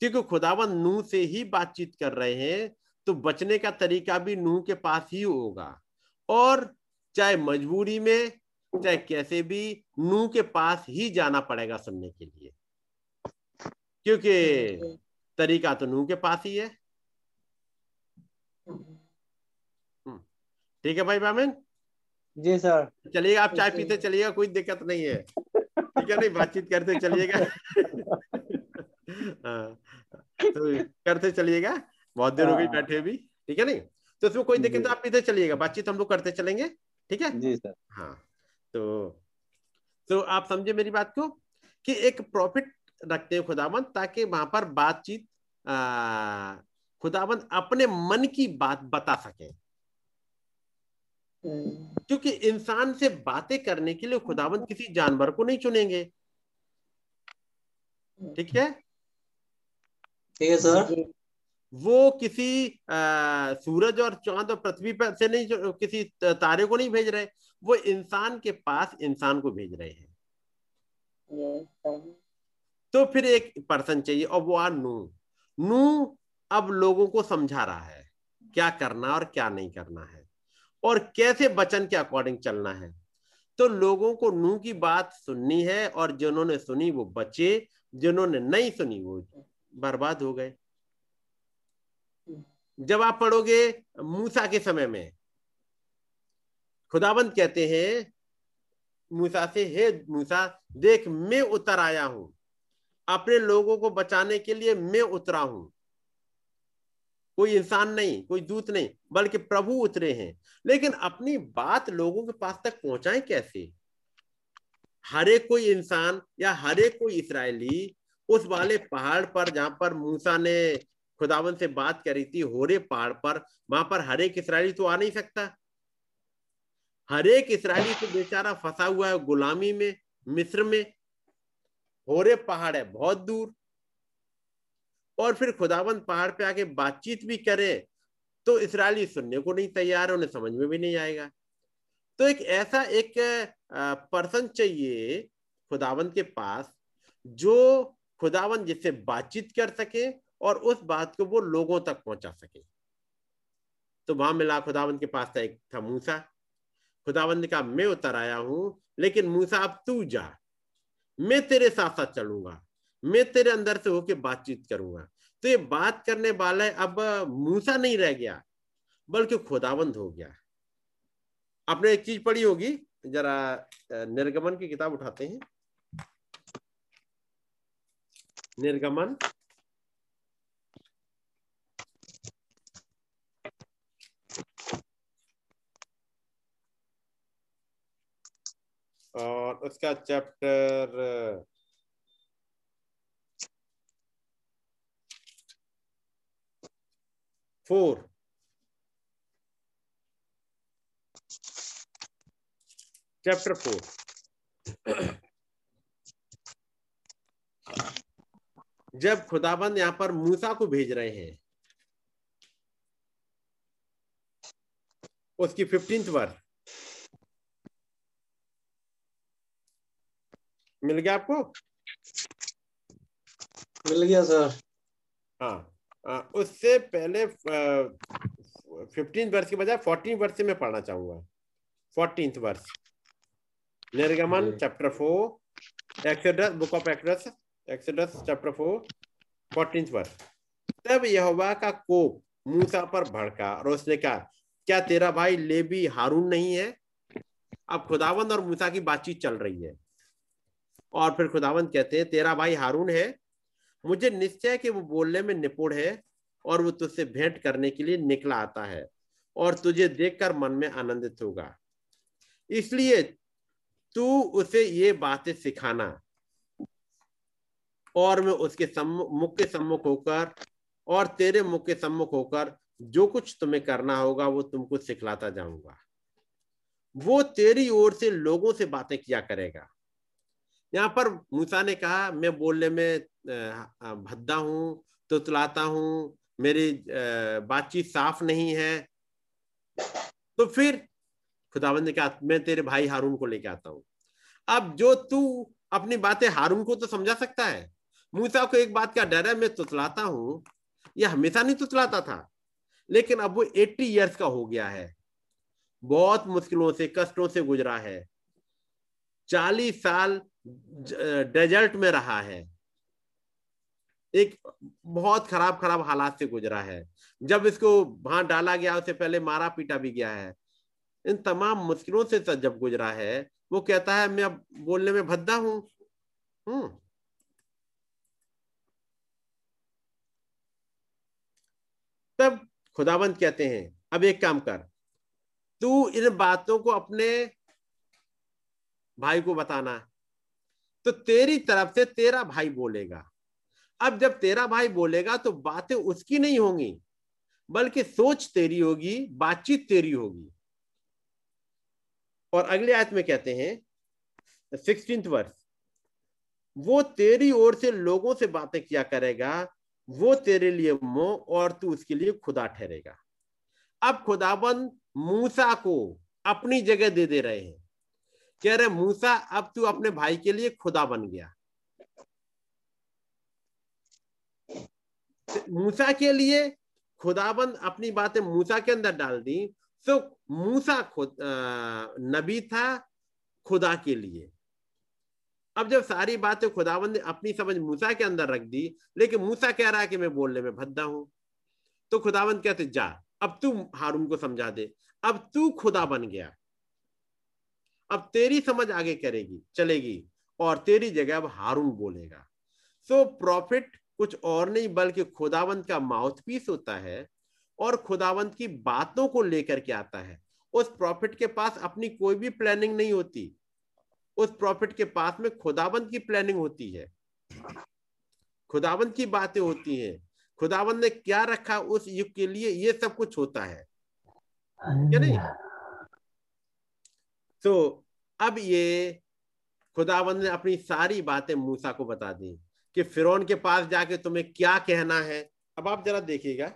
क्योंकि खुदावन नूह से ही बातचीत कर रहे हैं तो बचने का तरीका भी नूह के पास ही होगा। और चाहे मजबूरी में चाहे कैसे भी नूह के पास ही जाना पड़ेगा सुनने के लिए। क्योंकि तरीका तो नूह के पास ही है। ठीक है भाई बामिन? जी सर। चलिएगा आप चाय पीते चलिएगा कोई दिक्कत नहीं है। ठीक है नहीं बातचीत करते चलिएगा। [laughs] तो करते चलिएगा। बहुत देर हो गई बैठे भी ठीक है नहीं? तो उसमें कोई दिक्कत आप इधर चलिएगा बातचीत हम लोग करते चलेंगे ठीक है? जी सर। हाँ तो तो आप समझे मेरी बात को कि एक प्रॉफिट रखते हैं खुदाबंद ताकि वहाँ पर बातचीत खुदाबंद अपने मन की बात बता सके। क्योंकि इंसान से बातें करने के लिए खुदाबंद किसी जानवर को नहीं चुनेंगे। ठीक है? ठीक है सर वो किसी आ, सूरज और चाँद और पृथ्वी पर से नहीं किसी तारे को नहीं भेज रहे वो इंसान के पास इंसान को भेज रहे हैं। तो फिर एक पर्सन चाहिए और वो आ नू। नू अब लोगों को समझा रहा है क्या करना और क्या नहीं करना है और कैसे वचन के अकॉर्डिंग चलना है। तो लोगों को नू की बात सुननी है और जिन्होंने सुनी वो बचे जिन्होंने नहीं सुनी वो बर्बाद हो गए। जब आप पढ़ोगे मूसा के समय में, खुदाबंद कहते हैं, मूसा से, हे मूसा, देख, मैं उतर आया हूँ। अपने लोगों को बचाने के लिए मैं उतरा हूँ। कोई इंसान नहीं, कोई दूत नहीं, बल्कि प्रभु उतरे हैं। लेकिन अपनी बात लोगों के पास तक पहुंचाएँ कैसे? हर एक कोई इंसान या हर एक कोई इसराइली उस वाले पहाड़ पर जहाँ पर मूसा ने खुदावन से बात करी थी, होरे पहाड़ पर, वहाँ पर हर एक इसराइली तो आ नहीं सकता। हर एक इसराइली तो बेचारा फंसा हुआ है गुलामी में, मिस्र में। होरे पहाड़ है, बहुत दूर। और फिर खुदाबंद पहाड़ पे आके बातचीत भी करे तो इसराइली सुनने को नहीं तैयार है उन्हें समझ में भी नहीं आएगा। तो एक ऐसा एक पर्सन चाहिए खुदावंत के पास, जो खुदावंत जिससे बातचीत कर सके और उस बात को वो लोगों तक पहुँचा सके। तो वहाँ मिला खुदावंत के पास था एक था मूसा। खुदावंत का मैं उतर आया हूँ, लेकिन मूसा, अब तू जा। मैं तेरे साथ साथ चलूँगा। मैं तेरे अंदर से होके बातचीत करूँगा। तो ये बात करने वाला है, अब मूसा नहीं रह गया, बल्कि खुदावंद हो गया। आपने एक चीज़ पढ़ी होगी? जरा निर्गमन की किताब उठाते हैं। निर्गमन। और उसका चैप्टर फोर। Chapter four. जब खुदाबंद यहाँ पर मूसा को भेज रहे हैं उसकी फिफ्टींथ वर्ष। मिल गया आपको? मिल गया सर। हाँ उससे पहले फिफ्टीन वर्ष के बजाय फोर्टीन वर्ष से मैं पढ़ना चाहूँगा। फोर्टीन वर्ष। निर्गमन chapter four Exodus book of Exodus Exodus chapter four fourteen वर्ष तब यहोवा का कोप मूसा पर भड़का और उसने कहा, क्या तेरा भाई लेबी हारून नहीं है? अब खुदावंद और मूसा की बातचीत चल रही है। और फिर खुदावंत कहते हैं, तेरा भाई हारून है। मुझे निश्चय कि वो बोलने में निपुण है और वो तुझसे भेंट करने के लिए निकला आता है और तुझे देखकर मन में आनंदित होगा। इसलिए तू उसे ये बातें सिखाना और मैं उसके मुख के सम्मुख होकर और तेरे मुख के सम्मुख होकर जो कुछ तुम्हें करना होगा, वो तुमको सिखलाता जाऊँगा। वो तेरी ओर से लोगों से बातें किया करेगा। यहाँ पर मूसा ने कहा, मैं बोलने में भद्दा हूँ, तुतलाता हूँ, मेरी बातचीत साफ़ नहीं है। तो फिर खुदाबंद ने कहा, मैं तेरे भाई हारून को लेके आता हूँ। अब जो तू अपनी बातें हारून को तो समझा सकता है मूसा को एक बात का डर है, मैं तुतलाता हूँ। यह हमेशा नहीं तुतलाता था, लेकिन अब वो एट्टी इयर्स का हो गया है। बहुत मुश्किलों से, कष्टों से गुजरा है। चालीस साल डेजर्ट में रहा है। एक बहुत खराब खराब हालात से गुजरा है। जब इसको वहाँ डाला गया, उससे पहले मारा पीटा भी गया है। इन तमाम मुश्किलों से, जब गुजरा है, वो कहता है, मैं अब बोलने में भद्दा हूँ। हम्म तब खुदाबंद कहते हैं, अब एक काम कर, तू इन बातों को अपने भाई को बताना। तो तेरी तरफ़ से तेरा भाई बोलेगा। अब जब तेरा भाई बोलेगा तो बातें उसकी नहीं होंगी, बल्कि सोच तेरी होगी, बातचीत तेरी होगी। और अगले आयत में कहते हैं सिक्सटींथ वर्ष वो तेरी ओर से लोगों से बातें किया करेगा वो तेरे लिए मोह और तू उसके लिए खुदा ठहरेगा। अब खुदाबंद मूसा को अपनी जगह दे दे रहे हैं। कह रहे मूसा, अब तू अपने भाई के लिए खुदा बन गया। मूसा के लिए खुदाबंद अपनी बातें मूसा के अंदर डाल दी। तो मूसा खुद नबी था खुदा के लिए। अब जब सारी बातें खुदावन ने अपनी समझ मूसा के अंदर रख दी, लेकिन मूसा कह रहा है कि मैं बोलने में भद्दा हूँ। तो खुदाबंद कहते, जा, अब तू हारून को समझा दे। अब तू खुदा बन गया। अब तेरी समझ आगे करेगी, चलेगी, और तेरी जगह अब हारून बोलेगा। सो प्रॉफिट कुछ और नहीं, बल्कि खुदावंत का माउथ पीस होता है, और खुदावंत की बातों को लेकर के आता है। उस प्रॉफिट के पास अपनी कोई भी प्लानिंग नहीं होती। उस प्रॉफिट के पास में खुदावंत की प्लानिंग होती है। खुदावंत की बातें होती हैं। खुदावंत ने क्या रखा उस युग के लिए, ये सब कुछ होता है। क्या नहीं? तो अब ये खुदावंत ने अपनी सारी बातें मूसा को बता दी कि फिरौन के पास जाके तुम्हें क्या कहना है। अब आप जरा देखिएगा।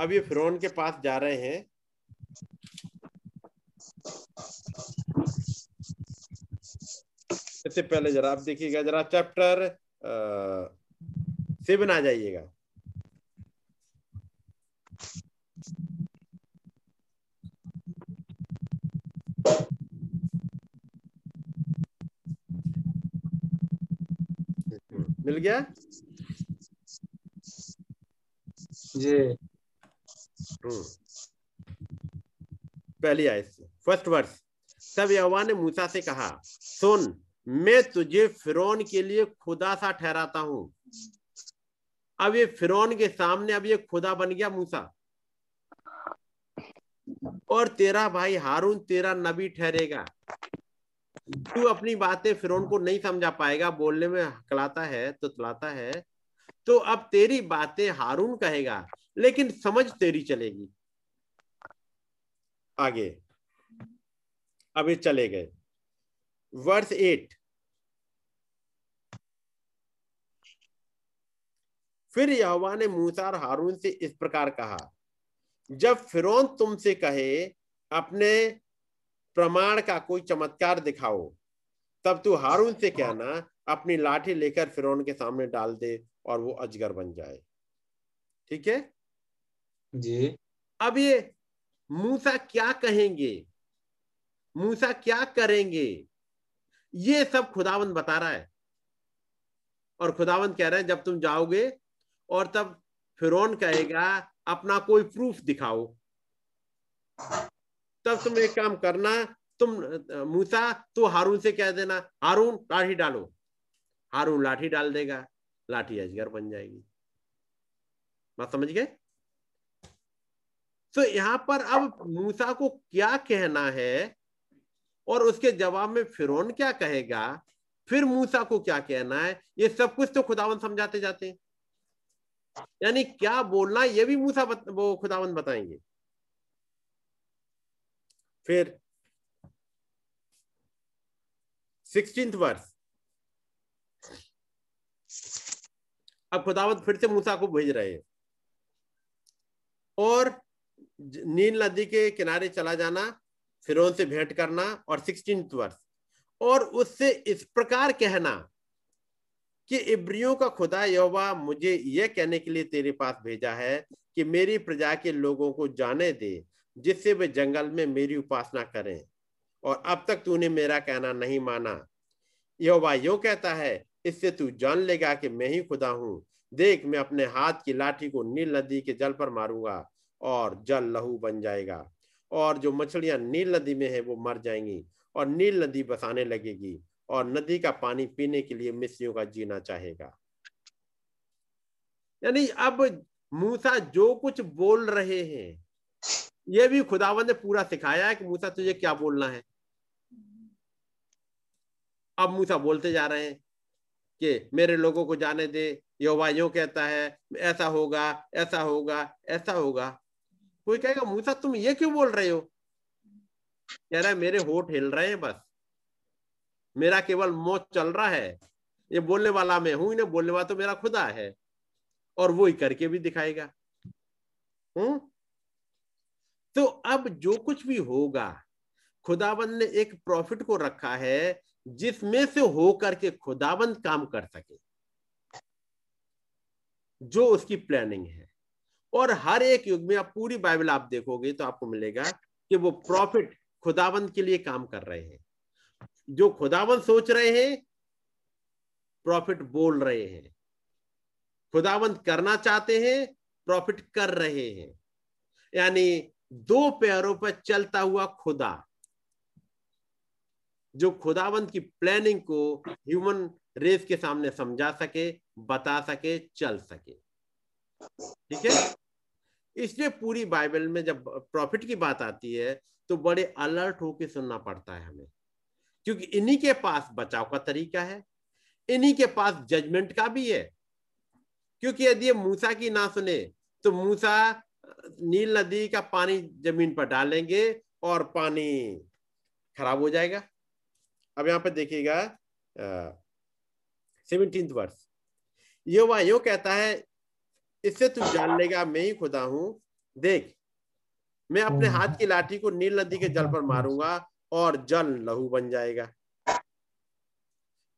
अब ये फिरौन के पास जा रहे हैं। इससे पहले जरा आप देखिएगा, जरा चैप्टर सेवन आ जाइएगा। मिल गया? जी। पहली आयत फ़र्स्ट वर्स तब यहोवा ने मूसा से कहा, सुन, मैं तुझे फिरौन के लिए खुदा सा ठहराता हूँ। अब ये फिरौन के सामने अब ये खुदा बन गया मूसा। और तेरा भाई हारून तेरा नबी ठहरेगा। तू अपनी बातें फिर को नहीं समझा पाएगा, बोलने में हकलाता है तो तलाता है तो अब तेरी बातें हारून कहेगा, लेकिन समझ तेरी चलेगी। आगे। अभी चले गए। वर्ष एट फिर यहोवा ने मूसा हारून से इस प्रकार कहा, जब फिरौन तुमसे कहे, अपने प्रमाण का कोई चमत्कार दिखाओ, तब तू हारून से कहना, अपनी लाठी लेकर फिर के सामने डाल दे और वो अजगर बन जाए। ठीक है? जी। अब ये मूसा क्या कहेंगे? मूसा क्या करेंगे? ये सब खुदावंत बता रहा है। और खुदावंत कह रहे हैं जब तुम जाओगे और तब फिरौन कहेगा अपना कोई प्रूफ दिखाओ। तब तुम एक काम करना तुम मूसा तो हारून से कह देना हारून लाठी डालो। हारून लाठी डाल देगा। लाठी अजगर बन जाएगी। बात समझ गए? तो यहाँ पर अब मूसा को क्या कहना है और उसके जवाब में फिरौन क्या कहेगा? फिर मूसा को क्या कहना है? ये सब कुछ तो खुदावन समझाते जाते हैं। यानी क्या बोलना ये भी मूसा बत, वो खुदावन बताएँगे। फिर सिक्सटींथ वर्स अब खुदावत फिर से मूसा को भेज रहे हैं। और नील नदी के किनारे चला जाना फिर से भेंट करना और सिक्सटीन वर्ष। और उससे इस प्रकार कहना कि इब्रियों का खुदा यहोवा मुझे यह कहने के लिए तेरे पास भेजा है कि मेरी प्रजा के लोगों को जाने दे, जिससे वे जंगल में मेरी उपासना करें। और अब तक तूने मेरा कहना नहीं माना। यहोवा यो कहता है इससे तू जान लेगा कि मैं ही खुदा हूँ। देख, मैं अपने हाथ की लाठी को नील नदी के जल पर मारूँगा और जल लहू बन जाएगा। और जो मछलियाँ नील नदी में है, वो मर जाएँगी और नील नदी बसाने लगेगी और नदी का पानी पीने के लिए मिस्रियों का जीना चाहेगा। यानी अब मूसा जो कुछ बोल रहे हैं, ये भी खुदावन ने पूरा सिखाया है कि मूसा, तुझे क्या बोलना है? अब मूसा बोलते जा रहे हैं कि मेरे लोगों को जाने दे, यहोवा यूँ कहता है, ऐसा होगा ऐसा होगा ऐसा होगा। कोई कहेगा, मूसा, तुम ये क्यों बोल रहे हो? कह रहा है, मेरे होठ हिल रहे हैं बस। मेरा केवल मौत चल रहा है। ये बोलने वाला मैं हूँ, इन्हें बोलने वाला तो मेरा खुदा है। और वो ही करके भी दिखाएगा। हम्म? तो अब जो कुछ भी होगा खुदाबंद ने एक प्रॉफिट को रखा है जिसमें से होकर के खुदाबंद काम कर सके, जो उसकी प्लानिंग है। और हर एक युग में, आप पूरी बाइबल आप देखोगे तो आपको मिलेगा कि वो प्रॉफिट खुदाबंद के लिए काम कर रहे हैं। जो खुदाबंद सोच रहे हैं प्रॉफिट बोल रहे हैं। खुदाबंद करना चाहते हैं प्रॉफिट कर रहे हैं। यानी दो पैरों पर चलता हुआ खुदा जो खुदावंत की प्लानिंग को ह्यूमन रेस के सामने समझा सके, बता सके, चल सके। ठीक है? इसलिए पूरी बाइबल में जब प्रॉफिट की बात आती है तो बड़े अलर्ट होके सुनना पड़ता है हमें। क्योंकि इन्हीं के पास बचाव का तरीका है। इन्हीं के पास जजमेंट का भी है। क्योंकि यदि ये मूसा की ना सुने तो मूसा नील नदी का पानी ज़मीन पर डालेंगे और पानी खराब हो जाएगा। अब यहाँ पर देखिएगा सेवनटीन वर्ष ये वह यो कहता है, इससे तू जान लेगा, मैं ही खुदा हूँ। देख, मैं अपने हाथ की लाठी को नील नदी के जल पर मारूँगा और जल लहू बन जाएगा।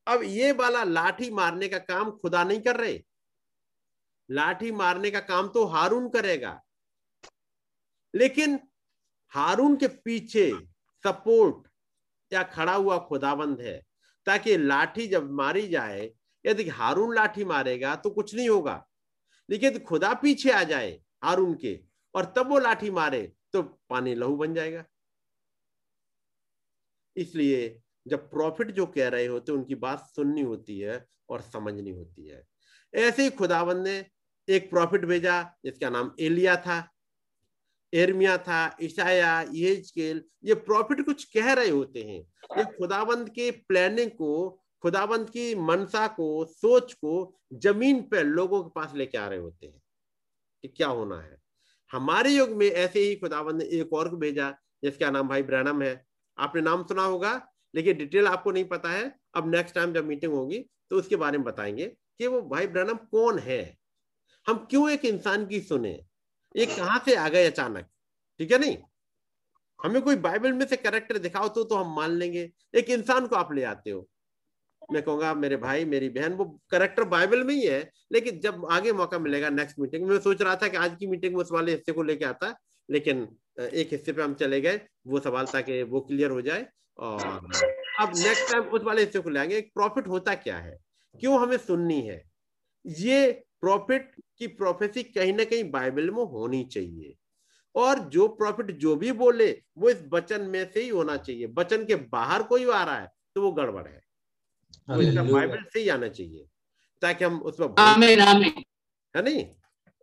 अब ये वाला लाठी मारने का काम खुदा नहीं कर रहे। लाठी मारने का काम तो हारून करेगा। लेकिन हारून के पीछे सपोर्ट या खड़ा हुआ खुदाबंद है? ताकि लाठी जब मारी जाए, यदि हारून लाठी मारेगा तो कुछ नहीं होगा। लेकिन खुदा पीछे आ जाए हारून के और तब वो लाठी मारे तो पानी लहू बन जाएगा। इसलिए जब प्रॉफिट जो कह रहे होते उनकी बात सुननी होती है और समझनी होती है। ऐसे ही खुदाबंद ने एक प्रॉफिट भेजा, जिसका नाम एलिया था। एरमिया था, ईशाया येजकेल ये प्रॉफिट कुछ कह रहे होते हैं। ये खुदाबंद के प्लानिंग को, खुदाबंद की मनसा को, सोच को, ज़मीन पर लोगों के पास लेके आ रहे होते हैं कि क्या होना है। हमारे युग में ऐसे ही खुदाबंद ने एक और को भेजा, जिसका नाम भाई ब्रैनम है। आपने नाम सुना होगा, लेकिन डिटेल आपको नहीं पता है। अब नेक्स्ट टाइम जब मीटिंग होगी तो उसके बारे में बताएँगे कि वो भाई ब्रैनम कौन है? हम क्यों एक इंसान की सुने? ये कहाँ से आ गए अचानक? ठीक है नहीं? हमें कोई बाइबल में से करेक्टर दिखाओ तो तो हम मान लेंगे। एक इंसान को आप ले आते हो। मैं कहूँगा, मेरे भाई, मेरी बहन, वो करेक्टर बाइबल में ही है, लेकिन जब आगे मौका मिलेगा नेक्स्ट मीटिंग में सोच रहा था कि आज की मीटिंग में उस वाले हिस्से को लेके आता, लेकिन एक हिस्से पे हम चले गए, वो सवाल था कि वो क्लियर हो जाए, और अब नेक्स्ट टाइम उस वाले हिस्से को ले आएँगे। एक प्रॉफिट होता क्या है? क्यों हमें सुननी है? ये प्रॉफिट की प्रोफेसी कहीं ना कहीं बाइबल में होनी चाहिए। और जो प्रॉफिट जो भी बोले वो इस वचन में से ही होना चाहिए। वचन के बाहर कोई आ रहा है तो वो गड़बड़ है। इसका बाइबल से ही आना चाहिए ताकि हम उसमें आमीन आमीन है नहीं?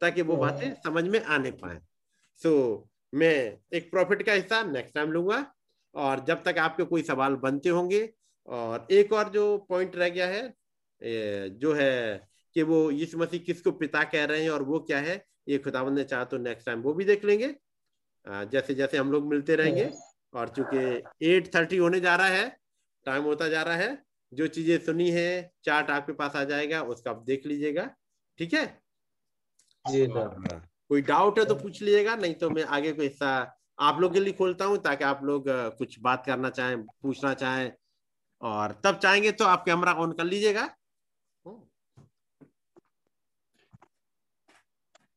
ताकि वो बातें समझ में आने पाए। सो so, मैं एक प्रॉफिट का हिस्सा नेक्स्ट टाइम लूँगा। और जब तक आपके कोई सवाल बनते होंगे और एक और जो पॉइंट रह गया है जो है कि वो यीशु मसीह किसको पिता कह रहे हैं और वो क्या है ये खुदावंद ने चाहा तो नेक्स्ट टाइम वो भी देख लेंगे। जैसे जैसे हम लोग मिलते रहेंगे और चूँकि एट थर्टी होने जा रहा है टाइम होता जा रहा है जो चीज़ें सुनी है चार्ट आपके पास आ जाएगा उसका आप देख लीजिएगा। ठीक है? जी कोई डाउट है तो पूछ लीजिएगा नहीं तो मैं आगे कोई हिस्सा आप लोग के लिए खोलता हूँ ताकि आप लोग कुछ बात करना चाहें पूछना चाहें। और तब चाहेंगे तो आप कैमरा ऑन कर लीजिएगा।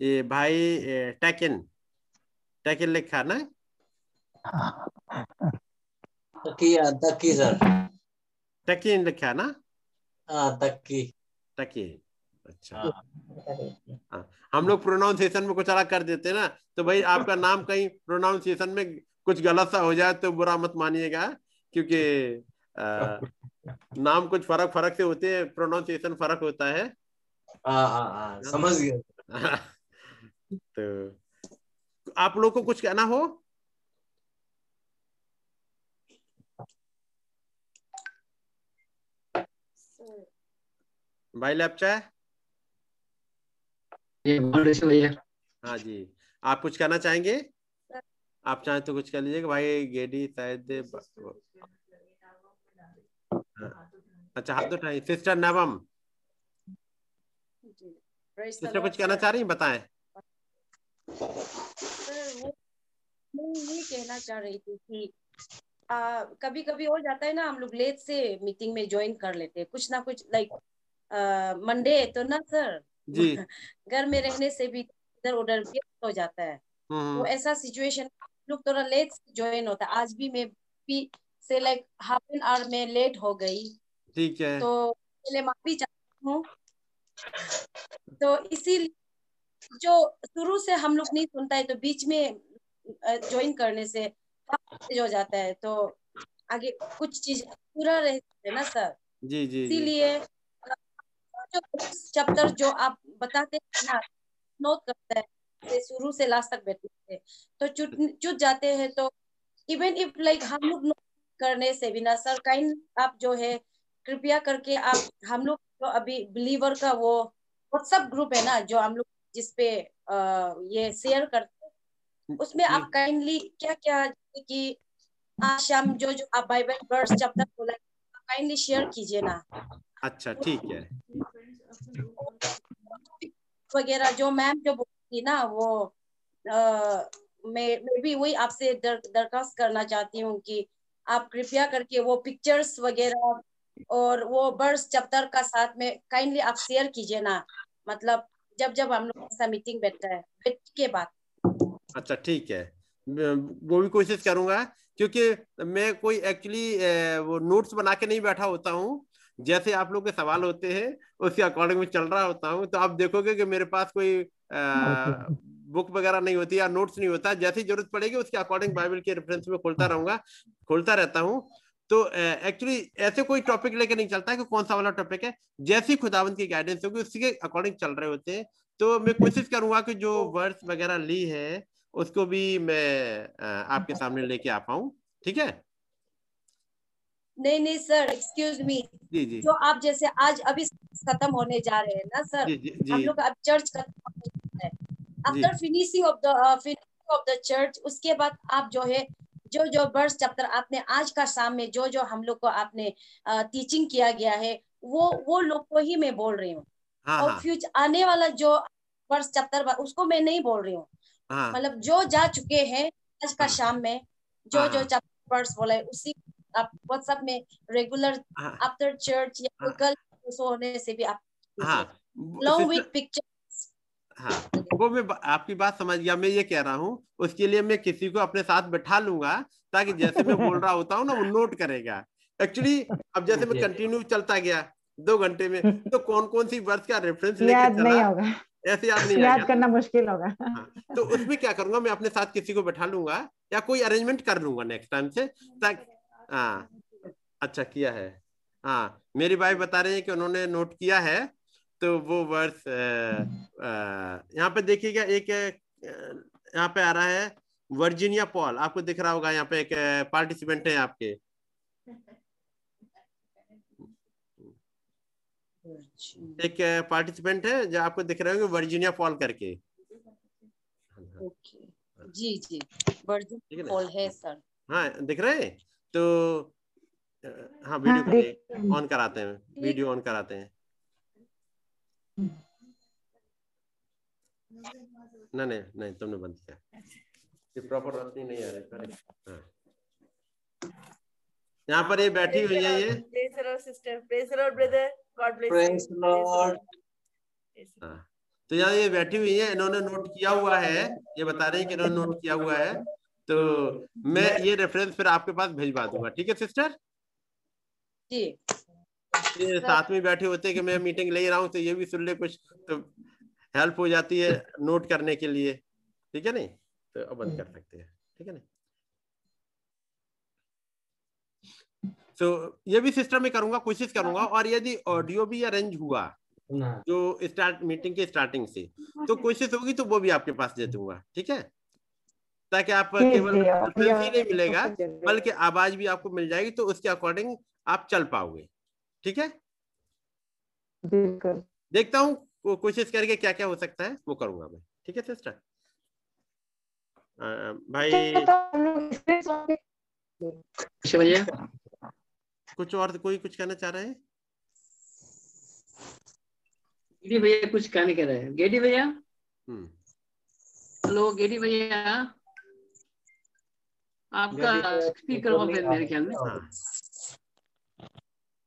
ये भाई टैकिन। टैकिन लिखा ना? तकी तकी सर। लिखा ना? हाँ तकी। टकी अच्छा। हाँ। हम लोग प्रोनाउंसिएशन में कुछ अलग कर देते हैं ना तो भाई आपका नाम कहीं प्रोनाउंसिएशन में कुछ गलत सा हो जाए तो बुरा मत मानिएगा क्योंकि आ, नाम कुछ फ़र्क फ़र्क से होते हैं प्रोनाउंसिएशन फ़र्क होता है। हाँ हाँ हाँ समझ गया। [laughs] तो आप लोग को कुछ कहना हो? भाई लैपचा हाँ जी। आप कुछ कहना चाहेंगे? आप चाहें तो कुछ कह लीजिएगा भाई गेडी शायद हाँ। अच्छा हाथ उठाइए। सिस्टर नवम। सिस्टर कुछ कहना चाह रही हैं? बताएँ। मैं ये कहना चाह रही थी कि आ, कभी कभी हो जाता है ना हम लोग लेट से मीटिंग में ज्वाइन कर लेते हैं। कुछ ना कुछ लाइक मंडे तो ना सर जी। [laughs] घर में रहने से भी इधर उधर भी हो जाता है। हम्म तो ऐसा सिचुएशन लोग थोड़ा लेट से ज्वाइन होता है। आज भी मैं भी से लाइक हाफ़ एन आवर में लेट हो गई। ठीक है। तो पहले माफ़ी चाहती हूँ। तो इसीलिए जो शुरू से हम लोग नहीं सुनता है तो बीच में ज्वाइन करने से हो जाता है तो आगे कुछ चीज़ पूरा रहता है ना सर? जी जी इसीलिए जो चैप्टर जो आप बताते हैं ना नोट करता है शुरू से लास्ट तक बैठे थे तो चुट चुट जाते हैं तो इवन इफ़ लाइक हम लोग नोट करने से बिना सर काइंड आप जो है कृपया करके आप हम लोग जो अभी बिलीवर का वो व्हाट्सएप ग्रुप है ना जो हम लोग जिसपे ये शेयर करते हैं उसमें आप काइंडली क्या क्या कि आज शाम जो जो आप बाइबल वर्स चैप्टर बोला काइंडली शेयर कीजिए ना। अच्छा ठीक है। वगैरह जो मैम जो बोलती ना वो मैं मैं भी वही आपसे दर, दरखास्त करना चाहती हूँ कि आप कृपया करके वो पिक्चर्स वगैरह और वो बर्ड्स चैप्टर का साथ में काइंडली आप शेयर कीजिए ना। मतलब जब जब हम लोग ऐसा मीटिंग बैठता है बैठ के बाद अच्छा ठीक है। वो भी कोशिश करूँगा क्योंकि मैं कोई एक्चुअली वो नोट्स बना के नहीं बैठा होता हूँ। जैसे आप लोग के सवाल होते हैं उसके अकॉर्डिंग में चल रहा होता हूँ तो आप देखोगे कि मेरे पास कोई आ, बुक वगैरह नहीं होती या नोट्स नहीं होता। जैसी ज़रूरत पड़ेगी उसके अकॉर्डिंग बाइबल के रेफरेंस में खोलता रहूँगा खोलता रहता हूँ। तो एक्चुअली ऐसे कोई टॉपिक लेके नहीं चलता है कि कौन सा वाला टॉपिक है। जैसी खुदावंत की गाइडेंस होगी उसी के अकॉर्डिंग चल रहे होते हैं। तो मैं कोशिश करूँगा कि जो वर्ड्स वगैरह ली है उसको भी मैं आपके सामने लेके आ पाऊँ। ठीक है? नहीं नहीं सर एक्सक्यूज मी जी जी। जो आप जैसे आज अभी खत्म होने जा रहे हैं ना सर जी जी हम लोग अब चर्च खत्म है। After finishing of the finishing of the church उसके बाद आप जो है जो जो वर्स चैप्टर आपने आज का शाम में जो जो हम लोग को आपने टीचिंग किया गया है वो वो लोग को ही मैं बोल रही हूँ। हाँ और हाँ। फ्यूचर आने वाला जो वर्स चैप्टर उसको मैं नहीं बोल रही हूँ। हाँ। मतलब जो जा चुके हैं आज का हाँ। शाम में जो हाँ, जो हाँ। चैप्टर वर्स बोला है उसी आप व्हाट्सएप में रेगुलर हाँ। आफ्टर चर्च या हाँ। कल होने से भी आप लॉन्ग with pictures हाँ वो मैं आपकी बात समझ गया मैं ये कह रहा हूँ उसके लिए मैं किसी को अपने साथ बैठा लूँगा ताकि जैसे मैं बोल रहा होता हूँ ना वो नोट करेगा। एक्चुअली अब जैसे मैं कंटिन्यू चलता गया दो घंटे में तो कौन कौन सी वर्ष का रेफरेंस याद नहीं होगा। ऐसे याद नहीं याद करना मुश्किल होगा। हाँ, तो उसमें क्या करूँगा मैं अपने साथ किसी को बैठा लूँगा या कोई अरेंजमेंट कर लूँगा नेक्स्ट टाइम से ताकि हाँ अच्छा किया है। हाँ मेरी भाई बता रहे हैं कि उन्होंने नोट किया है तो वो वर्ष यहाँ पे देखिएगा एक यहाँ पे आ रहा है वर्जीनिया पॉल आपको दिख रहा होगा यहाँ पे एक पार्टिसिपेंट है आपके। एक पार्टिसिपेंट है जो आपको दिख रहे होंगे वर्जीनिया पॉल करके। ओके जी जी। वर्जिन ठीक है है सर हाँ दिख रहे हैं? तो हाँ हाँ, वीडियो ऑन कराते हैं। वीडियो ऑन कराते हैं। नहीं नहीं नहीं तुमने बंद किया। ये प्रॉपर रोशनी नहीं आ रही करेक्ट हाँ। यहाँ पर ये बैठी हुई है ये. God bless Praise you. the Lord. Praise the Lord. हाँ। तो यहाँ ये बैठी हुई है इन्होंने नोट किया हुआ है। ये बता रहे हैं कि इन्होंने नोट किया हुआ है। तो मैं ये रेफरेंस फिर आपके पास भेजवा दूँगा। ठीक है सिस्टर जी। ये साथ में बैठे होते कि मैं मीटिंग ले रहा हूँ तो ये भी सुन ले कुछ तो हेल्प हो जाती है नोट करने के लिए। ठीक है नहीं? तो अब बंद कर सकते हैं। ठीक है नहीं? तो ये भी सिस्टम में करूँगा कोशिश करूँगा और यदि ऑडियो भी अरेंज हुआ जो स्टार्ट मीटिंग के स्टार्टिंग से तो कोशिश होगी तो वो भी आपके पास दे दूँगा। ठीक है? ताकि आप केवल ही नहीं मिलेगा बल्कि आवाज़ भी आपको मिल जाएगी तो उसके अकॉर्डिंग आप चल पाओगे। ठीक है? देखता हूँ कोशिश करके क्या क्या हो सकता है वो करूँगा मैं। ठीक है सिस्टर? भाई तो कुछ और कोई कुछ कहना चाह रहे हैं? गेडी भैया कुछ कहने कह रहे हैं। गेडी भैया? हम्म। हेलो गेडी भैया? आपका स्पीकर ऑफ़ है मेरे ख्याल में। हाँ।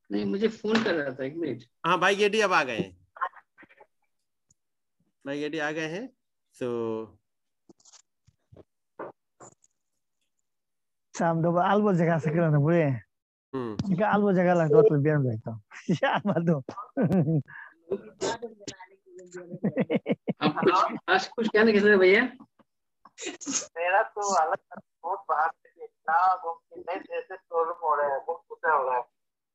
नहीं मुझे फ़ोन कर रहा था एक मिनट हाँ भाई गेडी अब आ गए हैं भाई गेडी आ गए हैं तो Samdo ba albo jaga sakira na bure. Hmm albo jaga la dot le bian bai to. Ya mado. आप कुछ आज कुछ कहने हैं भैया मेरा तो अलग बहुत बाहर से इतना नेट ऐसे प्रॉब्लम हो रहा है बहुत गुस्सा हो रहा है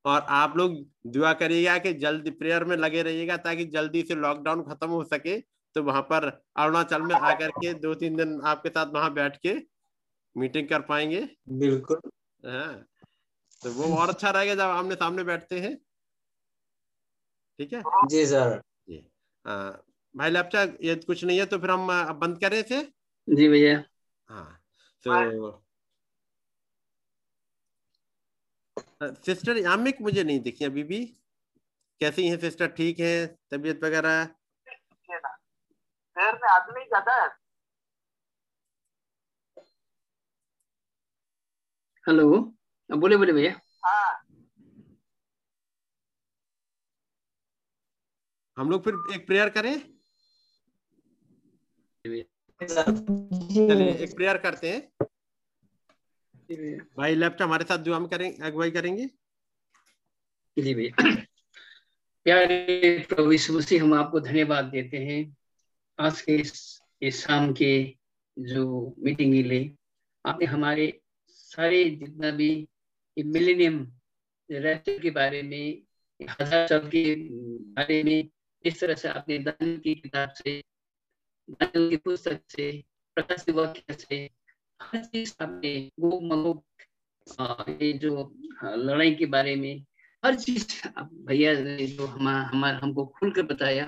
और आप लोग दुआ करिएगा कि जल्दी प्रेयर में लगे रहिएगा ताकि जल्दी से लॉकडाउन खत्म हो सके। तो वहाँ पर अरुणाचल में आकर के दो तीन दिन आपके साथ वहाँ बैठ के मीटिंग कर पाएँगे। बिल्कुल। हाँ तो वो और अच्छा रहेगा जब आमने सामने बैठते हैं। ठीक है? जी सर। जी। आ, भाई लैपचा ये कुछ नहीं है तो फिर हम बंद करें इसे? जी भैया। हाँ तो सिस्टर यामिक मुझे नहीं दिखी अभी भी कैसी हैं सिस्टर? ठीक है? तबीयत वगैरह? शहर में आदमी ज़्यादा है हेलो। बोले बोले भैया। हाँ। हम लोग फिर एक प्रेयर करें? चलिए एक प्रेयर करते हैं। भाई लेफ़्ट हमारे साथ दुआ में करेंगे अगुवाई करेंगे? जी भैया। प्यारे प्रभु यीशु हम आपको धन्यवाद देते हैं। आज के इस, इस शाम के जो मीटिंग लिए आपने हमारे सारे जितना भी मिलेनियम रैप्चर के बारे में हज़ार साल के बारे में इस तरह से आपने दानियल की किताब से दानियल की पुस्तक से प्रकाश वाक्य से आपने वो मगो ये जो लड़ाई के बारे में हर चीज़ भैया ने जो हमारा हमारा, हमको खुलकर बताया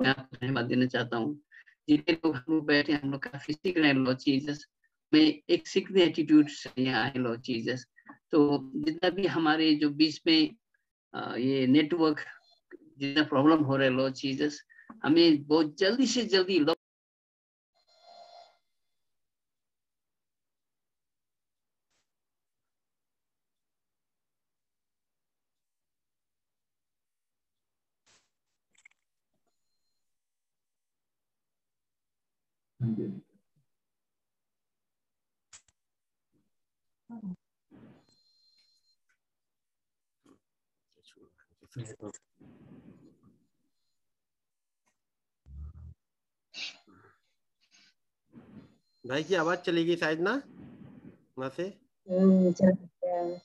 मैं आपको धन्यवाद देना चाहता हूँ। जितने लोग हम लोग बैठे, हम लोग काफ़ी सीख रहे हैं, लॉ चीजेस। में एक सीखने एटीट्यूड से यहाँ आए, लॉ चीजेस। तो जितना भी हमारे जो बीच में ये नेटवर्क जितना प्रॉब्लम हो रहा है, लॉ चीजेस, हमें बहुत जल्दी से जल्दी भाई की आवाज़ चली गई शायद ना? वहाँ से? चल-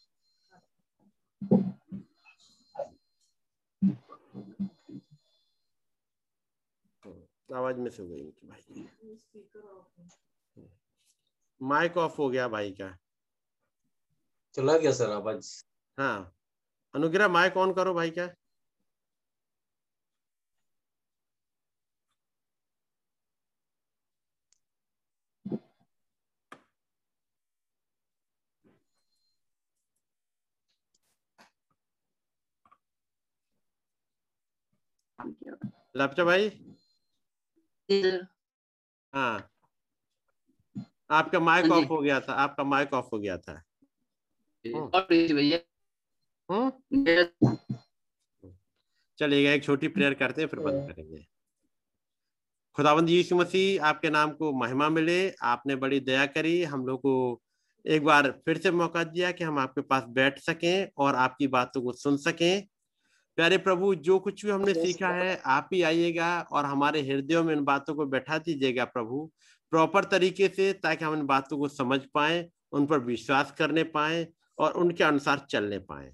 आवाज़ मिस हो गई भाई। की माइक ऑफ़ हो गया भाई का। चला गया सर आवाज़। हाँ। अनुग्रह माइक ऑन करो भाई क्या? लपचा भाई। हाँ। आपका माइक हाँ ऑफ़ हो गया था आपका माइक ऑफ़ हो गया था। और भैया हम्म मेरा चलिएगा एक छोटी प्रेयर करते हैं फिर बंद करेंगे। खुदावंद यीशु मसीह आपके नाम को महिमा मिले आपने बड़ी दया करी हम लोग को एक बार फिर से मौका दिया कि हम आपके पास बैठ सकें और आपकी बातों को सुन सकें। प्यारे प्रभु जो कुछ भी हमने सीखा है आप ही आइएगा और हमारे हृदयों में इन बातों को बैठा दीजिएगा प्रभु। प्रॉपर तरीके से ताकि हम इन बातों को समझ पाए उन पर विश्वास करने पाए और उनके अनुसार चलने पाए।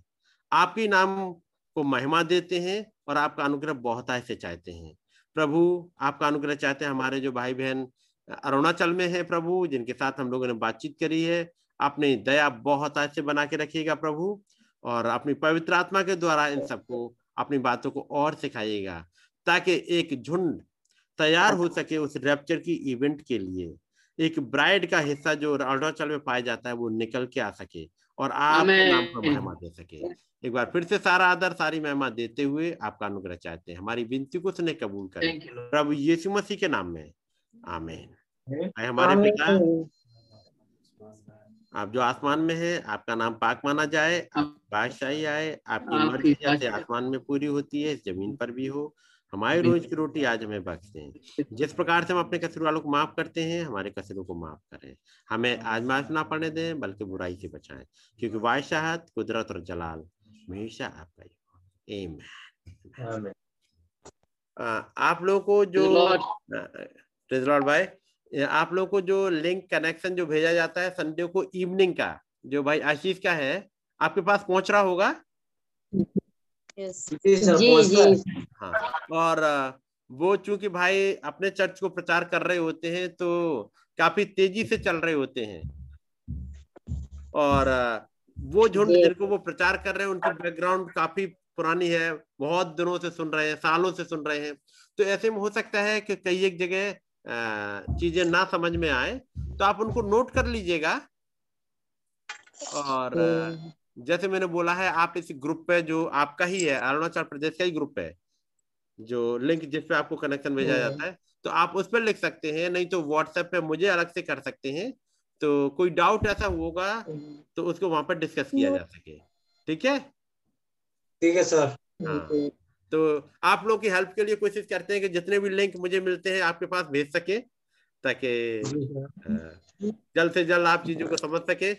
आपके नाम को महिमा देते हैं और आपका अनुग्रह बहुत से चाहते हैं। प्रभु, आपका अनुग्रह चाहते हैं हमारे जो भाई बहन अरुणाचल में है प्रभु, जिनके साथ हम लोगों ने बातचीत करी है। अपनी दया बहुत से बना के रखिएगा प्रभु और अपनी पवित्र आत्मा के द्वारा इन सबको, अपनी बातों को और सिखाइएगा ताकि एक झुंड तैयार हो सके उस रैप्चर की इवेंट के लिए। एक ब्राइड का हिस्सा जो अरुणाचल में पाया जाता है वो निकल के आ सके। और आप नाम पर महिमा दे सके। एक बार फिर से सारा आदर सारी महिमा देते हुए आपका अनुग्रह चाहते हैं। हमारी विनती को उसने कबूल करें। प्रभु यीशु मसीह के नाम में। आमीन। हमारे पिता। आप जो आसमान में है आपका नाम पाक माना जाए। बादशाही आए आपकी मर्ज़ी जैसे आसमान में पूरी होती है ज़मीन पर भी हो। हमारी रोज की रोटी आज हमें बख्श दें। जिस प्रकार से हम अपने कसर वालों को माफ़ करते हैं हमारे कसरों को माफ़ करें। हमें आजमाइश ना पड़ने दें बल्कि बुराई से बचाएँ क्योंकि वायशाहत कुदरत और जलाल हमेशा आपका ही आप लोगों को जो भाई। आप लोगों को जो लिंक कनेक्शन जो भेजा जाता है संडे को इवनिंग का जो भाई आशीष का है आपके पास पहुँच रहा होगा? जी जी। हाँ। और वो चूँकि भाई अपने चर्च को प्रचार कर रहे होते हैं तो काफ़ी तेज़ी से चल रहे होते हैं। और वो झुंड जिनको वो प्रचार कर रहे हैं उनकी बैकग्राउंड काफ़ी पुरानी है बहुत दिनों से सुन रहे हैं सालों से सुन रहे हैं। तो ऐसे में हो सकता है कि कई एक जगह चीज़ें ना समझ में आए तो आप उनको नोट कर लीजिएगा। और जैसे मैंने बोला है आप इस ग्रुप पे जो आपका ही है अरुणाचल प्रदेश का ही ग्रुप है जो लिंक जिस पे आपको कनेक्शन भेजा जाता है तो आप उस पर लिख सकते हैं नहीं तो व्हाट्सएप पे मुझे अलग से कर सकते हैं तो कोई डाउट ऐसा होगा तो उसको वहाँ पर डिस्कस किया जा सके। ठीक है? ठीक है सर हाँ। तो आप लोग की हेल्प के लिए कोशिश करते हैं कि जितने भी लिंक मुझे मिलते हैं आपके पास भेज सके ताकि जल्द से जल्द आप चीज़ों को समझ सके।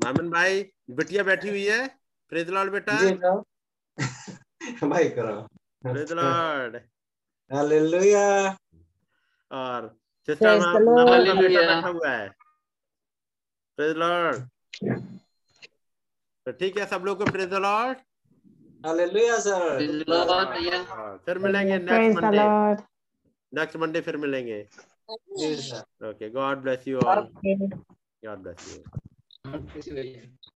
मामन भाई बिटिया बैठी हुई है। प्रेज लॉर्ड बेटा भाई करो। Praise Lord hallelujah. और सिस्टर बैठा हुआ है। प्रेज लॉर्ड तो ठीक है सब लोग को प्रेज लॉर्ड हालेलुया सर। फिर मिलेंगे नेक्स्ट मंडे नेक्स्ट मंडे फिर मिलेंगे। Okay. God bless you all. God bless you. God bless you.